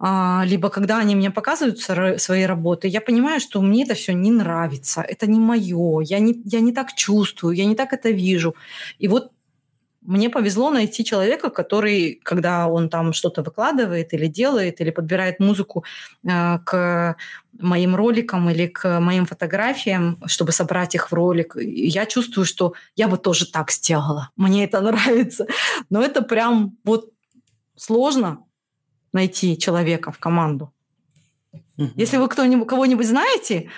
либо когда они мне показывают свои работы, я понимаю, что мне это все не нравится, это не мое, я не, я не так чувствую, я не так это вижу. И вот мне повезло найти человека, который, когда он там что-то выкладывает или делает, или подбирает музыку э, к моим роликам или к моим фотографиям, чтобы собрать их в ролик, я чувствую, что я бы тоже так сделала. Мне это нравится. Но это прям вот сложно найти человека в команду. Если вы кто-нибудь, кого-нибудь знаете,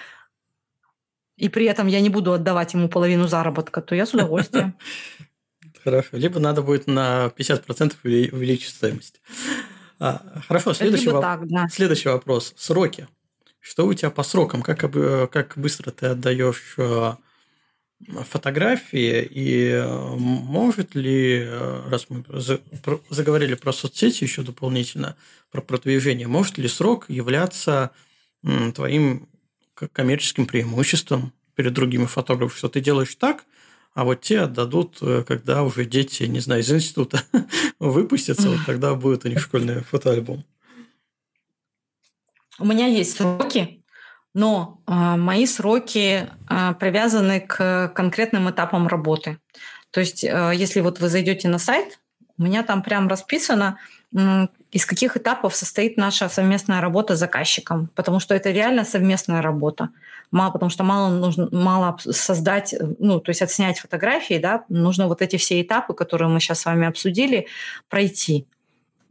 и при этом я не буду отдавать ему половину заработка, то я с удовольствием. Хорошо. Либо надо будет на 50% увеличить стоимость. А, хорошо, следующий, воп... так, да. следующий вопрос. Сроки. Что у тебя по срокам? Как, как быстро ты отдаешь э, фотографии? И э, может ли, э, раз мы заговорили про соцсети еще дополнительно, про продвижение, может ли срок являться твоим коммерческим преимуществом перед другими фотографами, что ты делаешь так, а вот те отдадут, э, когда уже дети, не знаю, из института выпустятся, вот тогда будет у них школьный фотоальбом. У меня есть сроки, но э, мои сроки э, привязаны к конкретным этапам работы. То есть, э, если вот вы зайдете на сайт, у меня там прям расписано, из каких этапов состоит наша совместная работа с заказчиком, потому что это реально совместная работа мало, потому что мало нужно мало создать, ну, то есть отснять фотографии, да, нужно вот эти все этапы, которые мы сейчас с вами обсудили, пройти.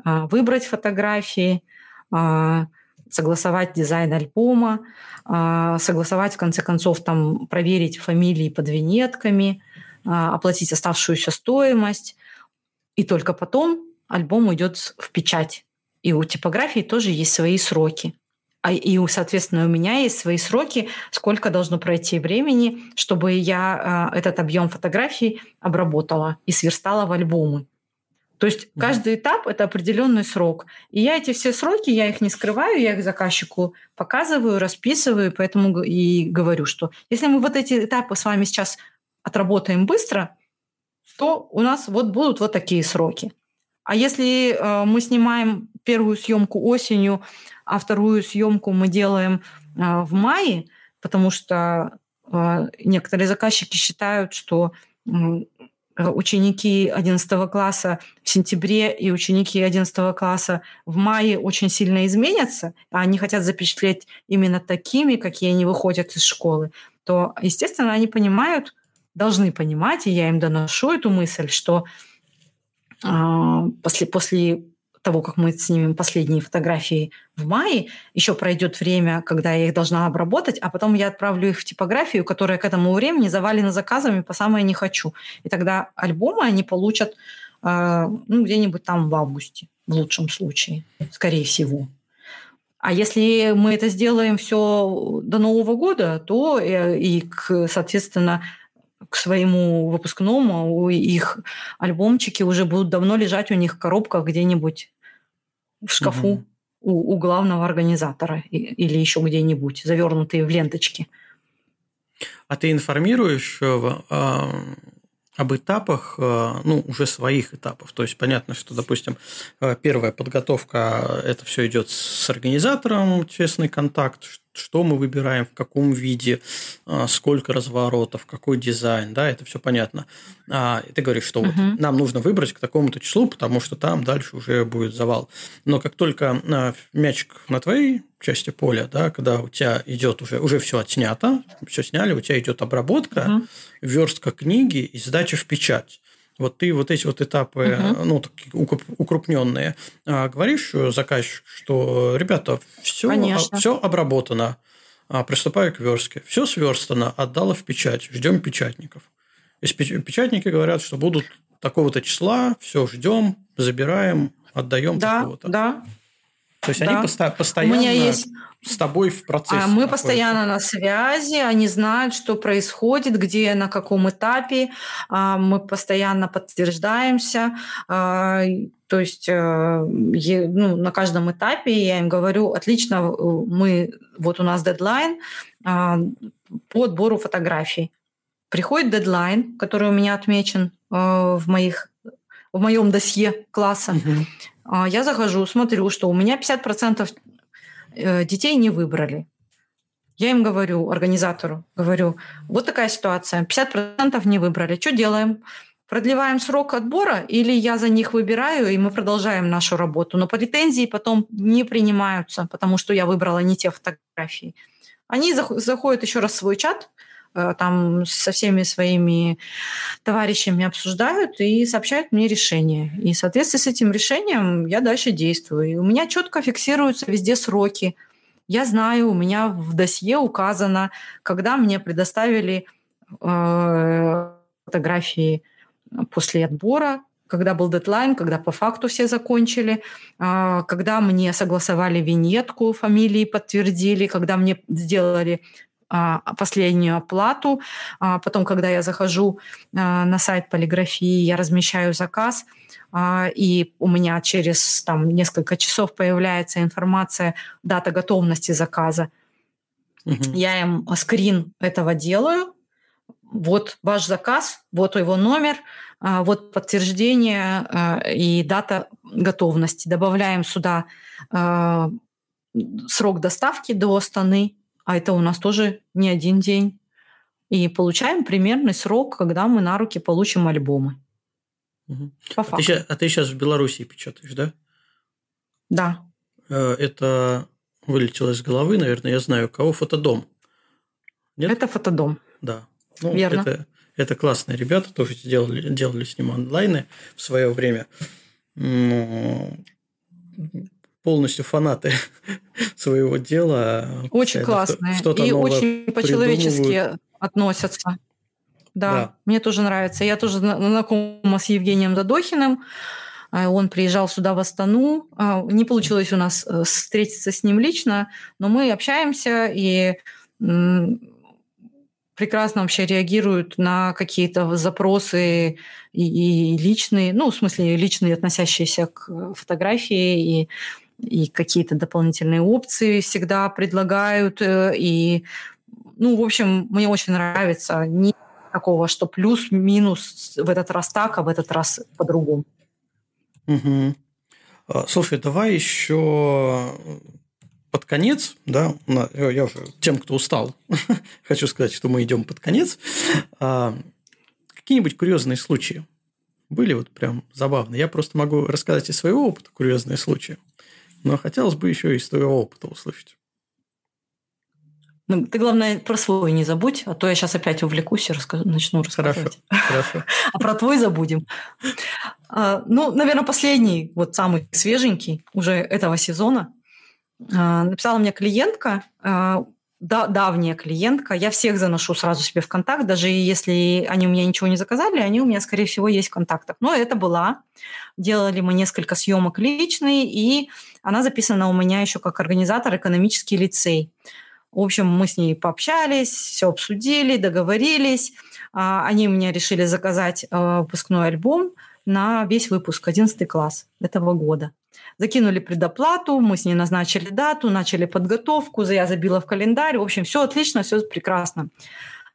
А, выбрать фотографии, а, согласовать дизайн альбома, а, согласовать, в конце концов, там, проверить фамилии под винетками, оплатить оставшуюся стоимость. И только потом альбом идет в печать. И у типографии тоже есть свои сроки а, и, соответственно, у меня есть свои сроки, сколько должно пройти времени, чтобы я а, этот объем фотографий обработала и сверстала в альбомы. То есть каждый этап это определенный срок. И я эти все сроки, я их не скрываю, я их заказчику показываю, расписываю, поэтому и говорю, что если мы вот эти этапы с вами сейчас отработаем быстро, то у нас вот будут вот такие сроки. А если э, мы снимаем первую съемку осенью, а вторую съемку мы делаем а, в мае, потому что а, некоторые заказчики считают, что ученики 11 класса в сентябре и ученики 11 класса в мае очень сильно изменятся, а они хотят запечатлеть именно такими, какие они выходят из школы, то, естественно, они понимают, должны понимать, и я им доношу эту мысль, что э, после, после того, как мы снимем последние фотографии в мае, еще пройдет время, когда я их должна обработать, а потом я отправлю их в типографию, которая к этому времени завалена заказами по самое не хочу. И тогда альбомы они получат э, ну, где-нибудь там в августе, в лучшем случае, скорее всего. А если мы это сделаем все до Нового года, то э, и, к, соответственно, к своему выпускному, их альбомчики уже будут давно лежать у них в коробках где-нибудь в шкафу угу. у, у главного организатора или еще где-нибудь, завернутые в ленточки. А ты информируешь э, а, об этапах, э, ну, уже своих этапов. То есть понятно, что, допустим, э, первая подготовка, это все идет с организатором, честный контакт, что мы выбираем, в каком виде, а, сколько разворотов, какой дизайн, да, это все понятно. А, и ты говоришь, что вот uh-huh. нам нужно выбрать к такому-то числу, потому что там дальше уже будет завал. Но как только а, мячик на твоей части поля, да, когда у тебя идет уже, уже все отснято, все сняли, у тебя идет обработка, uh-huh. верстка книги и сдача в печать вот ты вот эти вот этапы, uh-huh. ну, такие укрупненные, а, говоришь заказчику, что, ребята, все, все обработано, а, приступаю к верстке, все сверстано, отдала в печать, ждем печатников. Если печатники говорят, что будут такого-то числа, все, ждем, забираем, отдаем да, такого-то. Да, То есть да. они поста- постоянно... У меня есть с тобой в процессе. А мы постоянно на связи, они знают, что происходит, где, на каком этапе. А, мы постоянно подтверждаемся. А, то есть э, ну, на каждом этапе я им говорю, отлично, мы, вот у нас дедлайн а, по отбору фотографий. Приходит дедлайн, который у меня отмечен э, в моих в моем досье класса. Угу. Я захожу, смотрю, что у меня 50% Э, детей не выбрали. Я им говорю, организатору, говорю, вот такая ситуация, 50% не выбрали, что делаем? продлеваем срок отбора или я за них выбираю, и мы продолжаем нашу работу. Но претензии потом не принимаются, потому что я выбрала не те фотографии. Они заходят еще раз в свой чат, там со всеми своими товарищами обсуждают и сообщают мне решение. И в соответствии с этим решением я дальше действую. И у меня четко фиксируются везде сроки. Я знаю, у меня в досье указано, когда мне предоставили э, фотографии после отбора, когда был дедлайн, когда по факту все закончили, а, когда мне согласовали виньетку, фамилии подтвердили, когда мне сделали последнюю оплату. А, потом, когда я захожу на сайт полиграфии, я размещаю заказ, и у меня через там, несколько часов появляется информация, дата готовности заказа. Угу. Я им скрин этого делаю, вот ваш заказ, вот его номер, а, вот подтверждение а, и дата готовности. Добавляем сюда а, срок доставки до Астаны, а это у нас тоже не один день. И получаем примерный срок, когда мы на руки получим альбомы. Угу. По факту. А, ты, а ты сейчас в Беларуси печатаешь, да? Да. Э, это вылетело из головы, наверное, я знаю, кого фотодом. Нет? Это фотодом. Да. Ну, Верно. Это, это классные ребята, тоже делали, делали с ним онлайны в свое время. Ну, полностью фанаты своего дела. Очень классные. И очень по-человечески относятся. Да, да, мне тоже нравится. Я тоже знакома с Евгением Задохиным. А, он приезжал сюда в Астану. А, не получилось у нас э, встретиться с ним лично, но мы общаемся, и прекрасно вообще реагируют на какие-то запросы и, и личные, ну, в смысле, личные, относящиеся к фотографии, и, и какие-то дополнительные опции всегда предлагают. Э, и, ну, в общем, мне очень нравится. Не такого, что плюс-минус в этот раз так, а в этот раз по-другому. Угу. Слушай, давай еще под конец, да, я уже тем, кто устал, хочу сказать, что мы идем под конец. А, какие-нибудь курьезные случаи были вот прям забавные? Я просто могу рассказать из своего опыта курьезные случаи, но хотелось бы еще и твоего опыта услышать. Ну, ты, главное, про свой не забудь, а то я сейчас опять увлекусь и расскажу, начну рассказывать. Хорошо, хорошо. А про твой забудем. А, ну, наверное, последний, вот самый свеженький уже этого сезона – а, написала мне клиентка, а, да, давняя клиентка. Я всех заношу сразу себе в контакт, даже если они у меня ничего не заказали, они у меня, скорее всего, есть в контактах. Но это была. Делали мы несколько съемок личные, и она записана у меня еще как организатор экономический лицей. В общем, мы с ней пообщались, все обсудили, договорились. А, они у меня решили заказать выпускной альбом на весь выпуск, 11 класс этого года. Закинули предоплату, мы с ней назначили дату, начали подготовку, я забила в календарь. В общем, все отлично, все прекрасно.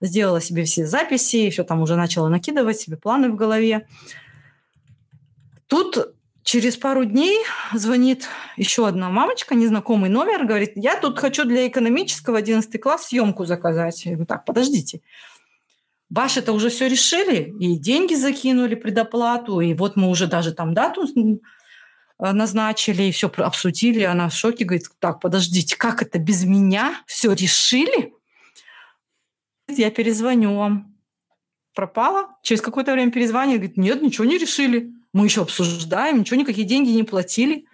Сделала себе все записи, все там уже начала накидывать себе планы в голове. Тут через пару дней звонит еще одна мамочка, незнакомый номер, говорит, я тут хочу для экономического 11 класс съемку заказать. Я говорю, так, подождите. Ваши-то уже все решили, и деньги закинули предоплату, и вот мы уже даже там дату назначили, и все обсудили. Она в шоке, говорит, так, подождите, как это без меня все решили? Я перезвоню вам. Пропала. Через какое-то время перезвонит, говорит, нет, ничего не решили. Мы еще обсуждаем, ничего, никакие деньги не платили.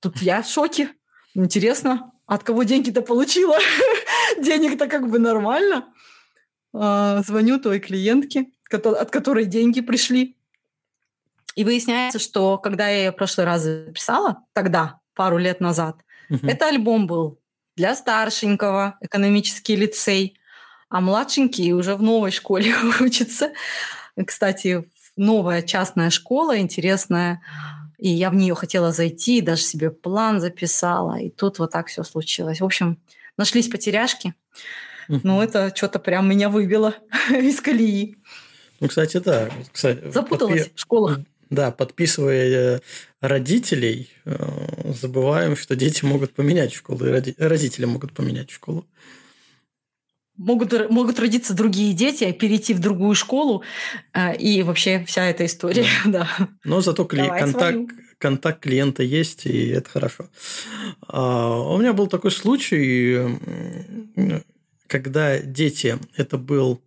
Тут я в шоке. Интересно, от кого деньги-то получила? Денег-то как бы нормально. А, звоню той клиентке, от которой деньги пришли. И выясняется, что когда я ее в прошлый раз записала, тогда, пару лет назад, угу. это альбом был для старшенького, экономический лицей, а младшенький уже в новой школе учится. Кстати, новая частная школа, интересная, и я в нее хотела зайти, даже себе план записала, и тут вот так все случилось. В общем, нашлись потеряшки, но это что-то прям меня выбило из колеи. Ну, кстати, да. Кстати, Запуталась подпи... в школах. Да, подписывая э, родителей, э, забываем, что дети могут поменять школу, и родители могут поменять школу. могут, могут родиться другие дети, перейти в другую школу, э, и вообще вся эта история, да. Но зато кли- контакт, контакт клиента есть, и это хорошо. А, у меня был такой случай, когда дети, это был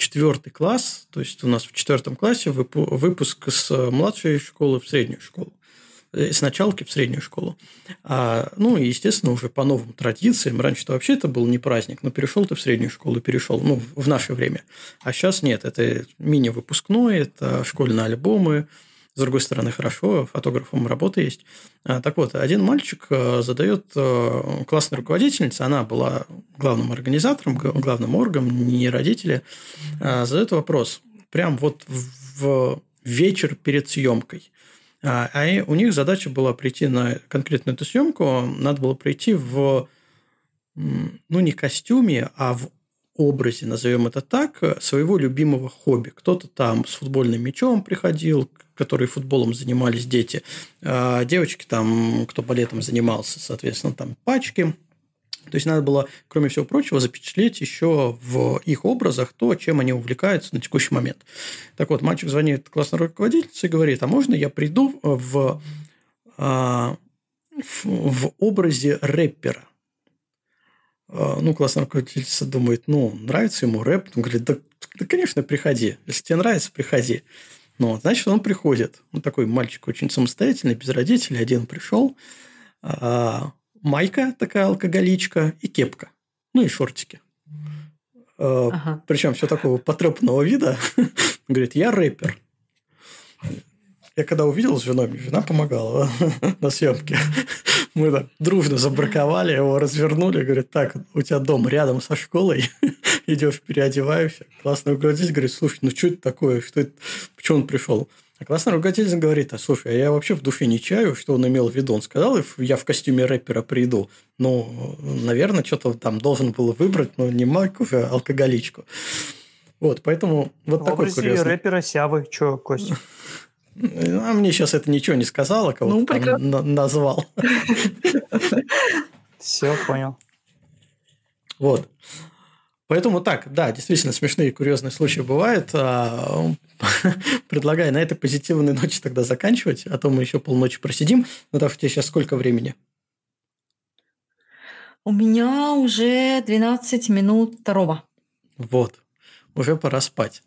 четвертый класс, то есть у нас в четвертом классе выпуск с младшей школы в среднюю школу э, с началки в среднюю школу. А, ну, и, естественно, уже по новым традициям. Раньше-то вообще это был не праздник, но перешел ты в среднюю школу, перешел, ну, в наше время. А сейчас нет, это мини-выпускной, это школьные альбомы, с другой стороны, хорошо, фотографом работа есть. А, так вот, один мальчик э, задает э, классной руководительнице, она была главным организатором, главным органом, не родители, а, задает вопрос. Прям вот в вечер перед съемкой. А, а у них задача была прийти на конкретную эту съемку, надо было прийти в, ну, не костюме, а в образе, назовем это так, своего любимого хобби. Кто-то там с футбольным мячом приходил, которые футболом занимались дети. А девочки там, кто балетом занимался, соответственно, там пачки. То есть надо было, кроме всего прочего, запечатлеть еще в их образах то, чем они увлекаются на текущий момент. Так вот, мальчик звонит классной руководительнице и говорит, а можно я приду в, а, в, в образе рэпера? А, ну, классная руководительница думает, ну, нравится ему рэп. Он говорит, да, да, конечно, приходи. Если тебе нравится, приходи. Ну, значит, он приходит. Он такой мальчик очень самостоятельный, без родителей. Один пришел. А, майка такая алкоголичка и кепка. Ну, и шортики. А, ага. Причем все такого потрепанного вида. Говорит, я рэпер. Я когда увидел с женой, жена помогала на съемке. Мы так дружно забраковали его, развернули. Говорит, так, у тебя дом рядом со школой. Идешь, переодеваешься. Классный руководитель говорит, слушай, ну что это такое? Что это? Почему он пришел? А классный руководитель говорит, а слушай, а я вообще в душе не чаю, что он имел в виду. Он сказал, я в костюме рэпера приду. Ну, наверное, что-то там должен был выбрать, но не майку, а алкоголичку. Вот, поэтому вот в такой курьезный. рэпера Сявы. Че, Костя? А мне сейчас это ничего не сказала, кого ну, там на- назвал. Все, понял. Вот. Поэтому так, да, действительно смешные и курьезные случаи бывают. А, предлагаю на этой позитивной ночи тогда заканчивать, а то мы еще полночи просидим. Наташа, у тебя сейчас сколько времени? У меня уже 12 минут второго. Вот, уже пора спать.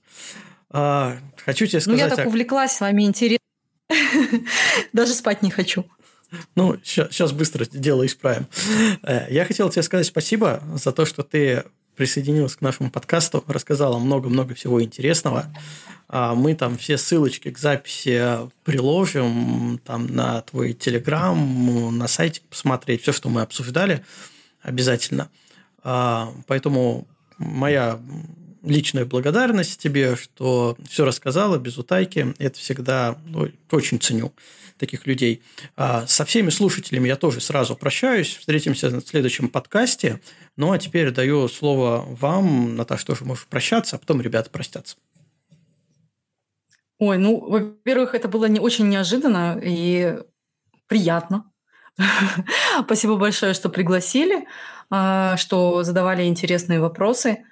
А, хочу тебе сказать... Ну, я так увлеклась с вами, интересно. Даже спать не хочу. Ну, сейчас быстро дело исправим. Э, я хотел тебе сказать спасибо за то, что ты присоединилась к нашему подкасту, рассказала много-много всего интересного. А, мы там все ссылочки к записи приложим там на твой телеграм, на сайте посмотреть, все, что мы обсуждали, обязательно. А, поэтому моя личная благодарность тебе, что все рассказала без утайки. Это всегда ну, очень ценю таких людей. А со всеми слушателями я тоже сразу прощаюсь. Встретимся на следующем подкасте. Ну, а теперь даю слово вам. Наташа, тоже можешь прощаться, а потом ребята простятся. Ой, ну, во-первых, это было не очень неожиданно и приятно. Спасибо большое, что пригласили, а, что задавали интересные вопросы.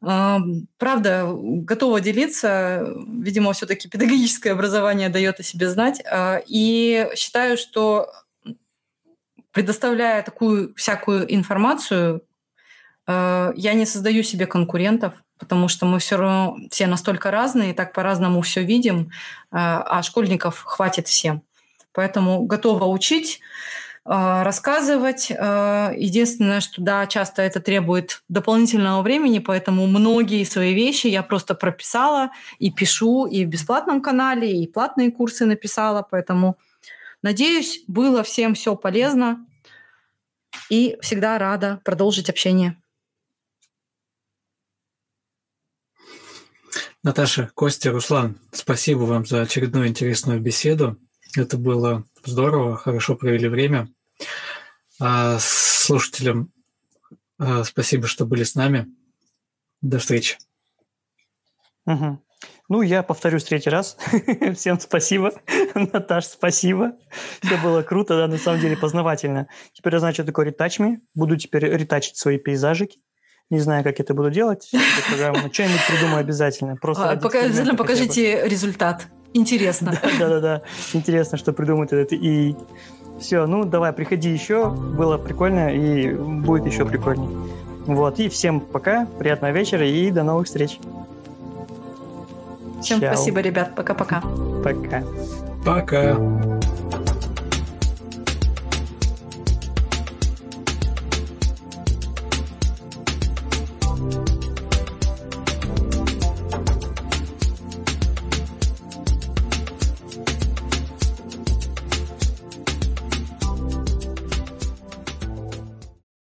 Правда, готова делиться. Видимо, все-таки педагогическое образование дает о себе знать. А, и считаю, что предоставляя такую всякую информацию, а, я не создаю себе конкурентов, потому что мы все равно все настолько разные, так по-разному все видим, а, а школьников хватит всем. Поэтому готова учить. А, рассказывать. Единственное, что да, часто это требует дополнительного времени, поэтому многие свои вещи я просто прописала и пишу и в бесплатном канале, и платные курсы написала, поэтому надеюсь, было всем все полезно и всегда рада продолжить общение. Наташа, Костя, Руслан, спасибо вам за очередную интересную беседу. Это было здорово, хорошо провели время. А слушателям а, спасибо, что были с нами. До встречи. Угу. Ну, я повторюсь третий раз. Всем спасибо. Наташ, спасибо. Все было круто, да, на самом деле познавательно. Теперь я знаю, что такое ретачми. Буду теперь ретачить свои пейзажики. Не знаю, как это буду делать, эту программу, что-нибудь придумаю обязательно. Просто а, пока, обязательно покажите результат. Интересно. Да-да-да. Интересно, что придумает этот и все, ну давай, приходи еще. Было прикольно и будет еще прикольнее. Вот, и всем пока, приятного вечера и до новых встреч. Всем Чао. спасибо, ребят. Пока-пока. Пока. Пока.